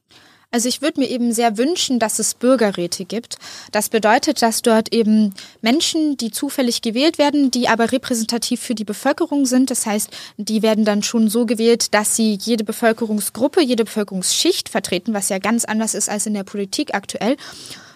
Also ich würde mir eben sehr wünschen, dass es Bürgerräte gibt. Das bedeutet, dass dort eben Menschen, die zufällig gewählt werden, die aber repräsentativ für die Bevölkerung sind. Das heißt, die werden dann schon so gewählt, dass sie jede Bevölkerungsgruppe, jede Bevölkerungsschicht vertreten, was ja ganz anders ist als in der Politik aktuell.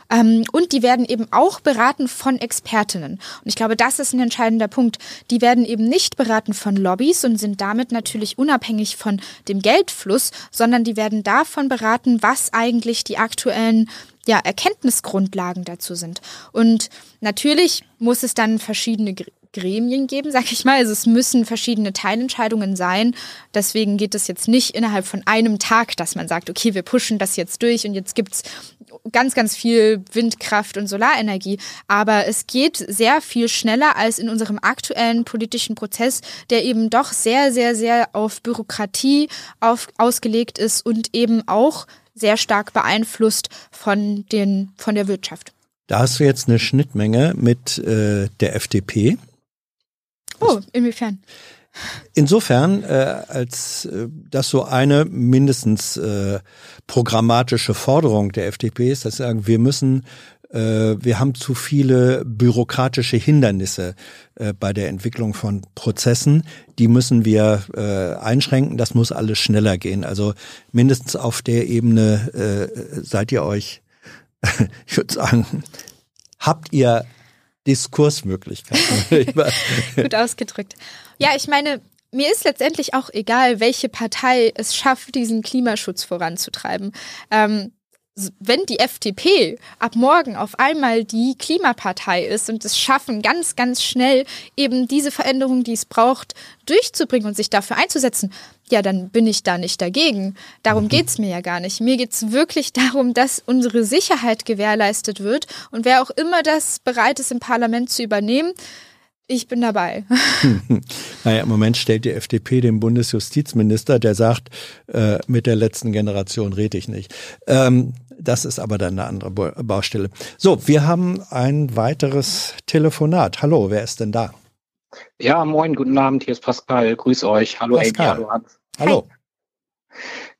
Ähm, und die werden eben auch beraten von Expertinnen. Und ich glaube, das ist ein entscheidender Punkt. Die werden eben nicht beraten von Lobbys und sind damit natürlich unabhängig von dem Geldfluss, sondern die werden davon beraten, was eigentlich die aktuellen ja, Erkenntnisgrundlagen dazu sind. Und natürlich muss es dann verschiedene Gremien geben, sag ich mal. Also es müssen verschiedene Teilentscheidungen sein. Deswegen geht es jetzt nicht innerhalb von einem Tag, dass man sagt, okay, wir pushen das jetzt durch und jetzt gibt's ganz, ganz viel Windkraft und Solarenergie. Aber es geht sehr viel schneller als in unserem aktuellen politischen Prozess, der eben doch sehr, sehr, sehr auf Bürokratie auf, ausgelegt ist und eben auch sehr stark beeinflusst von, den, von der Wirtschaft. Da hast du jetzt eine Schnittmenge mit äh, der FDP. Oh, inwiefern? Insofern, äh, als äh, das so eine mindestens äh, programmatische Forderung der FDP ist, dass sie sagen, wir müssen, äh, wir haben zu viele bürokratische Hindernisse äh, bei der Entwicklung von Prozessen, die müssen wir äh, einschränken, das muss alles schneller gehen. Also mindestens auf der Ebene äh, seid ihr euch, ich würde sagen, habt ihr Diskursmöglichkeiten. Gut ausgedrückt. Ja, ich meine, mir ist letztendlich auch egal, welche Partei es schafft, diesen Klimaschutz voranzutreiben. Ähm, wenn die FDP ab morgen auf einmal die Klimapartei ist und es schaffen, ganz, ganz schnell eben diese Veränderung, die es braucht, durchzubringen und sich dafür einzusetzen, ja, dann bin ich da nicht dagegen. Darum mhm. geht's mir ja gar nicht. Mir geht's wirklich darum, dass unsere Sicherheit gewährleistet wird und wer auch immer das bereit ist, im Parlament zu übernehmen, ich bin dabei. naja, im Moment stellt die FDP den Bundesjustizminister, der sagt, äh, mit der letzten Generation rede ich nicht. Ähm, das ist aber dann eine andere Baustelle. So, wir haben ein weiteres Telefonat. Hallo, wer ist denn da? Ja, moin, guten Abend, hier ist Pascal. Grüß euch. Hallo, Pascal. Amy, hallo Hans. Hallo.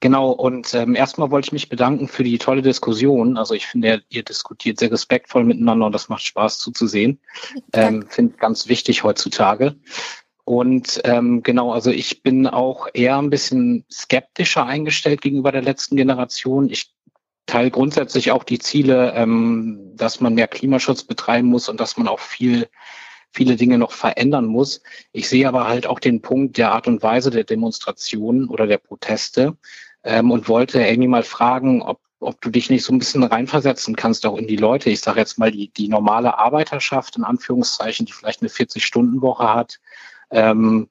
Genau, und ähm, erstmal wollte ich mich bedanken für die tolle Diskussion. Also ich finde, ihr diskutiert sehr respektvoll miteinander und das macht Spaß zuzusehen. Ähm, finde ganz wichtig heutzutage. Und ähm, genau, also ich bin auch eher ein bisschen skeptischer eingestellt gegenüber der letzten Generation. Ich teile grundsätzlich auch die Ziele, ähm, dass man mehr Klimaschutz betreiben muss und dass man auch viel viele Dinge noch verändern muss. Ich sehe aber halt auch den Punkt der Art und Weise der Demonstrationen oder der Proteste ähm, und wollte Amy mal fragen, ob, ob du dich nicht so ein bisschen reinversetzen kannst, auch in die Leute. Ich sage jetzt mal die, die normale Arbeiterschaft, in Anführungszeichen, die vielleicht eine 40-Stunden-Woche hat. Ähm,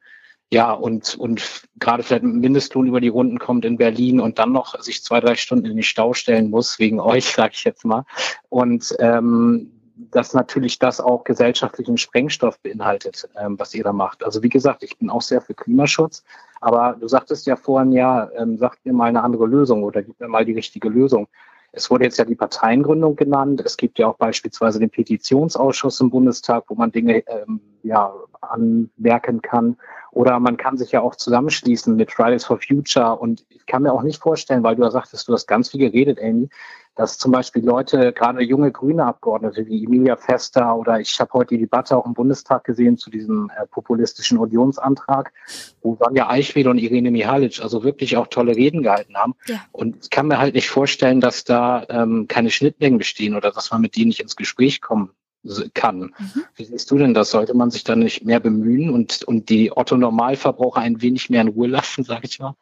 ja, und, und gerade vielleicht mit Mindestlohn über die Runden kommt in Berlin und dann noch sich zwei, drei Stunden in den Stau stellen muss, wegen euch, sage ich jetzt mal. Und ähm, dass natürlich das auch gesellschaftlichen Sprengstoff beinhaltet, ähm, was ihr da macht. Also wie gesagt, ich bin auch sehr für Klimaschutz, aber du sagtest ja vorhin, ja, ähm, sagt mir mal eine andere Lösung oder gib mir mal die richtige Lösung. Es wurde jetzt ja die Parteiengründung genannt. Es gibt ja auch beispielsweise den Petitionsausschuss im Bundestag, wo man Dinge ähm, ja, anmerken kann. Oder man kann sich ja auch zusammenschließen mit Fridays for Future. Und ich kann mir auch nicht vorstellen, weil du ja sagtest, du hast ganz viel geredet, Amy, dass zum Beispiel Leute, gerade junge grüne Abgeordnete wie Emilia Fester oder ich habe heute die Debatte auch im Bundestag gesehen zu diesem äh, populistischen Unionsantrag, wo Sonja Eichwede und Irene Mihalic also wirklich auch tolle Reden gehalten haben. Ja. Und ich kann mir halt nicht vorstellen, dass da ähm, keine Schnittmengen bestehen oder dass man mit denen nicht ins Gespräch kommen kann. Mhm. Wie siehst du denn das? Sollte man sich dann nicht mehr bemühen und, und die Otto-Normalverbraucher ein wenig mehr in Ruhe lassen, sage ich mal?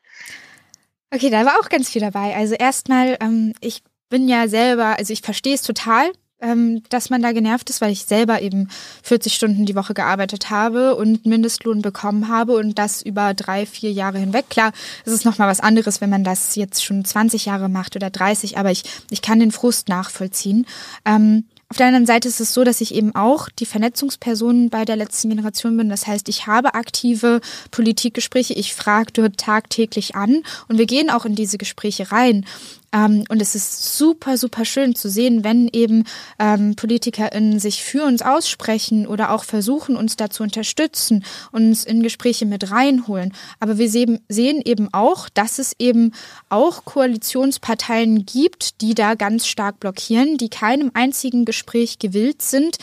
Okay, da war auch ganz viel dabei. Also erstmal, ähm, ich bin ja selber, also ich verstehe es total, ähm, dass man da genervt ist, weil ich selber eben 40 Stunden die Woche gearbeitet habe und Mindestlohn bekommen habe und das über drei, vier Jahre hinweg. Klar, es ist nochmal was anderes, wenn man das jetzt schon 20 Jahre macht oder 30, aber ich, ich kann den Frust nachvollziehen. Ähm, auf der anderen Seite ist es so, dass ich eben auch die Vernetzungsperson bei der letzten Generation bin. Das heißt, ich habe aktive Politikgespräche, ich frage dort tagtäglich an und wir gehen auch in diese Gespräche rein. Ähm, und es ist super, super schön zu sehen, wenn eben ähm, PolitikerInnen sich für uns aussprechen oder auch versuchen, uns da zu unterstützen, uns in Gespräche mit reinholen. Aber wir sehen, sehen eben auch, dass es eben auch Koalitionsparteien gibt, die da ganz stark blockieren, die keinem einzigen Gespräch gewillt sind,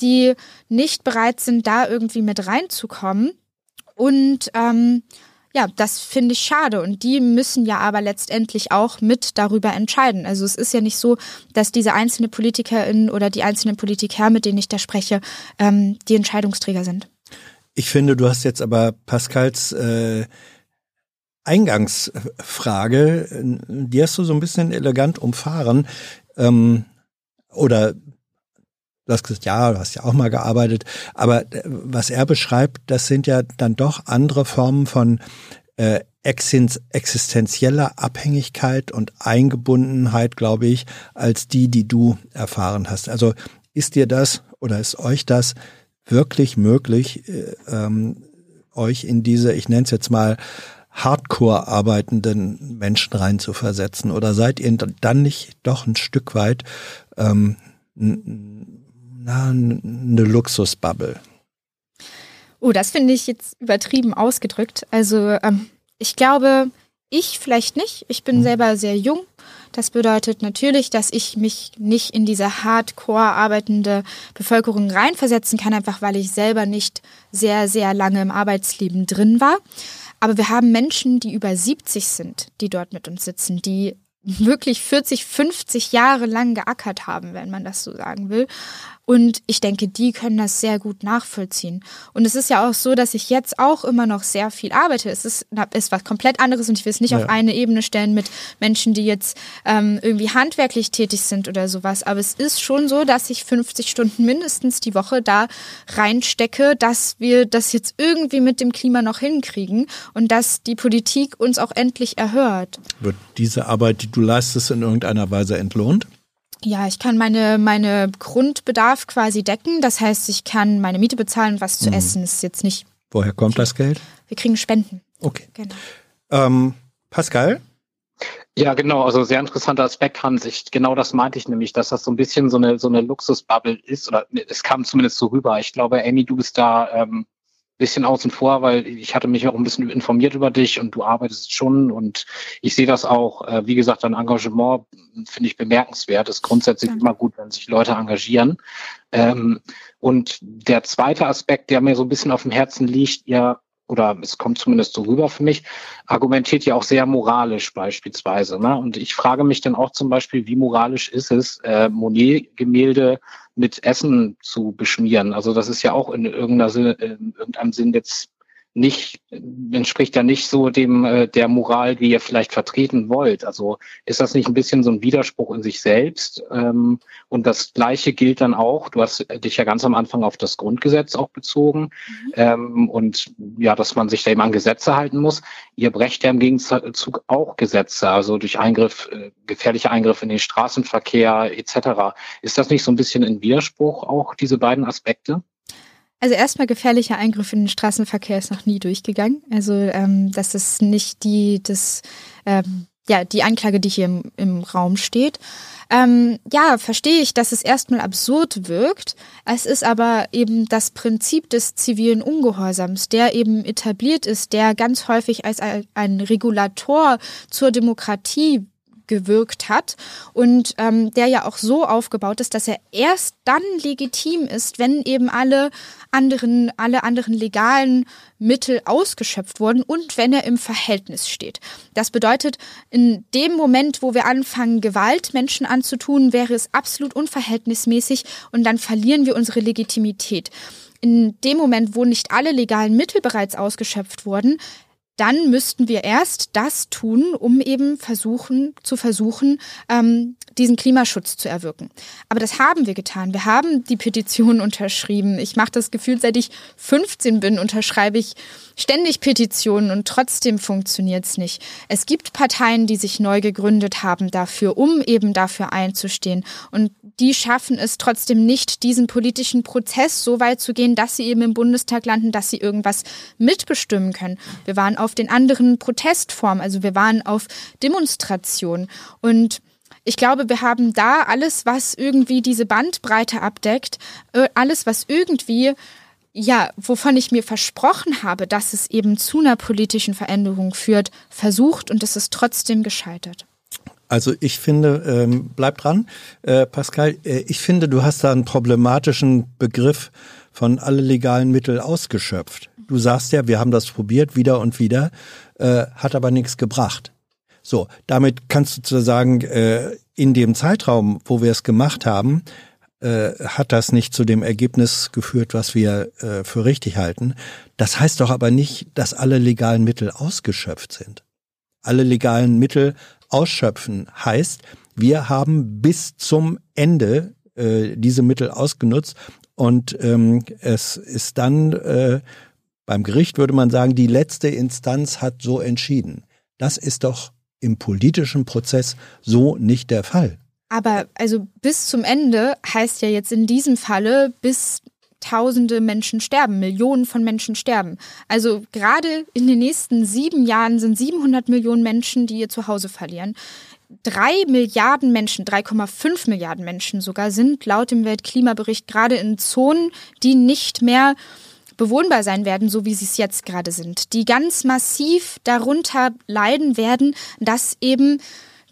die nicht bereit sind, da irgendwie mit reinzukommen. Und ähm, ja, das finde ich schade. Und die müssen ja aber letztendlich auch mit darüber entscheiden. Also es ist ja nicht so, dass diese einzelne Politikerin oder die einzelnen Politiker, mit denen ich da spreche, ähm, die Entscheidungsträger sind. Ich finde, du hast jetzt aber Pascals äh, Eingangsfrage, die hast du so ein bisschen elegant umfahren. Ähm, oder Du hast gesagt, ja, du hast ja auch mal gearbeitet. Aber äh, was er beschreibt, das sind ja dann doch andere Formen von äh, existenzieller Abhängigkeit und Eingebundenheit, glaube ich, als die, die du erfahren hast. Also ist dir das oder ist euch das wirklich möglich, äh, ähm, euch in diese, ich nenne es jetzt mal, hardcore arbeitenden Menschen reinzuversetzen? Oder seid ihr dann nicht doch ein Stück weit ähm, na, eine Luxusbubble. Oh, das finde ich jetzt übertrieben ausgedrückt. Also ähm, ich glaube, ich vielleicht nicht. Ich bin mhm. selber sehr jung. Das bedeutet natürlich, dass ich mich nicht in diese hardcore arbeitende Bevölkerung reinversetzen kann, einfach weil ich selber nicht sehr, sehr lange im Arbeitsleben drin war. Aber wir haben Menschen, die über 70 sind, die dort mit uns sitzen, die wirklich 40, 50 Jahre lang geackert haben, wenn man das so sagen will. Und ich denke, die können das sehr gut nachvollziehen. Und es ist ja auch so, dass ich jetzt auch immer noch sehr viel arbeite. Es ist, ist was komplett anderes und ich will es nicht ja. auf eine Ebene stellen mit Menschen, die jetzt ähm, irgendwie handwerklich tätig sind oder sowas. Aber es ist schon so, dass ich 50 Stunden mindestens die Woche da reinstecke, dass wir das jetzt irgendwie mit dem Klima noch hinkriegen und dass die Politik uns auch endlich erhört. Wird diese Arbeit, die du leistest, in irgendeiner Weise entlohnt? Ja, ich kann meine, meine Grundbedarf quasi decken. Das heißt, ich kann meine Miete bezahlen und was zu mhm. essen. ist jetzt nicht. Woher kommt das Geld? Wir kriegen Spenden. Okay. Genau. Ähm, Pascal? Ja, genau. Also sehr interessanter Aspekt, Hans. Ich, genau das meinte ich nämlich, dass das so ein bisschen so eine, so eine Luxusbubble ist. Oder es kam zumindest so rüber. Ich glaube, Amy, du bist da ähm, bisschen außen vor, weil ich hatte mich auch ein bisschen informiert über dich und du arbeitest schon und ich sehe das auch, äh, wie gesagt, dein Engagement finde ich bemerkenswert. Ist grundsätzlich immer gut, wenn sich Leute engagieren. Ähm, und der zweite Aspekt, der mir so ein bisschen auf dem Herzen liegt, ihr oder es kommt zumindest so rüber für mich, argumentiert ja auch sehr moralisch beispielsweise. Ne? Und ich frage mich dann auch zum Beispiel, wie moralisch ist es, äh, Monet-Gemälde mit Essen zu beschmieren? Also das ist ja auch in irgendeiner Sinn, in irgendeinem Sinn jetzt nicht, entspricht ja nicht so dem äh, der Moral, die ihr vielleicht vertreten wollt. Also ist das nicht ein bisschen so ein Widerspruch in sich selbst? Ähm, und das Gleiche gilt dann auch, du hast dich ja ganz am Anfang auf das Grundgesetz auch bezogen mhm. ähm, und ja, dass man sich da eben an Gesetze halten muss. Ihr brecht ja im Gegenzug auch Gesetze, also durch Eingriff, äh, gefährliche Eingriffe in den Straßenverkehr etc. Ist das nicht so ein bisschen in Widerspruch auch, diese beiden Aspekte? Also erstmal gefährlicher Eingriff in den Straßenverkehr ist noch nie durchgegangen. Also ähm, das ist nicht die, das, ähm, ja, die Anklage, die hier im, im Raum steht. Ähm, ja, verstehe ich, dass es erstmal absurd wirkt. Es ist aber eben das Prinzip des zivilen Ungehorsams, der eben etabliert ist, der ganz häufig als ein Regulator zur Demokratie gewirkt hat und ähm, der ja auch so aufgebaut ist, dass er erst dann legitim ist, wenn eben alle anderen, alle anderen legalen Mittel ausgeschöpft wurden und wenn er im Verhältnis steht. Das bedeutet, in dem Moment, wo wir anfangen, Gewalt Menschen anzutun, wäre es absolut unverhältnismäßig und dann verlieren wir unsere Legitimität. In dem Moment, wo nicht alle legalen Mittel bereits ausgeschöpft wurden, dann müssten wir erst das tun, um eben versuchen, zu versuchen, ähm, diesen Klimaschutz zu erwirken. Aber das haben wir getan. Wir haben die Petition unterschrieben. Ich mache das Gefühl, seit ich 15 bin, unterschreibe ich ständig Petitionen und trotzdem funktioniert es nicht. Es gibt Parteien, die sich neu gegründet haben dafür, um eben dafür einzustehen. Und die schaffen es trotzdem nicht, diesen politischen Prozess so weit zu gehen, dass sie eben im Bundestag landen, dass sie irgendwas mitbestimmen können. Wir waren auf den anderen Protestformen. Also wir waren auf Demonstrationen und ich glaube, wir haben da alles, was irgendwie diese Bandbreite abdeckt, äh, alles, was irgendwie ja, wovon ich mir versprochen habe, dass es eben zu einer politischen Veränderung führt, versucht und es ist trotzdem gescheitert. Also ich finde, ähm, bleib dran, äh, Pascal, äh, ich finde, du hast da einen problematischen Begriff von alle legalen Mittel ausgeschöpft. Du sagst ja, wir haben das probiert wieder und wieder, äh, hat aber nichts gebracht. So, damit kannst du sozusagen äh, in dem Zeitraum, wo wir es gemacht haben, äh, hat das nicht zu dem Ergebnis geführt, was wir äh, für richtig halten. Das heißt doch aber nicht, dass alle legalen Mittel ausgeschöpft sind. Alle legalen Mittel ausschöpfen heißt, wir haben bis zum Ende äh, diese Mittel ausgenutzt und ähm, es ist dann äh, beim Gericht würde man sagen, die letzte Instanz hat so entschieden. Das ist doch im politischen Prozess so nicht der Fall. Aber also bis zum Ende heißt ja jetzt in diesem Falle bis Tausende Menschen sterben, Millionen von Menschen sterben. Also gerade in den nächsten sieben Jahren sind 700 Millionen Menschen, die ihr Zuhause verlieren. Drei Milliarden Menschen, 3,5 Milliarden Menschen sogar, sind laut dem Weltklimabericht gerade in Zonen, die nicht mehr bewohnbar sein werden, so wie sie es jetzt gerade sind, die ganz massiv darunter leiden werden, dass eben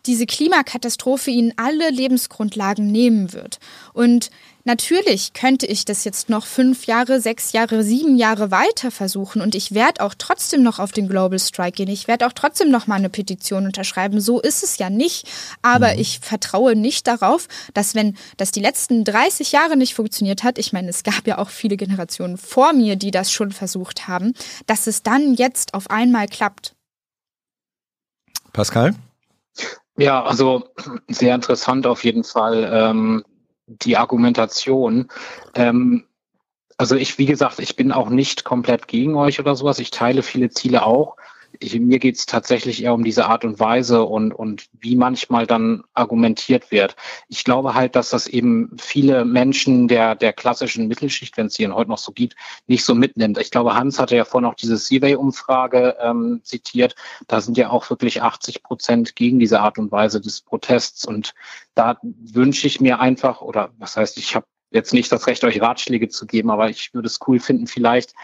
diese Klimakatastrophe ihnen alle Lebensgrundlagen nehmen wird. Und natürlich könnte ich das jetzt noch fünf Jahre, sechs Jahre, sieben Jahre weiter versuchen und ich werde auch trotzdem noch auf den Global Strike gehen. Ich werde auch trotzdem noch mal eine Petition unterschreiben. So ist es ja nicht. Aber mhm. ich vertraue nicht darauf, dass wenn das die letzten 30 Jahre nicht funktioniert hat, ich meine, es gab ja auch viele Generationen vor mir, die das schon versucht haben, dass es dann jetzt auf einmal klappt. Pascal? Ja, also sehr interessant auf jeden Fall ähm, die Argumentation. Ähm, also ich, wie gesagt, ich bin auch nicht komplett gegen euch oder sowas. Ich teile viele Ziele auch ich, mir geht es tatsächlich eher um diese Art und Weise und, und wie manchmal dann argumentiert wird. Ich glaube halt, dass das eben viele Menschen der, der klassischen Mittelschicht, wenn es hier heute noch so gibt, nicht so mitnimmt. Ich glaube, Hans hatte ja vorhin auch diese Survey-Umfrage ähm, zitiert. Da sind ja auch wirklich 80 Prozent gegen diese Art und Weise des Protests. Und da wünsche ich mir einfach, oder was heißt, ich habe jetzt nicht das Recht, euch Ratschläge zu geben, aber ich würde es cool finden, vielleicht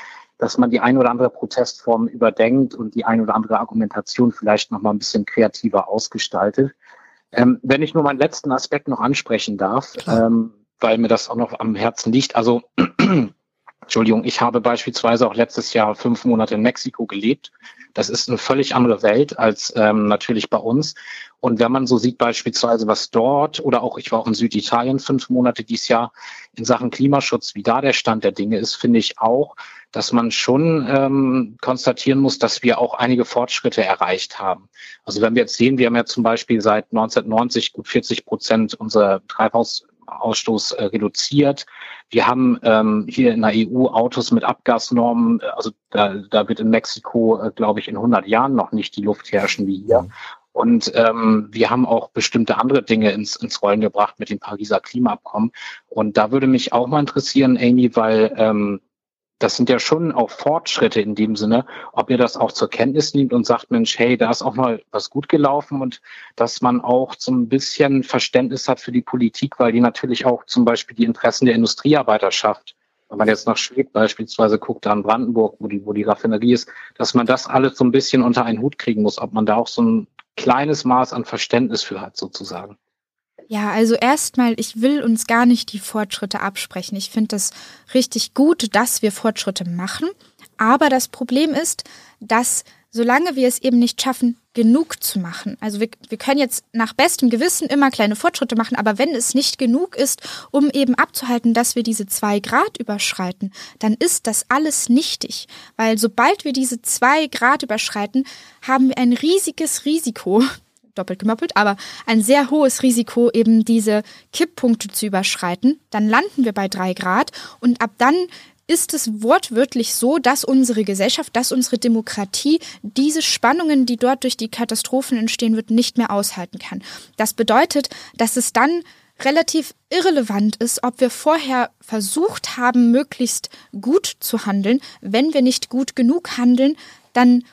dass man die ein oder andere Protestform überdenkt und die ein oder andere Argumentation vielleicht noch mal ein bisschen kreativer ausgestaltet. Ähm, wenn ich nur meinen letzten Aspekt noch ansprechen darf, ähm, weil mir das auch noch am Herzen liegt. Also, Entschuldigung, ich habe beispielsweise auch letztes Jahr fünf Monate in Mexiko gelebt. Das ist eine völlig andere Welt als ähm, natürlich bei uns. Und wenn man so sieht beispielsweise, was dort oder auch ich war auch in Süditalien fünf Monate dieses Jahr in Sachen Klimaschutz, wie da der Stand der Dinge ist, finde ich auch, dass man schon ähm, konstatieren muss, dass wir auch einige Fortschritte erreicht haben. Also wenn wir jetzt sehen, wir haben ja zum Beispiel seit 1990 gut 40 Prozent unserer Treibhausausstoß äh, reduziert. Wir haben ähm, hier in der EU Autos mit Abgasnormen, also da, da wird in Mexiko, äh, glaube ich, in 100 Jahren noch nicht die Luft herrschen wie hier. Und ähm, wir haben auch bestimmte andere Dinge ins, ins Rollen gebracht mit dem Pariser Klimaabkommen. Und da würde mich auch mal interessieren, Amy, weil ähm, das sind ja schon auch Fortschritte in dem Sinne, ob ihr das auch zur Kenntnis nehmt und sagt, Mensch, hey, da ist auch mal was gut gelaufen und dass man auch so ein bisschen Verständnis hat für die Politik, weil die natürlich auch zum Beispiel die Interessen der Industriearbeiterschaft wenn man jetzt nach Schwedt beispielsweise guckt, da in Brandenburg, wo die, wo die Raffinerie ist, dass man das alles so ein bisschen unter einen Hut kriegen muss, ob man da auch so ein kleines Maß an Verständnis für hat, sozusagen. Ja, also erstmal, ich will uns gar nicht die Fortschritte absprechen. Ich finde es richtig gut, dass wir Fortschritte machen. Aber das Problem ist, dass solange wir es eben nicht schaffen, genug zu machen. Also wir, wir können jetzt nach bestem Gewissen immer kleine Fortschritte machen, aber wenn es nicht genug ist, um eben abzuhalten, dass wir diese zwei Grad überschreiten, dann ist das alles nichtig. Weil sobald wir diese zwei Grad überschreiten, haben wir ein riesiges Risiko, doppelt gemoppelt, aber ein sehr hohes Risiko, eben diese Kipppunkte zu überschreiten. Dann landen wir bei drei Grad und ab dann ist es wortwörtlich so, dass unsere Gesellschaft, dass unsere Demokratie diese Spannungen, die dort durch die Katastrophen entstehen wird, nicht mehr aushalten kann. Das bedeutet, dass es dann relativ irrelevant ist, ob wir vorher versucht haben, möglichst gut zu handeln. Wenn wir nicht gut genug handeln, dann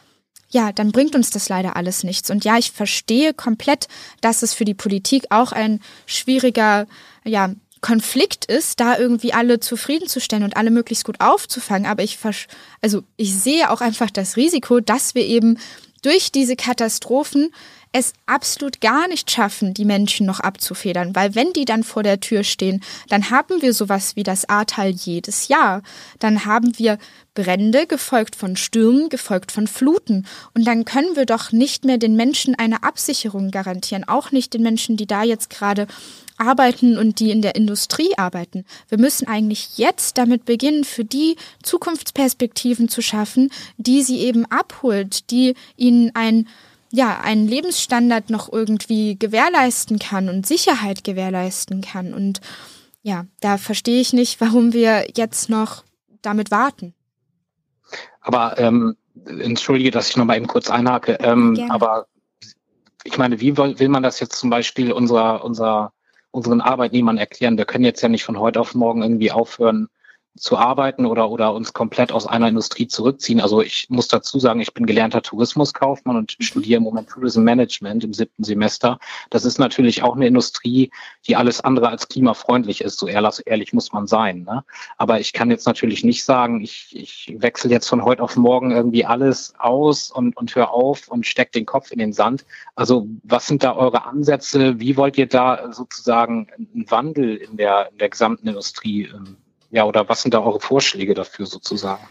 ja, dann bringt uns das leider alles nichts. Und ja, ich verstehe komplett, dass es für die Politik auch ein schwieriger, ja, Konflikt ist, da irgendwie alle zufriedenzustellen und alle möglichst gut aufzufangen. Aber ich, also ich sehe auch einfach das Risiko, dass wir eben durch diese Katastrophen es absolut gar nicht schaffen, die Menschen noch abzufedern, weil wenn die dann vor der Tür stehen, dann haben wir sowas wie das Ahrtal jedes Jahr. Dann haben wir Brände, gefolgt von Stürmen, gefolgt von Fluten. Und dann können wir doch nicht mehr den Menschen eine Absicherung garantieren, auch nicht den Menschen, die da jetzt gerade arbeiten und die in der Industrie arbeiten. Wir müssen eigentlich jetzt damit beginnen, für die Zukunftsperspektiven zu schaffen, die sie eben abholt, die ihnen ein ja, einen Lebensstandard noch irgendwie gewährleisten kann und Sicherheit gewährleisten kann. Und ja, da verstehe ich nicht, warum wir jetzt noch damit warten. Aber ähm, entschuldige, dass ich noch mal eben kurz einhake. Ähm, aber ich meine, wie will, will man das jetzt zum Beispiel unserer, unserer, unseren Arbeitnehmern erklären? Wir können jetzt ja nicht von heute auf morgen irgendwie aufhören, zu arbeiten oder, oder uns komplett aus einer Industrie zurückziehen. Also ich muss dazu sagen, ich bin gelernter Tourismuskaufmann und mhm. studiere im Moment Tourism Management im siebten Semester. Das ist natürlich auch eine Industrie, die alles andere als klimafreundlich ist. So ehrlich, ehrlich muss man sein. Ne? Aber ich kann jetzt natürlich nicht sagen, ich, ich wechsle jetzt von heute auf morgen irgendwie alles aus und, und hör auf und steck den Kopf in den Sand. Also was sind da eure Ansätze? Wie wollt ihr da sozusagen einen Wandel in der, in der gesamten Industrie ähm, ja, oder was sind da eure Vorschläge dafür sozusagen?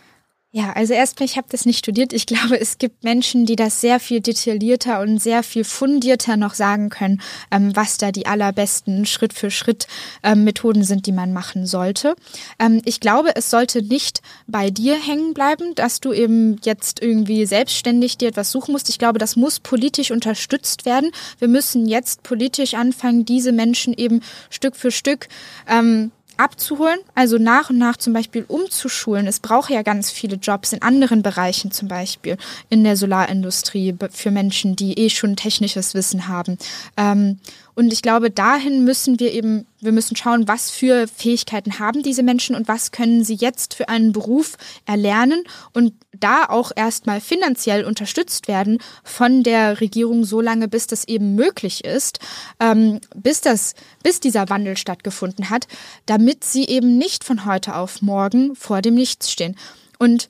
Ja, also erstmal, ich habe das nicht studiert. Ich glaube, es gibt Menschen, die das sehr viel detaillierter und sehr viel fundierter noch sagen können, ähm, was da die allerbesten Schritt für Schritt ähm, Methoden sind, die man machen sollte. Ähm, ich glaube, es sollte nicht bei dir hängen bleiben, dass du eben jetzt irgendwie selbstständig dir etwas suchen musst. Ich glaube, das muss politisch unterstützt werden. Wir müssen jetzt politisch anfangen, diese Menschen eben Stück für Stück ähm, abzuholen, also nach und nach zum Beispiel umzuschulen. Es braucht ja ganz viele Jobs in anderen Bereichen, zum Beispiel in der Solarindustrie für Menschen, die eh schon technisches Wissen haben. Ähm, und ich glaube, dahin müssen wir eben, wir müssen schauen, was für Fähigkeiten haben diese Menschen und was können sie jetzt für einen Beruf erlernen und da auch erstmal finanziell unterstützt werden von der Regierung so lange, bis das eben möglich ist, ähm, bis das, bis dieser Wandel stattgefunden hat, damit sie eben nicht von heute auf morgen vor dem Nichts stehen. Und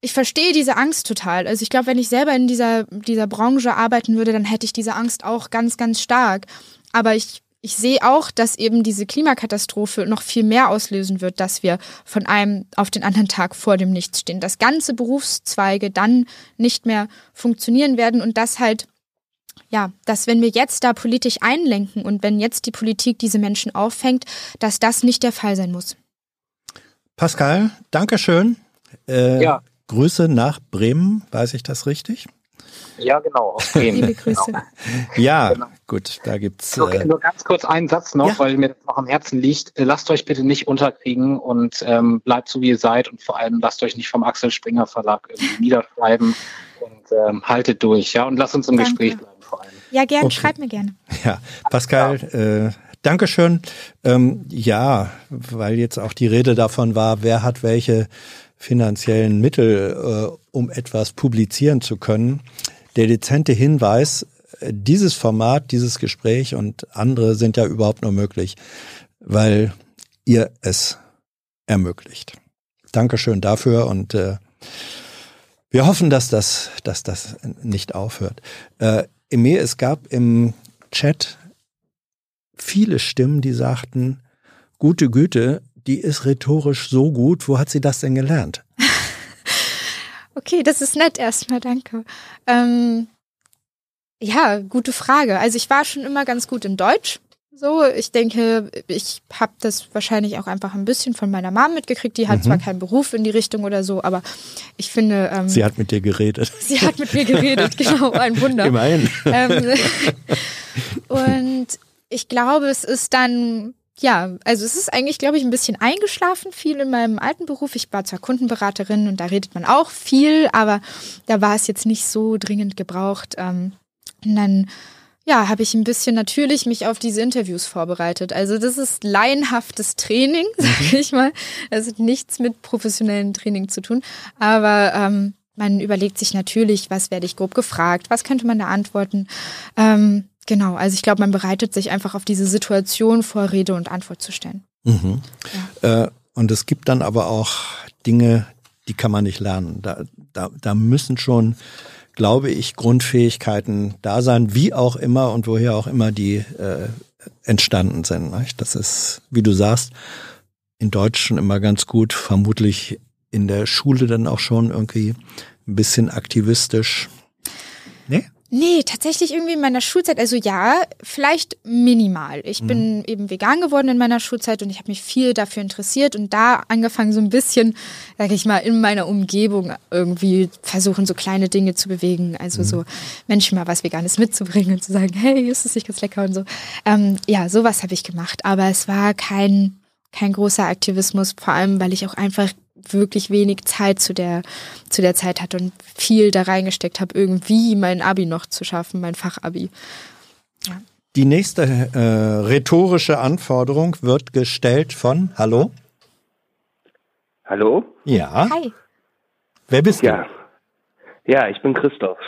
ich verstehe diese Angst total. Also ich glaube, wenn ich selber in dieser, dieser Branche arbeiten würde, dann hätte ich diese Angst auch ganz, ganz stark. Aber ich, ich sehe auch, dass eben diese Klimakatastrophe noch viel mehr auslösen wird, dass wir von einem auf den anderen Tag vor dem Nichts stehen. Dass ganze Berufszweige dann nicht mehr funktionieren werden und das halt ja, dass wenn wir jetzt da politisch einlenken und wenn jetzt die Politik diese Menschen auffängt, dass das nicht der Fall sein muss. Pascal, Dankeschön. Äh, ja. Grüße nach Bremen, weiß ich das richtig? Ja, genau, aus Bremen. Liebe Grüße. Genau. Ja, genau. gut, da gibt's. Nur, äh, nur ganz kurz einen Satz noch, ja. weil mir das noch am Herzen liegt. Äh, lasst euch bitte nicht unterkriegen und ähm, bleibt so, wie ihr seid und vor allem lasst euch nicht vom Axel Springer Verlag irgendwie niederschreiben und ähm, haltet durch, ja, und lasst uns im Danke. Gespräch bleiben vor allem. Ja, gerne, okay. schreibt mir gerne. Ja, Pascal, äh, Dankeschön. Ähm, ja, weil jetzt auch die Rede davon war, wer hat welche finanziellen Mittel, äh, um etwas publizieren zu können. Der dezente Hinweis, äh, dieses Format, dieses Gespräch und andere sind ja überhaupt nur möglich, weil ihr es ermöglicht. Dankeschön dafür und äh, wir hoffen, dass das, dass das nicht aufhört. Äh, Emir, es gab im Chat viele Stimmen, die sagten, gute Güte, die ist rhetorisch so gut. Wo hat sie das denn gelernt? Okay, das ist nett erstmal, danke. Ähm, ja, gute Frage. Also ich war schon immer ganz gut in Deutsch. So, ich denke, ich habe das wahrscheinlich auch einfach ein bisschen von meiner Mom mitgekriegt. Die hat mhm. zwar keinen Beruf in die Richtung oder so, aber ich finde. Ähm, sie hat mit dir geredet. Sie hat mit mir geredet, genau, ein Wunder. Immerhin. Ähm, und ich glaube, es ist dann ja, also es ist eigentlich, glaube ich, ein bisschen eingeschlafen, viel in meinem alten Beruf. Ich war zwar Kundenberaterin und da redet man auch viel, aber da war es jetzt nicht so dringend gebraucht. Ähm, und dann, ja, habe ich ein bisschen natürlich mich auf diese Interviews vorbereitet. Also das ist laienhaftes Training, sage mhm. ich mal. Es hat nichts mit professionellem Training zu tun. Aber ähm, man überlegt sich natürlich, was werde ich grob gefragt, was könnte man da antworten. Ähm, genau, also ich glaube, man bereitet sich einfach auf diese Situation vor, Rede und Antwort zu stellen. Mhm. Ja. Äh, und es gibt dann aber auch Dinge, die kann man nicht lernen. Da, da, da müssen schon, glaube ich, Grundfähigkeiten da sein, wie auch immer und woher auch immer die äh, entstanden sind. Nicht? Das ist, wie du sagst, in Deutsch schon immer ganz gut, vermutlich in der Schule dann auch schon irgendwie ein bisschen aktivistisch. Nee? Nee, tatsächlich irgendwie in meiner Schulzeit, also ja, vielleicht minimal. Ich mhm. bin eben vegan geworden in meiner Schulzeit und ich habe mich viel dafür interessiert und da angefangen so ein bisschen, sag ich mal, in meiner Umgebung irgendwie versuchen, so kleine Dinge zu bewegen. Also mhm. so Menschen mal was Veganes mitzubringen und zu sagen, hey, ist das nicht ganz lecker und so. Ähm, ja, sowas habe ich gemacht, aber es war kein, kein großer Aktivismus, vor allem, weil ich auch einfach wirklich wenig Zeit zu der, zu der Zeit hatte und viel da reingesteckt habe, irgendwie mein Abi noch zu schaffen, mein Fachabi. Ja. Die nächste äh, rhetorische Anforderung wird gestellt von Hallo? Hallo? Ja. Hi. Wer bist ja. du? Ja, ich bin Christoph.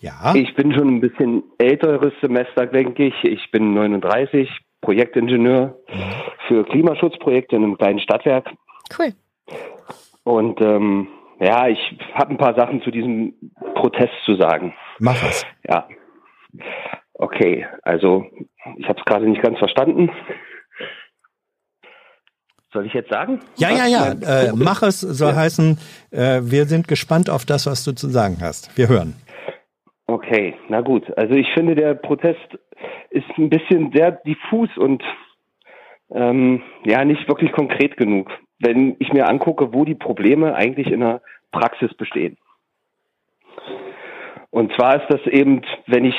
Ja. Ich bin schon ein bisschen älteres Semester, denke ich. Ich bin 39, Projektingenieur mhm. für Klimaschutzprojekte in einem kleinen Stadtwerk. Cool. Und ähm, ja, ich habe ein paar Sachen zu diesem Protest zu sagen. Mach es. Ja. Okay, also ich habe es gerade nicht ganz verstanden. Soll ich jetzt sagen? Ja, ja, ja. Äh, mach es soll ja. heißen, äh, wir sind gespannt auf das, was du zu sagen hast. Wir hören. Okay, na gut. Also ich finde, der Protest ist ein bisschen sehr diffus und ähm, ja nicht wirklich konkret genug wenn ich mir angucke, wo die Probleme eigentlich in der Praxis bestehen. Und zwar ist das eben, wenn ich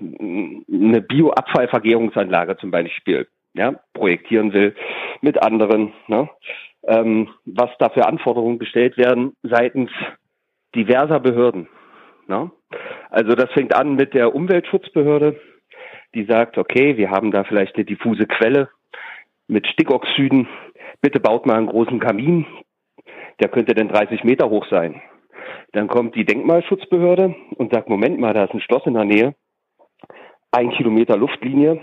eine Bioabfallvergärungsanlage zum Beispiel ja, projektieren will mit anderen, ne, ähm, was da für Anforderungen gestellt werden seitens diverser Behörden. Ne? Also das fängt an mit der Umweltschutzbehörde, die sagt, okay, wir haben da vielleicht eine diffuse Quelle mit Stickoxiden, bitte baut mal einen großen Kamin, der könnte denn 30 Meter hoch sein. Dann kommt die Denkmalschutzbehörde und sagt, Moment mal, da ist ein Schloss in der Nähe, ein Kilometer Luftlinie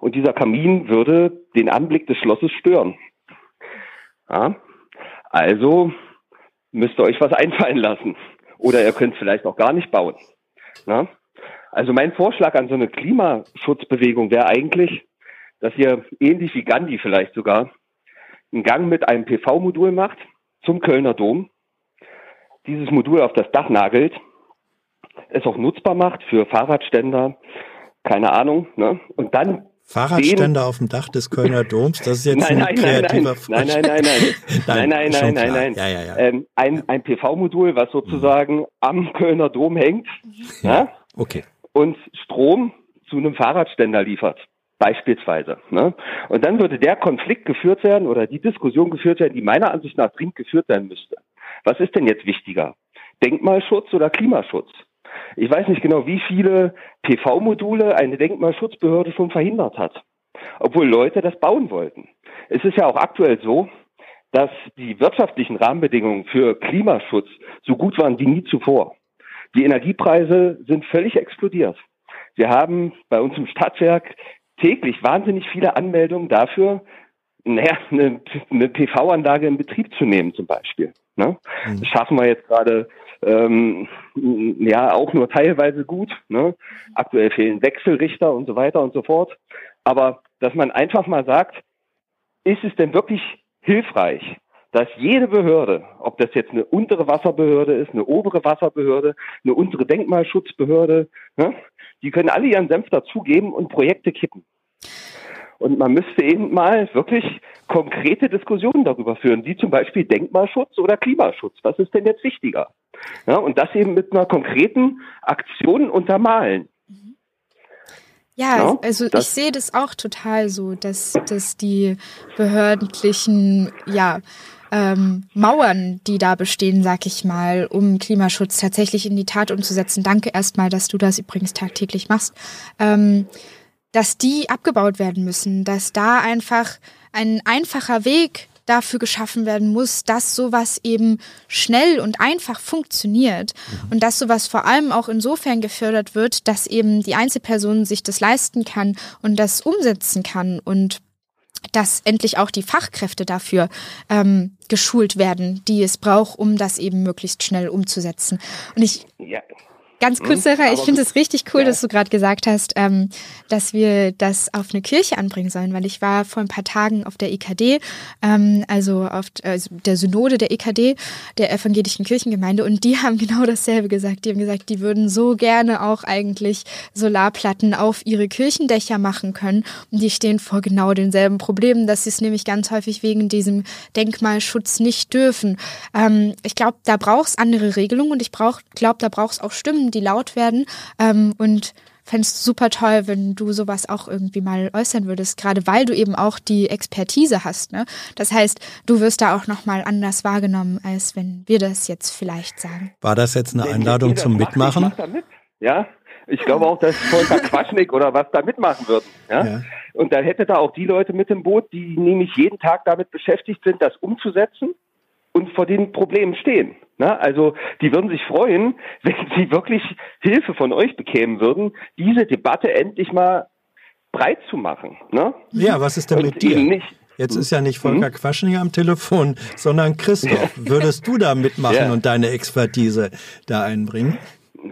und dieser Kamin würde den Anblick des Schlosses stören. Ja, also müsst ihr euch was einfallen lassen. Oder ihr könnt es vielleicht auch gar nicht bauen. Ja? Also mein Vorschlag an so eine Klimaschutzbewegung wäre eigentlich, dass ihr ähnlich wie Gandhi vielleicht sogar einen Gang mit einem PV-Modul macht zum Kölner Dom, dieses Modul auf das Dach nagelt, es auch nutzbar macht für Fahrradständer, keine Ahnung, ne? und dann Fahrradständer auf dem Dach des Kölner Doms, das ist jetzt nein, ein kreativer nein, nein, nein, nein, nein, nein, nein, nein, nein, ja, ja, ja. Ähm, ein, ein PV-Modul, was sozusagen mhm. am Kölner Dom hängt, ja, okay, und Strom zu einem Fahrradständer liefert. Beispielsweise. Ne? Und dann würde der Konflikt geführt werden oder die Diskussion geführt werden, die meiner Ansicht nach dringend geführt sein müsste. Was ist denn jetzt wichtiger? Denkmalschutz oder Klimaschutz? Ich weiß nicht genau, wie viele PV-Module eine Denkmalschutzbehörde schon verhindert hat, obwohl Leute das bauen wollten. Es ist ja auch aktuell so, dass die wirtschaftlichen Rahmenbedingungen für Klimaschutz so gut waren wie nie zuvor. Die Energiepreise sind völlig explodiert. Wir haben bei uns im Stadtwerk täglich wahnsinnig viele Anmeldungen dafür, naja, eine, eine PV-Anlage in Betrieb zu nehmen zum Beispiel. Ne? Mhm. Das schaffen wir jetzt gerade ähm, ja auch nur teilweise gut. Ne? Aktuell fehlen Wechselrichter und so weiter und so fort. Aber dass man einfach mal sagt, ist es denn wirklich hilfreich, dass jede Behörde, ob das jetzt eine untere Wasserbehörde ist, eine obere Wasserbehörde, eine untere Denkmalschutzbehörde, ne, die können alle ihren Senf dazugeben und Projekte kippen. Und man müsste eben mal wirklich konkrete Diskussionen darüber führen, wie zum Beispiel Denkmalschutz oder Klimaschutz. Was ist denn jetzt wichtiger? Ja, und das eben mit einer konkreten Aktion untermalen. Ja, also ich sehe das auch total so, dass, dass die behördlichen, ja, ähm, Mauern, die da bestehen, sag ich mal, um Klimaschutz tatsächlich in die Tat umzusetzen. Danke erstmal, dass du das übrigens tagtäglich machst. Ähm, dass die abgebaut werden müssen, dass da einfach ein einfacher Weg dafür geschaffen werden muss, dass sowas eben schnell und einfach funktioniert mhm. und dass sowas vor allem auch insofern gefördert wird, dass eben die Einzelperson sich das leisten kann und das umsetzen kann und dass endlich auch die Fachkräfte dafür ähm, geschult werden, die es braucht, um das eben möglichst schnell umzusetzen. Und ich ja. Ganz kurz, hm, Sarah, ich finde es richtig cool, ja. dass du gerade gesagt hast, ähm, dass wir das auf eine Kirche anbringen sollen, weil ich war vor ein paar Tagen auf der EKD, ähm, also auf also der Synode der EKD, der evangelischen Kirchengemeinde, und die haben genau dasselbe gesagt. Die haben gesagt, die würden so gerne auch eigentlich Solarplatten auf ihre Kirchendächer machen können. Und die stehen vor genau denselben Problemen, dass sie es nämlich ganz häufig wegen diesem Denkmalschutz nicht dürfen. Ähm, ich glaube, da braucht es andere Regelungen und ich glaube, da braucht es auch Stimmen, die laut werden. Ähm, und fände es super toll, wenn du sowas auch irgendwie mal äußern würdest, gerade weil du eben auch die Expertise hast. Ne? Das heißt, du wirst da auch nochmal anders wahrgenommen, als wenn wir das jetzt vielleicht sagen. War das jetzt eine Einladung zum Mitmachen? Ich mit. Ja, ich glaube auch, dass Volker Quaschnik oder was da mitmachen würden. Ja? ja? Und da hätte da auch die Leute mit im Boot, die nämlich jeden Tag damit beschäftigt sind, das umzusetzen und vor den Problemen stehen. Na, also die würden sich freuen, wenn sie wirklich Hilfe von euch bekämen würden, diese Debatte endlich mal breit zu machen. Ne? Ja, was ist denn und mit dir? Nicht, Jetzt ist ja nicht Volker hm? Quaschning am Telefon, sondern Christoph. Würdest du da mitmachen ja. und deine Expertise da einbringen?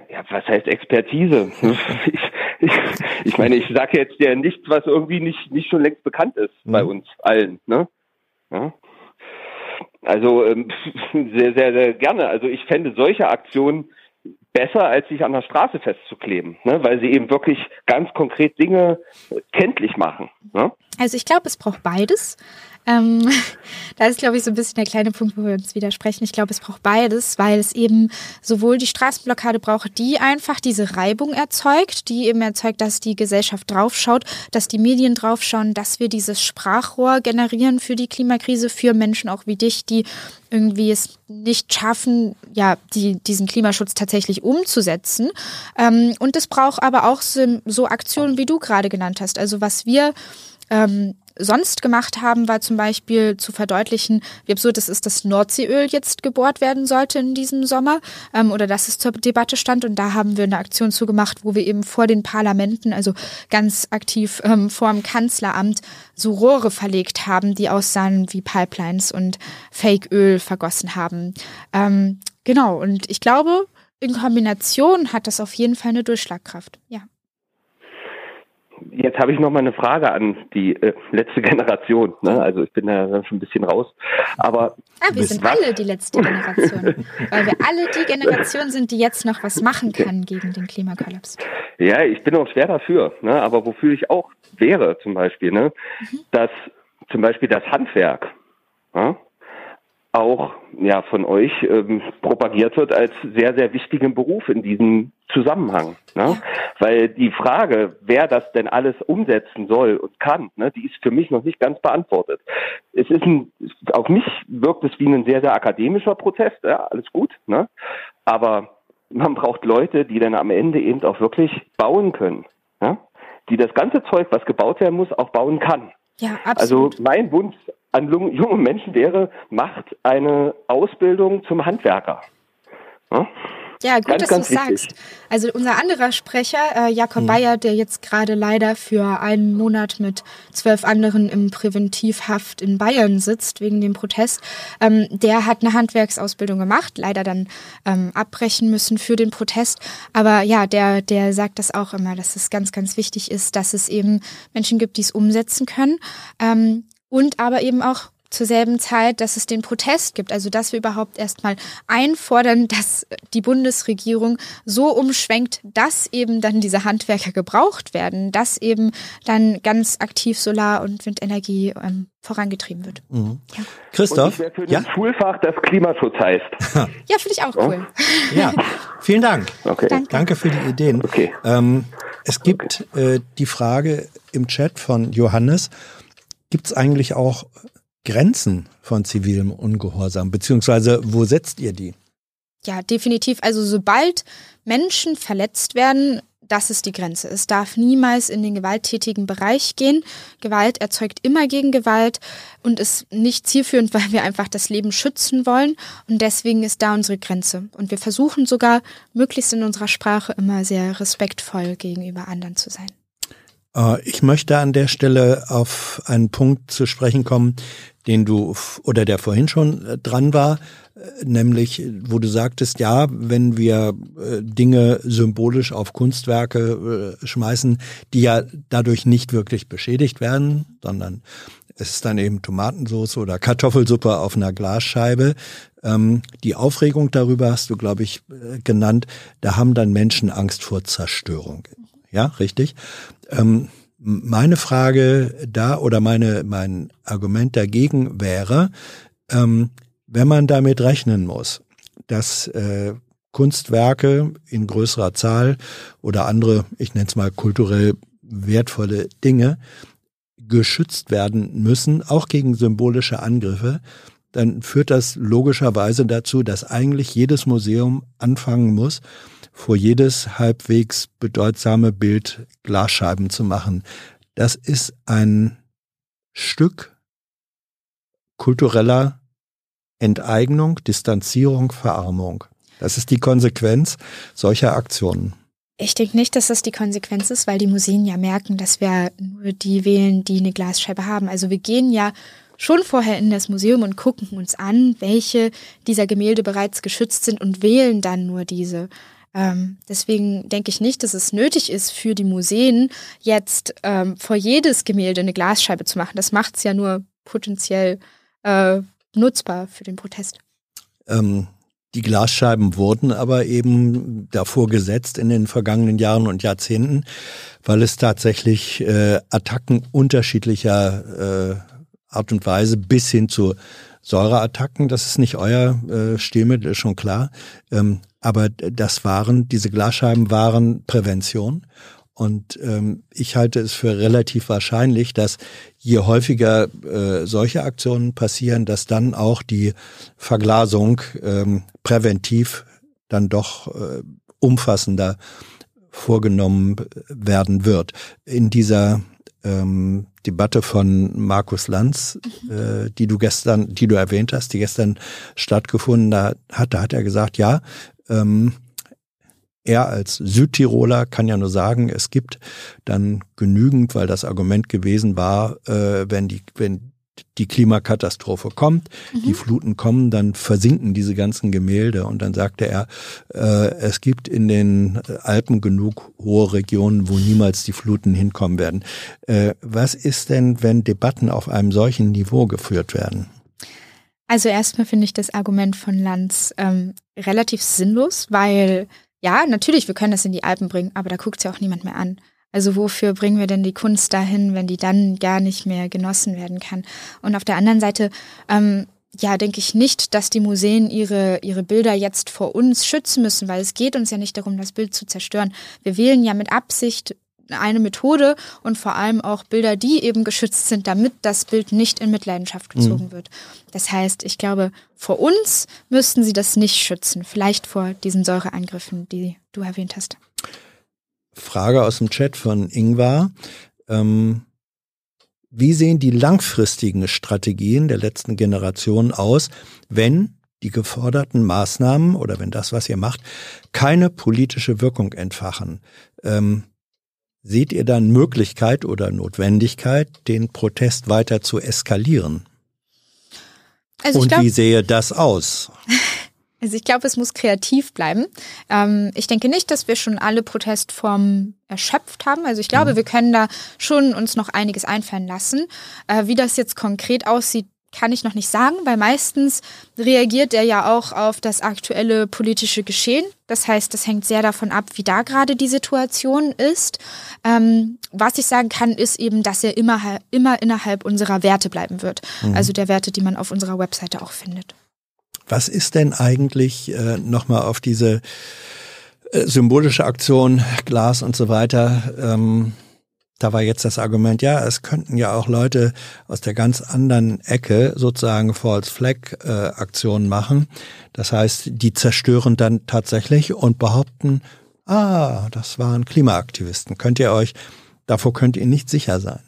Ja, was heißt Expertise? Ich, ich, ich meine, ich sage jetzt ja nichts, was irgendwie nicht, nicht schon längst bekannt ist hm. bei uns allen. Ne? Ja? Also ähm, sehr, sehr, sehr gerne. Also ich fände solche Aktionen besser, als sich an der Straße festzukleben, ne? weil sie eben wirklich ganz konkret Dinge kenntlich machen. Ne? Also ich glaube, es braucht beides. Ähm, da ist, glaube ich, so ein bisschen der kleine Punkt, wo wir uns widersprechen. Ich glaube, es braucht beides, weil es eben sowohl die Straßenblockade braucht, die einfach diese Reibung erzeugt, die eben erzeugt, dass die Gesellschaft draufschaut, dass die Medien draufschauen, dass wir dieses Sprachrohr generieren für die Klimakrise, für Menschen auch wie dich, die irgendwie es nicht schaffen, ja, die, diesen Klimaschutz tatsächlich umzusetzen. Ähm, und es braucht aber auch so, so Aktionen, wie du gerade genannt hast. Also was wir ähm, sonst gemacht haben, war zum Beispiel zu verdeutlichen, wie absurd es ist, dass Nordseeöl jetzt gebohrt werden sollte in diesem Sommer ähm, oder dass es zur Debatte stand. Und da haben wir eine Aktion zugemacht, wo wir eben vor den Parlamenten, also ganz aktiv ähm, vor dem Kanzleramt, so Rohre verlegt haben, die aussahen wie Pipelines und Fake-Öl vergossen haben. Ähm, genau, und ich glaube, in Kombination hat das auf jeden Fall eine Durchschlagkraft. Ja. Jetzt habe ich noch mal eine Frage an die äh, letzte Generation. Ne? Also ich bin da schon ein bisschen raus. Aber ah, wir sind was? alle die letzte Generation, weil wir alle die Generation sind, die jetzt noch was machen kann gegen den Klimakollaps. Ja, ich bin auch schwer dafür. Ne? Aber wofür ich auch wäre, zum Beispiel, ne? Mhm. dass zum Beispiel das Handwerk. Ja? Auch ja von euch ähm, propagiert wird als sehr sehr wichtigen Beruf in diesem Zusammenhang, ne? weil die Frage, wer das denn alles umsetzen soll und kann, ne, die ist für mich noch nicht ganz beantwortet. Es ist ein, auf mich wirkt es wie ein sehr sehr akademischer Prozess, ja, alles gut, ne? aber man braucht Leute, die dann am Ende eben auch wirklich bauen können, ja? die das ganze Zeug, was gebaut werden muss, auch bauen kann. Ja, absolut. Also mein Wunsch an junge Menschen wäre, macht eine Ausbildung zum Handwerker. Ja? Ja, gut, ganz, dass du sagst. Also unser anderer Sprecher, äh, Jakob mhm. Bayer, der jetzt gerade leider für einen Monat mit zwölf anderen im Präventivhaft in Bayern sitzt wegen dem Protest, ähm, der hat eine Handwerksausbildung gemacht, leider dann ähm, abbrechen müssen für den Protest. Aber ja, der, der sagt das auch immer, dass es ganz, ganz wichtig ist, dass es eben Menschen gibt, die es umsetzen können. Ähm, und aber eben auch zur selben Zeit, dass es den Protest gibt, also dass wir überhaupt erstmal einfordern, dass die Bundesregierung so umschwenkt, dass eben dann diese Handwerker gebraucht werden, dass eben dann ganz aktiv Solar- und Windenergie ähm, vorangetrieben wird. Mhm. Ja. Christoph? Und für ja? Schulfach, das Klimaschutz heißt. ja, finde ich auch cool. Ja, vielen Dank. Okay. Danke. Danke für die Ideen. Okay. Ähm, es gibt äh, die Frage im Chat von Johannes, Gibt es eigentlich auch Grenzen von zivilem Ungehorsam, beziehungsweise wo setzt ihr die? Ja, definitiv. Also sobald Menschen verletzt werden, das ist die Grenze. Es darf niemals in den gewalttätigen Bereich gehen. Gewalt erzeugt immer gegen Gewalt und ist nicht zielführend, weil wir einfach das Leben schützen wollen. Und deswegen ist da unsere Grenze. Und wir versuchen sogar, möglichst in unserer Sprache immer sehr respektvoll gegenüber anderen zu sein. Äh, ich möchte an der Stelle auf einen Punkt zu sprechen kommen, den du oder der vorhin schon äh, dran war, äh, nämlich wo du sagtest, ja, wenn wir Dinge symbolisch auf Kunstwerke schmeißen, die ja dadurch nicht wirklich beschädigt werden, sondern es ist dann eben Tomatensauce oder Kartoffelsuppe auf einer Glasscheibe. Ähm, die Aufregung darüber hast du, glaube ich, genannt. Da haben dann Menschen Angst vor Zerstörung. Ja, richtig. Ähm, meine Frage da oder meine, mein Argument dagegen wäre, ähm, wenn man damit rechnen muss, dass äh, Kunstwerke in größerer Zahl oder andere, ich nenne es mal kulturell wertvolle Dinge, geschützt werden müssen, auch gegen symbolische Angriffe, dann führt das logischerweise dazu, dass eigentlich jedes Museum anfangen muss, vor jedes halbwegs bedeutsame Bild Glasscheiben zu machen. Das ist ein Stück kultureller Enteignung, Distanzierung, Verarmung. Das ist die Konsequenz solcher Aktionen. Ich denke nicht, dass das die Konsequenz ist, weil die Museen ja merken, dass wir nur die wählen, die eine Glasscheibe haben. Also wir gehen ja schon vorher in das Museum und gucken uns an, welche dieser Gemälde bereits geschützt sind und wählen dann nur diese. Ähm, deswegen denke ich nicht, dass es nötig ist für die Museen jetzt ähm, vor jedes Gemälde eine Glasscheibe zu machen. Das macht es ja nur potenziell äh, nutzbar für den Protest. Ähm, die Glasscheiben wurden aber eben davor gesetzt in den vergangenen Jahren und Jahrzehnten, weil es tatsächlich äh, Attacken unterschiedlicher äh, Art und Weise bis hin zu Säureattacken, das ist nicht euer äh, Stilmittel, ist schon klar. Ähm, aber das waren, diese Glasscheiben waren Prävention. Und ähm, ich halte es für relativ wahrscheinlich, dass je häufiger äh, solche Aktionen passieren, dass dann auch die Verglasung ähm, präventiv dann doch äh, umfassender vorgenommen werden wird. In dieser ähm, Debatte von Markus Lanz, mhm. äh, die du gestern, die du erwähnt hast, die gestern stattgefunden hat, da hat er gesagt, ja, ähm, er als Südtiroler kann ja nur sagen, es gibt dann genügend, weil das Argument gewesen war, äh, wenn die, wenn die Klimakatastrophe kommt, mhm. die Fluten kommen, dann versinken diese ganzen Gemälde. Und dann sagte er, äh, es gibt in den Alpen genug hohe Regionen, wo niemals die Fluten hinkommen werden. Äh, was ist denn, wenn Debatten auf einem solchen Niveau geführt werden? Also erstmal finde ich das Argument von Lanz ähm, relativ sinnlos, weil ja, natürlich, wir können das in die Alpen bringen, aber da guckt ja auch niemand mehr an. Also wofür bringen wir denn die Kunst dahin, wenn die dann gar nicht mehr genossen werden kann? Und auf der anderen Seite, ähm, ja, denke ich nicht, dass die Museen ihre, ihre Bilder jetzt vor uns schützen müssen, weil es geht uns ja nicht darum, das Bild zu zerstören. Wir wählen ja mit Absicht eine Methode und vor allem auch Bilder, die eben geschützt sind, damit das Bild nicht in Mitleidenschaft gezogen mhm. wird. Das heißt, ich glaube, vor uns müssten sie das nicht schützen, vielleicht vor diesen Säureangriffen, die du erwähnt hast. Frage aus dem Chat von Ingvar. Ähm, wie sehen die langfristigen Strategien der letzten Generation aus, wenn die geforderten Maßnahmen oder wenn das, was ihr macht, keine politische Wirkung entfachen? Ähm, seht ihr dann Möglichkeit oder Notwendigkeit, den Protest weiter zu eskalieren? Also Und glaub, wie sehe das aus? Also ich glaube, es muss kreativ bleiben. Ähm, ich denke nicht, dass wir schon alle Protestformen erschöpft haben. Also ich glaube, mhm. wir können da schon uns noch einiges einfallen lassen. Äh, wie das jetzt konkret aussieht, kann ich noch nicht sagen, weil meistens reagiert er ja auch auf das aktuelle politische Geschehen. Das heißt, das hängt sehr davon ab, wie da gerade die Situation ist. Ähm, was ich sagen kann, ist eben, dass er immer, immer innerhalb unserer Werte bleiben wird. Mhm. Also der Werte, die man auf unserer Webseite auch findet. Was ist denn eigentlich äh, nochmal auf diese äh, symbolische Aktion, Glas und so weiter? Ähm, da war jetzt das Argument, ja, es könnten ja auch Leute aus der ganz anderen Ecke sozusagen False Flag äh, Aktionen machen. Das heißt, die zerstören dann tatsächlich und behaupten, Ah, das waren Klimaaktivisten. Könnt ihr euch, davor könnt ihr nicht sicher sein.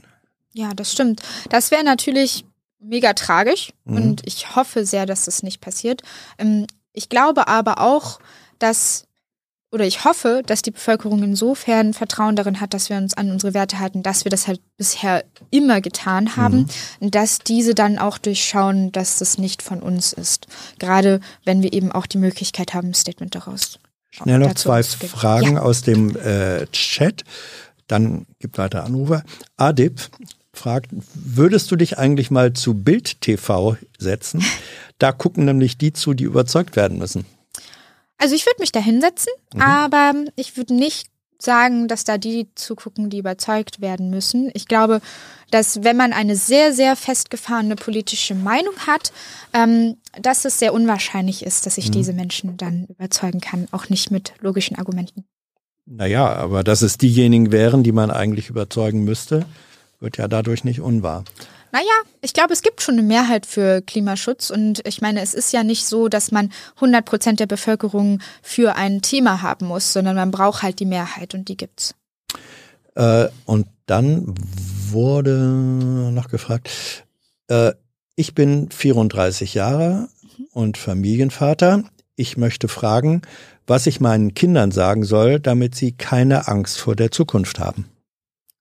Ja, das stimmt. Das wäre natürlich mega tragisch mhm. und ich hoffe sehr, dass das nicht passiert. Ähm, ich glaube aber auch, dass oder ich hoffe, dass die Bevölkerung insofern Vertrauen darin hat, dass wir uns an unsere Werte halten, dass wir das halt bisher immer getan haben, mhm. dass diese dann auch durchschauen, dass das nicht von uns ist. Gerade wenn wir eben auch die Möglichkeit haben, ein Statement daraus. Schnell noch zwei Fragen ja. aus dem äh, Chat. Dann gibt weiter Anrufer. Adip fragt, würdest du dich eigentlich mal zu Bild TV setzen? Da gucken nämlich die zu, die überzeugt werden müssen. Also ich würde mich da hinsetzen, mhm. aber ich würde nicht sagen, dass da die zugucken, die überzeugt werden müssen. Ich glaube, dass wenn man eine sehr, sehr festgefahrene politische Meinung hat, ähm, dass es sehr unwahrscheinlich ist, dass ich mhm. diese Menschen dann überzeugen kann, auch nicht mit logischen Argumenten. Naja, aber dass es diejenigen wären, die man eigentlich überzeugen müsste, wird ja dadurch nicht unwahr. Naja, ich glaube, es gibt schon eine Mehrheit für Klimaschutz und ich meine, es ist ja nicht so, dass man 100 Prozent der Bevölkerung für ein Thema haben muss, sondern man braucht halt die Mehrheit und die gibt's. Äh, und dann wurde noch gefragt, äh, ich bin 34 Jahre mhm. und Familienvater. Ich möchte fragen, was ich meinen Kindern sagen soll, damit sie keine Angst vor der Zukunft haben.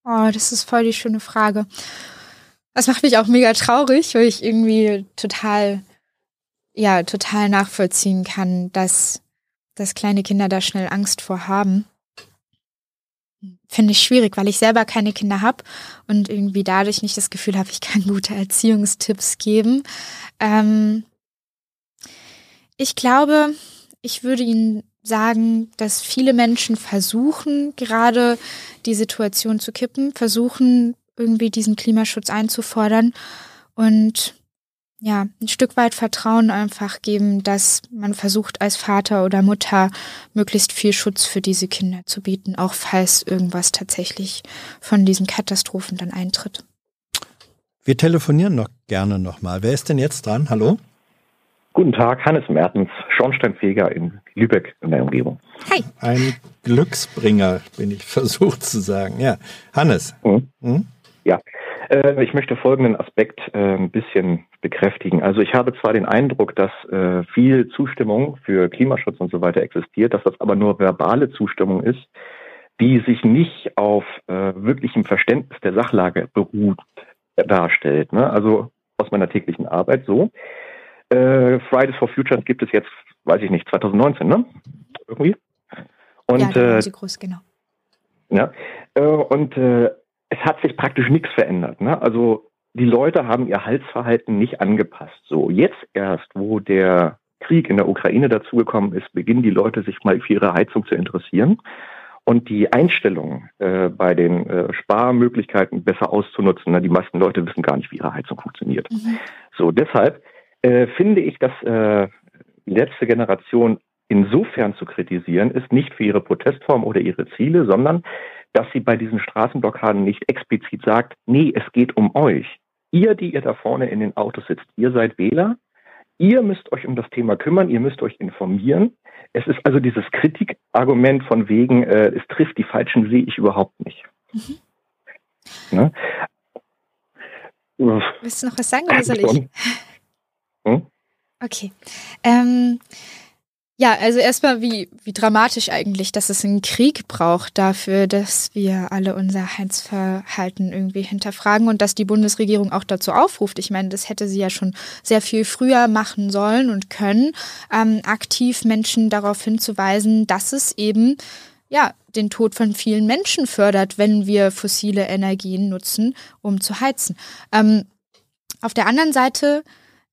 Oh, das ist voll die schöne Frage. Das macht mich auch mega traurig, weil ich irgendwie total, ja, total nachvollziehen kann, dass, dass kleine Kinder da schnell Angst vor haben. Finde ich schwierig, weil ich selber keine Kinder habe und irgendwie dadurch nicht das Gefühl habe, ich kann gute Erziehungstipps geben. Ähm ich glaube, ich würde Ihnen sagen, dass viele Menschen versuchen, gerade die Situation zu kippen, versuchen, irgendwie diesen Klimaschutz einzufordern und ja, ein Stück weit Vertrauen einfach geben, dass man versucht, als Vater oder Mutter möglichst viel Schutz für diese Kinder zu bieten, auch falls irgendwas tatsächlich von diesen Katastrophen dann eintritt. Wir telefonieren noch gerne nochmal. Wer ist denn jetzt dran? Hallo? Guten Tag, Hannes Mertens, Schornsteinfeger in Lübeck in der Umgebung. Hi. Ein Glücksbringer, bin ich versucht zu sagen. Ja, Hannes. Mhm. Hm? Ja, äh, ich möchte folgenden Aspekt äh, ein bisschen bekräftigen. Also ich habe zwar den Eindruck, dass äh, viel Zustimmung für Klimaschutz und so weiter existiert, dass das aber nur verbale Zustimmung ist, die sich nicht auf wirklichem Verständnis der Sachlage beruht, darstellt. Ne? Also aus meiner täglichen Arbeit so. Fridays for Future gibt es jetzt, weiß ich nicht, 2019, ne? Irgendwie. Und, ja, groß, genau. Ja, und es hat sich praktisch nichts verändert. Ne? Also die Leute haben ihr Halsverhalten nicht angepasst. So, jetzt erst, wo der Krieg in der Ukraine dazugekommen ist, beginnen die Leute sich mal für ihre Heizung zu interessieren und die Einstellung äh, bei den äh, Sparmöglichkeiten besser auszunutzen. Ne? Die meisten Leute wissen gar nicht, wie ihre Heizung funktioniert. Mhm. So, deshalb äh, finde ich, dass äh, die letzte Generation insofern zu kritisieren ist, nicht für ihre Protestform oder ihre Ziele, sondern dass sie bei diesen Straßenblockaden nicht explizit sagt, nee, es geht um euch. Ihr, die ihr da vorne in den Autos sitzt, ihr seid Wähler, ihr müsst euch um das Thema kümmern, ihr müsst euch informieren. Es ist also dieses Kritikargument von wegen, äh, es trifft die Falschen, sehe ich überhaupt nicht. Mhm. Ne? Willst du noch was sagen oder soll ich? Hm? Okay. Ähm, ja, also erstmal, wie, wie dramatisch eigentlich, dass es einen Krieg braucht dafür, dass wir alle unser Heizverhalten irgendwie hinterfragen und dass die Bundesregierung auch dazu aufruft. Ich meine, das hätte sie ja schon sehr viel früher machen sollen und können, ähm, aktiv Menschen darauf hinzuweisen, dass es eben ja, den Tod von vielen Menschen fördert, wenn wir fossile Energien nutzen, um zu heizen. Ähm, auf der anderen Seite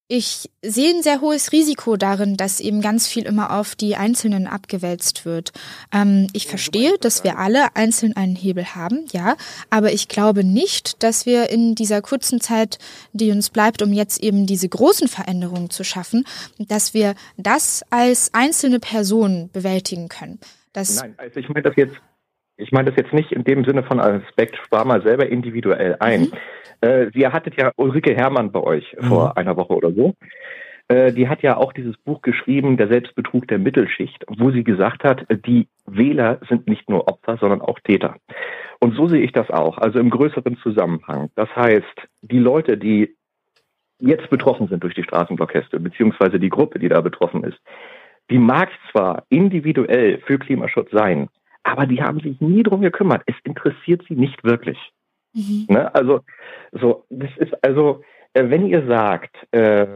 ich sehe ein sehr hohes Risiko darin, dass eben ganz viel immer auf die Einzelnen abgewälzt wird. Ähm, ich verstehe, dass wir alle einzeln einen Hebel haben, ja, aber ich glaube nicht, dass wir in dieser kurzen Zeit, die uns bleibt, um jetzt eben diese großen Veränderungen zu schaffen, dass wir das als einzelne Person bewältigen können. Das Nein, also ich meine das jetzt ich meine das jetzt nicht in dem Sinne von Aspekt, spar mal selber individuell ein. Mhm. Äh, ihr hattet ja Ulrike Hermann bei euch mhm. vor einer Woche oder so. äh, die hat ja auch dieses Buch geschrieben, Der Selbstbetrug der Mittelschicht, wo sie gesagt hat, die Wähler sind nicht nur Opfer, sondern auch Täter. Und so sehe ich das auch, also im größeren Zusammenhang. Das heißt, die Leute, die jetzt betroffen sind durch die Straßenproteste, beziehungsweise die Gruppe, die da betroffen ist, die mag zwar individuell für Klimaschutz sein, aber die haben sich nie drum gekümmert. Es interessiert sie nicht wirklich. Mhm. Ne? Also, so, das ist also, äh, wenn ihr sagt, äh,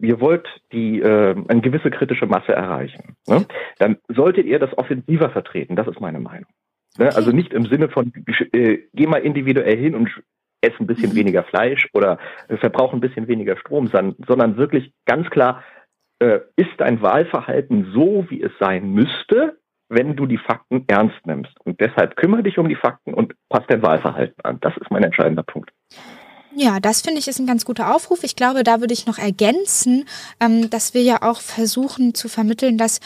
ihr wollt die äh, eine gewisse kritische Masse erreichen, ne? dann solltet ihr das offensiver vertreten. Das ist meine Meinung. Ne? Okay. Also nicht im Sinne von, äh, geh mal individuell hin und ess ein bisschen mhm. weniger Fleisch oder äh, verbrauch ein bisschen weniger Strom, sondern wirklich ganz klar, äh, ist dein Wahlverhalten so, wie es sein müsste, wenn du die Fakten ernst nimmst. Und deshalb kümmere dich um die Fakten und pass dein Wahlverhalten an. Das ist mein entscheidender Punkt. Ja, das finde ich ist ein ganz guter Aufruf. Ich glaube, da würde ich noch ergänzen, ähm, dass wir ja auch versuchen zu vermitteln, dass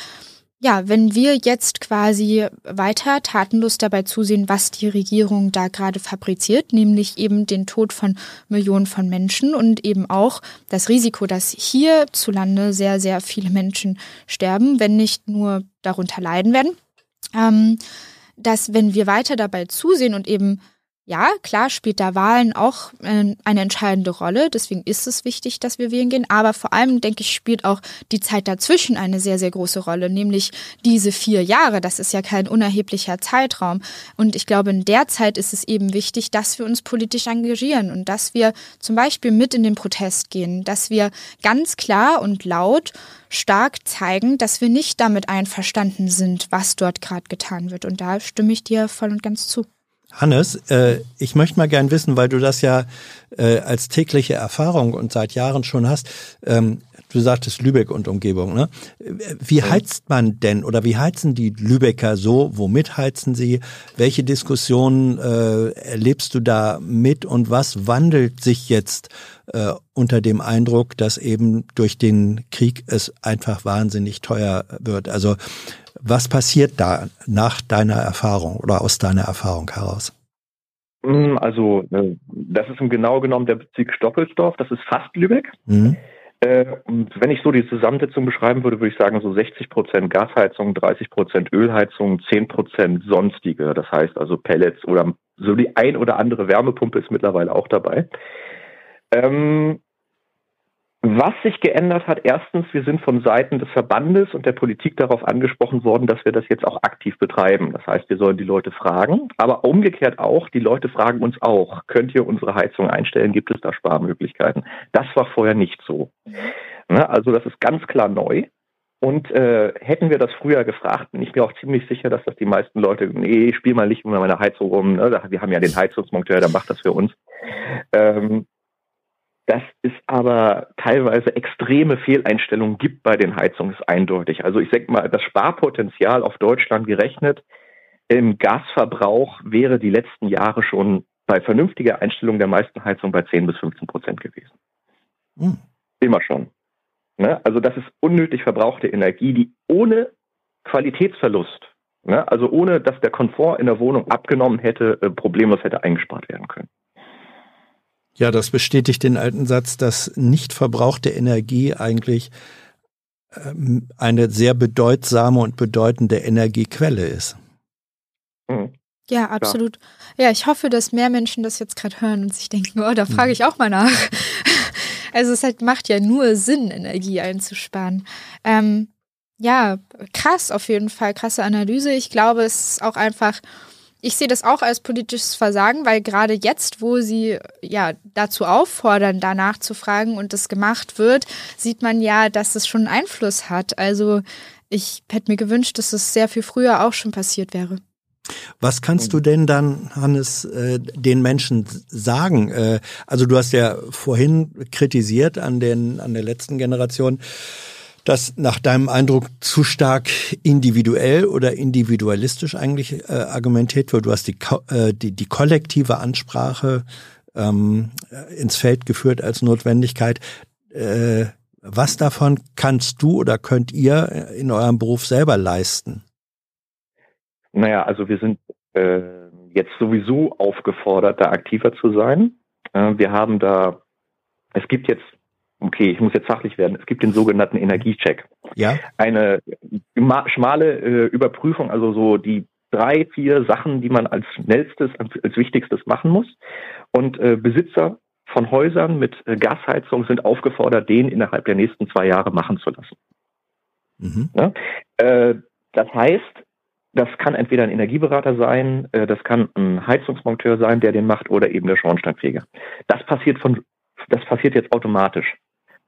ja, wenn wir jetzt quasi weiter tatenlos dabei zusehen, was die Regierung da gerade fabriziert, nämlich eben den Tod von Millionen von Menschen und eben auch das Risiko, dass hierzulande sehr, sehr viele Menschen sterben, wenn nicht nur darunter leiden werden, ähm, dass wenn wir weiter dabei zusehen und eben ja, klar spielt da Wahlen auch äh, eine entscheidende Rolle. Deswegen ist es wichtig, dass wir wählen gehen. Aber vor allem, denke ich, spielt auch die Zeit dazwischen eine sehr, sehr große Rolle. Nämlich diese vier Jahre. Das ist ja kein unerheblicher Zeitraum. Und ich glaube, in der Zeit ist es eben wichtig, dass wir uns politisch engagieren und dass wir zum Beispiel mit in den Protest gehen. Dass wir ganz klar und laut stark zeigen, dass wir nicht damit einverstanden sind, was dort gerade getan wird. Und da stimme ich dir voll und ganz zu. Hannes, äh, ich möchte mal gern wissen, weil du das ja äh, als tägliche Erfahrung und seit Jahren schon hast. Ähm, du sagtest Lübeck und Umgebung. Ne? Wie heizt man denn oder wie heizen die Lübecker so? Womit heizen sie? Welche Diskussionen äh, erlebst du da mit und was wandelt sich jetzt äh, unter dem Eindruck, dass eben durch den Krieg es einfach wahnsinnig teuer wird? Also was passiert da nach deiner Erfahrung oder aus deiner Erfahrung heraus? Mm, also, äh, das ist im genau genommen der Bezirk Stoppelsdorf, das ist fast Lübeck. Mhm. Äh, und wenn ich so die Zusammensetzung beschreiben würde, würde ich sagen, so 60 Prozent Gasheizung, 30 Prozent Ölheizung, 10 Prozent sonstige. Das heißt also Pellets oder so die ein oder andere Wärmepumpe ist mittlerweile auch dabei. Ähm, was sich geändert hat, erstens, wir sind von Seiten des Verbandes und der Politik darauf angesprochen worden, dass wir das jetzt auch aktiv betreiben. Das heißt, wir sollen die Leute fragen, aber umgekehrt auch, die Leute fragen uns auch, könnt ihr unsere Heizung einstellen, gibt es da Sparmöglichkeiten? Das war vorher nicht so. Ne, also das ist ganz klar neu. Und äh, hätten wir das früher gefragt, bin ich mir auch ziemlich sicher, dass das die meisten Leute, nee, spiel mal nicht mit meiner Heizung rum, ne? wir haben ja den Heizungsmonteur, der macht das für uns. Ähm, dass es aber teilweise extreme Fehleinstellungen gibt bei den Heizungen, ist eindeutig. Also ich denke mal, das Sparpotenzial auf Deutschland gerechnet im Gasverbrauch wäre die letzten Jahre schon bei vernünftiger Einstellung der meisten Heizungen bei 10 bis 15 Prozent gewesen. Hm. Immer schon. Ne? Also das ist unnötig verbrauchte Energie, die ohne Qualitätsverlust, ne? also ohne dass der Komfort in der Wohnung abgenommen hätte, äh, problemlos hätte eingespart werden können. Ja, das bestätigt den alten Satz, dass nicht verbrauchte Energie eigentlich ähm, eine sehr bedeutsame und bedeutende Energiequelle ist. Mhm. Ja, absolut. Ja. ich hoffe, dass mehr Menschen das jetzt gerade hören und sich denken, oh, da frage mhm. ich auch mal nach. Also es halt macht ja nur Sinn, Energie einzusparen. Ähm, ja, krass auf jeden Fall, krasse Analyse. Ich glaube, es ist auch einfach ich sehe das auch als politisches Versagen, weil gerade jetzt, wo sie ja dazu auffordern, danach zu fragen und das gemacht wird, sieht man ja, dass es schon Einfluss hat. Also ich hätte mir gewünscht, dass es sehr viel früher auch schon passiert wäre. Was kannst du denn dann, Hannes, äh, den Menschen sagen? Äh, also du hast ja vorhin kritisiert an den an der letzten Generation, das nach deinem Eindruck zu stark individuell oder individualistisch eigentlich äh, argumentiert wird. Du hast die, äh, die, die kollektive Ansprache ähm, ins Feld geführt als Notwendigkeit. Äh, was davon kannst du oder könnt ihr in eurem Beruf selber leisten? Naja, also wir sind äh, jetzt sowieso aufgefordert, da aktiver zu sein. Äh, wir haben da, es gibt jetzt okay, ich muss jetzt fachlich werden, es gibt den sogenannten Energiecheck. Ja. Eine schmale äh, Überprüfung, also so die drei, vier Sachen, die man als schnellstes, als wichtigstes machen muss. Und äh, Besitzer von Häusern mit äh, Gasheizung sind aufgefordert, den innerhalb der nächsten zwei Jahre machen zu lassen. Mhm. Ja? Äh, das heißt, das kann entweder ein Energieberater sein, äh, das kann ein Heizungsmonteur sein, der den macht, oder eben der Schornsteinfeger. Das passiert von, das passiert jetzt automatisch.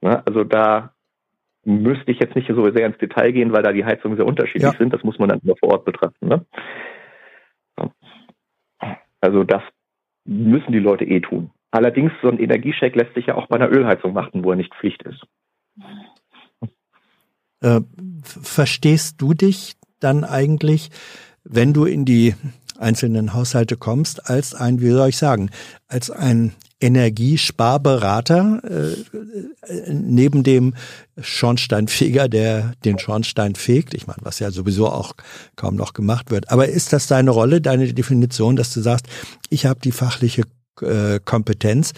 Ne? Also da müsste ich jetzt nicht so sehr ins Detail gehen, weil da die Heizungen sehr unterschiedlich ja. sind. Das muss man dann nur vor Ort betrachten. Ne? Also das müssen die Leute eh tun. Allerdings, so ein Energiecheck lässt sich ja auch bei einer Ölheizung machen, wo er nicht Pflicht ist. Äh, verstehst du dich dann eigentlich, wenn du in die einzelnen Haushalte kommst, als ein, wie soll ich sagen, als ein Energiesparberater äh, neben dem Schornsteinfeger, der den Schornstein fegt. Ich meine, was ja sowieso auch kaum noch gemacht wird. Aber ist das deine Rolle, deine Definition, dass du sagst, ich habe die fachliche äh, Kompetenz,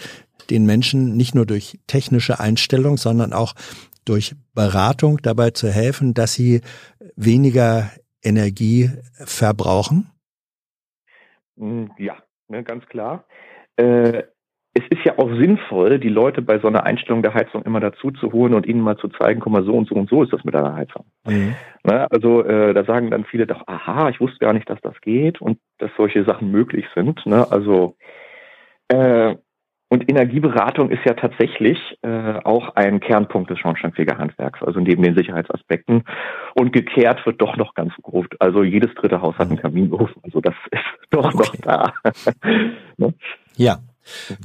den Menschen nicht nur durch technische Einstellung, sondern auch durch Beratung dabei zu helfen, dass sie weniger Energie verbrauchen? Hm, ja, ne, ganz klar. Äh, es ist ja auch sinnvoll, die Leute bei so einer Einstellung der Heizung immer dazu zu holen und ihnen mal zu zeigen, guck mal, so und so und so ist das mit einer Heizung. Mhm. Ne, also äh, da sagen dann viele doch, aha, ich wusste gar nicht, dass das geht und dass solche Sachen möglich sind. Ne? Also äh, und Energieberatung ist ja tatsächlich äh, auch ein Kernpunkt des Schornsteinfegerhandwerks, also neben den Sicherheitsaspekten. Und gekehrt wird doch noch ganz grob. Also jedes dritte Haus hat einen Kaminofen, also das ist doch noch da. ne? Ja,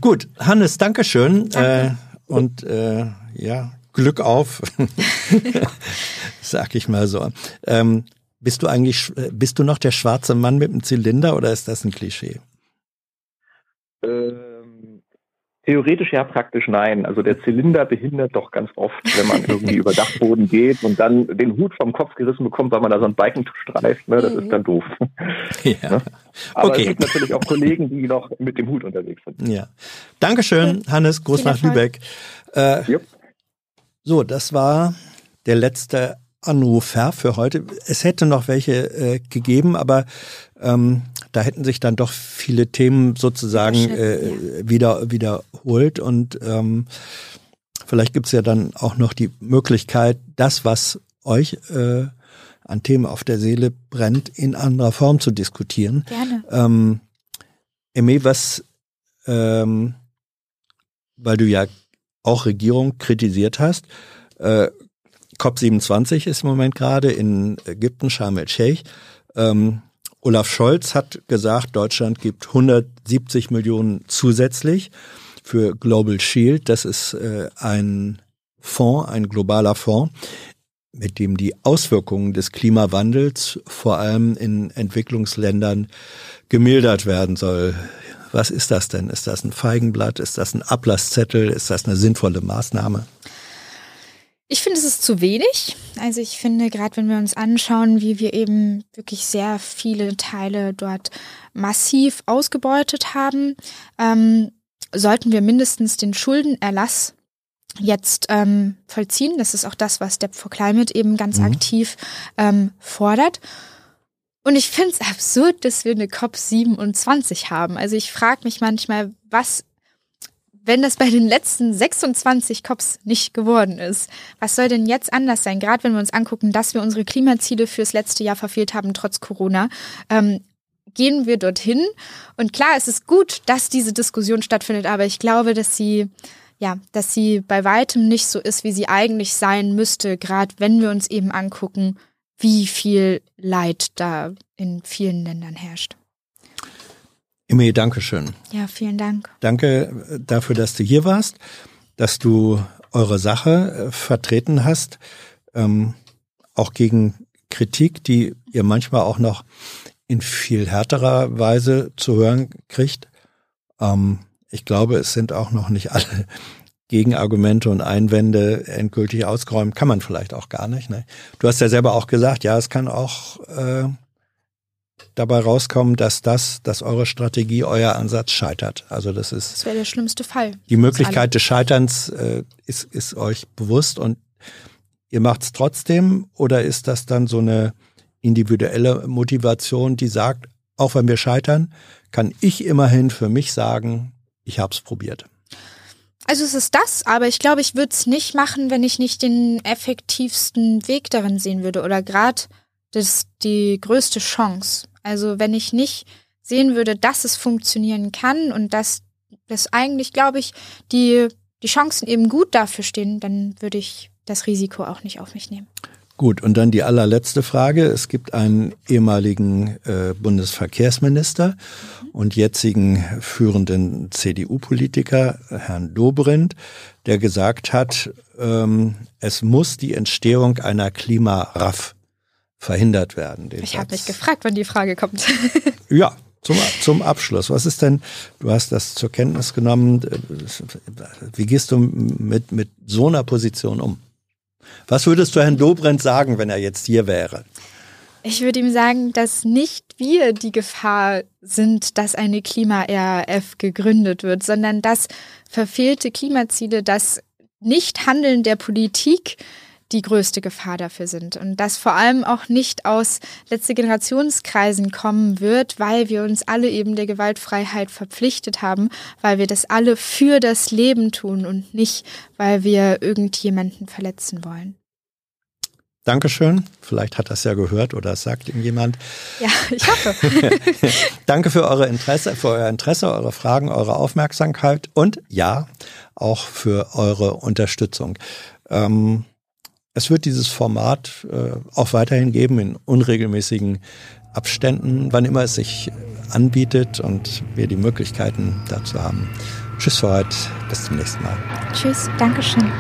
gut. Hannes, Dankeschön. Danke. Äh, und äh, ja, Glück auf, sag ich mal so. Ähm, bist du eigentlich, bist du noch der schwarze Mann mit dem Zylinder oder ist das ein Klischee? Äh Theoretisch ja, praktisch nein. Also der Zylinder behindert doch ganz oft, wenn man irgendwie über Dachboden geht und dann den Hut vom Kopf gerissen bekommt, weil man da so einen Balken streift. Ne? Das ist dann doof. Ja. Ne? Aber okay. es gibt natürlich auch Kollegen, die noch mit dem Hut unterwegs sind. Ja. Dankeschön, Hannes, Groß nach Lübeck. Äh, so, das war der letzte Anrufer für heute. Es hätte noch welche äh, gegeben, aber ähm, da hätten sich dann doch viele Themen sozusagen äh, wieder wiederholt und ähm, vielleicht gibt's ja dann auch noch die Möglichkeit, das, was euch äh, an Themen auf der Seele brennt, in anderer Form zu diskutieren. Gerne. Ähm, Eme, was, ähm, weil du ja auch Regierung kritisiert hast, äh, COP27 ist im Moment gerade in Ägypten, Sharm el-Sheikh. Ähm, Olaf Scholz hat gesagt, Deutschland gibt 170 Millionen zusätzlich für Global Shield. Das ist äh, ein Fonds, ein globaler Fonds, mit dem die Auswirkungen des Klimawandels vor allem in Entwicklungsländern gemildert werden soll. Was ist das denn? Ist das ein Feigenblatt? Ist das ein Ablasszettel? Ist das eine sinnvolle Maßnahme? Ich finde, es ist zu wenig. Also ich finde, gerade wenn wir uns anschauen, wie wir eben wirklich sehr viele Teile dort massiv ausgebeutet haben, ähm, sollten wir mindestens den Schuldenerlass jetzt ähm, vollziehen. Das ist auch das, was Step for Climate eben ganz mhm. aktiv ähm, fordert. Und ich finde es absurd, dass wir eine COP 27 haben. Also ich frage mich manchmal, was wenn das bei den letzten 26 COPs nicht geworden ist, was soll denn jetzt anders sein? Gerade wenn wir uns angucken, dass wir unsere Klimaziele fürs letzte Jahr verfehlt haben, trotz Corona. Ähm, gehen wir dorthin. Und klar, es ist gut, dass diese Diskussion stattfindet, aber ich glaube, dass sie, ja, dass sie bei weitem nicht so ist, wie sie eigentlich sein müsste, gerade wenn wir uns eben angucken, wie viel Leid da in vielen Ländern herrscht. Emil, danke schön. Ja, vielen Dank. Danke äh, dafür, dass du hier warst, dass du eure Sache äh, vertreten hast, ähm, auch gegen Kritik, die ihr manchmal auch noch in viel härterer Weise zu hören kriegt. Ähm, ich glaube, es sind auch noch nicht alle Gegenargumente und Einwände endgültig ausgeräumt. Kann man vielleicht auch gar nicht. Ne? Du hast ja selber auch gesagt, ja, es kann auch äh, dabei rauskommen, dass das, dass eure Strategie, euer Ansatz scheitert. Also das ist. Das wäre der schlimmste Fall. Die Möglichkeit des Scheiterns äh, ist, ist euch bewusst und ihr macht es trotzdem oder ist das dann so eine individuelle Motivation, die sagt, auch wenn wir scheitern, kann ich immerhin für mich sagen, ich habe es probiert. Also es ist das, aber ich glaube, ich würde es nicht machen, wenn ich nicht den effektivsten Weg darin sehen würde oder gerade die größte Chance. Also wenn ich nicht sehen würde, dass es funktionieren kann und dass das eigentlich, glaube ich, die, die Chancen eben gut dafür stehen, dann würde ich das Risiko auch nicht auf mich nehmen. Gut, und dann die allerletzte Frage. Es gibt einen ehemaligen äh, Bundesverkehrsminister und jetzigen führenden CDU-Politiker, Herrn Dobrindt, der gesagt hat, ähm, es muss die Entstehung einer Klimaraff verhindert werden. Den ich habe mich gefragt, wann die Frage kommt. ja, zum, zum Abschluss. Was ist denn, du hast das zur Kenntnis genommen, wie gehst du mit, mit so einer Position um? Was würdest du Herrn Dobrindt sagen, wenn er jetzt hier wäre? Ich würde ihm sagen, dass nicht wir die Gefahr sind, dass eine Klima-RAF gegründet wird, sondern dass verfehlte Klimaziele, das Nichthandeln der Politik die größte Gefahr dafür sind. Und das vor allem auch nicht aus letzte Generationskreisen kommen wird, weil wir uns alle eben der Gewaltfreiheit verpflichtet haben, weil wir das alle für das Leben tun und nicht, weil wir irgendjemanden verletzen wollen. Dankeschön. Vielleicht hat das ja gehört oder sagt ihm jemand. Ja, ich hoffe. Danke für eure Interesse, für euer Interesse, eure Fragen, eure Aufmerksamkeit und ja, auch für eure Unterstützung. Ähm, es wird dieses Format äh, auch weiterhin geben in unregelmäßigen Abständen, wann immer es sich anbietet und wir die Möglichkeiten dazu haben. Tschüss für heute, bis zum nächsten Mal. Tschüss, Dankeschön.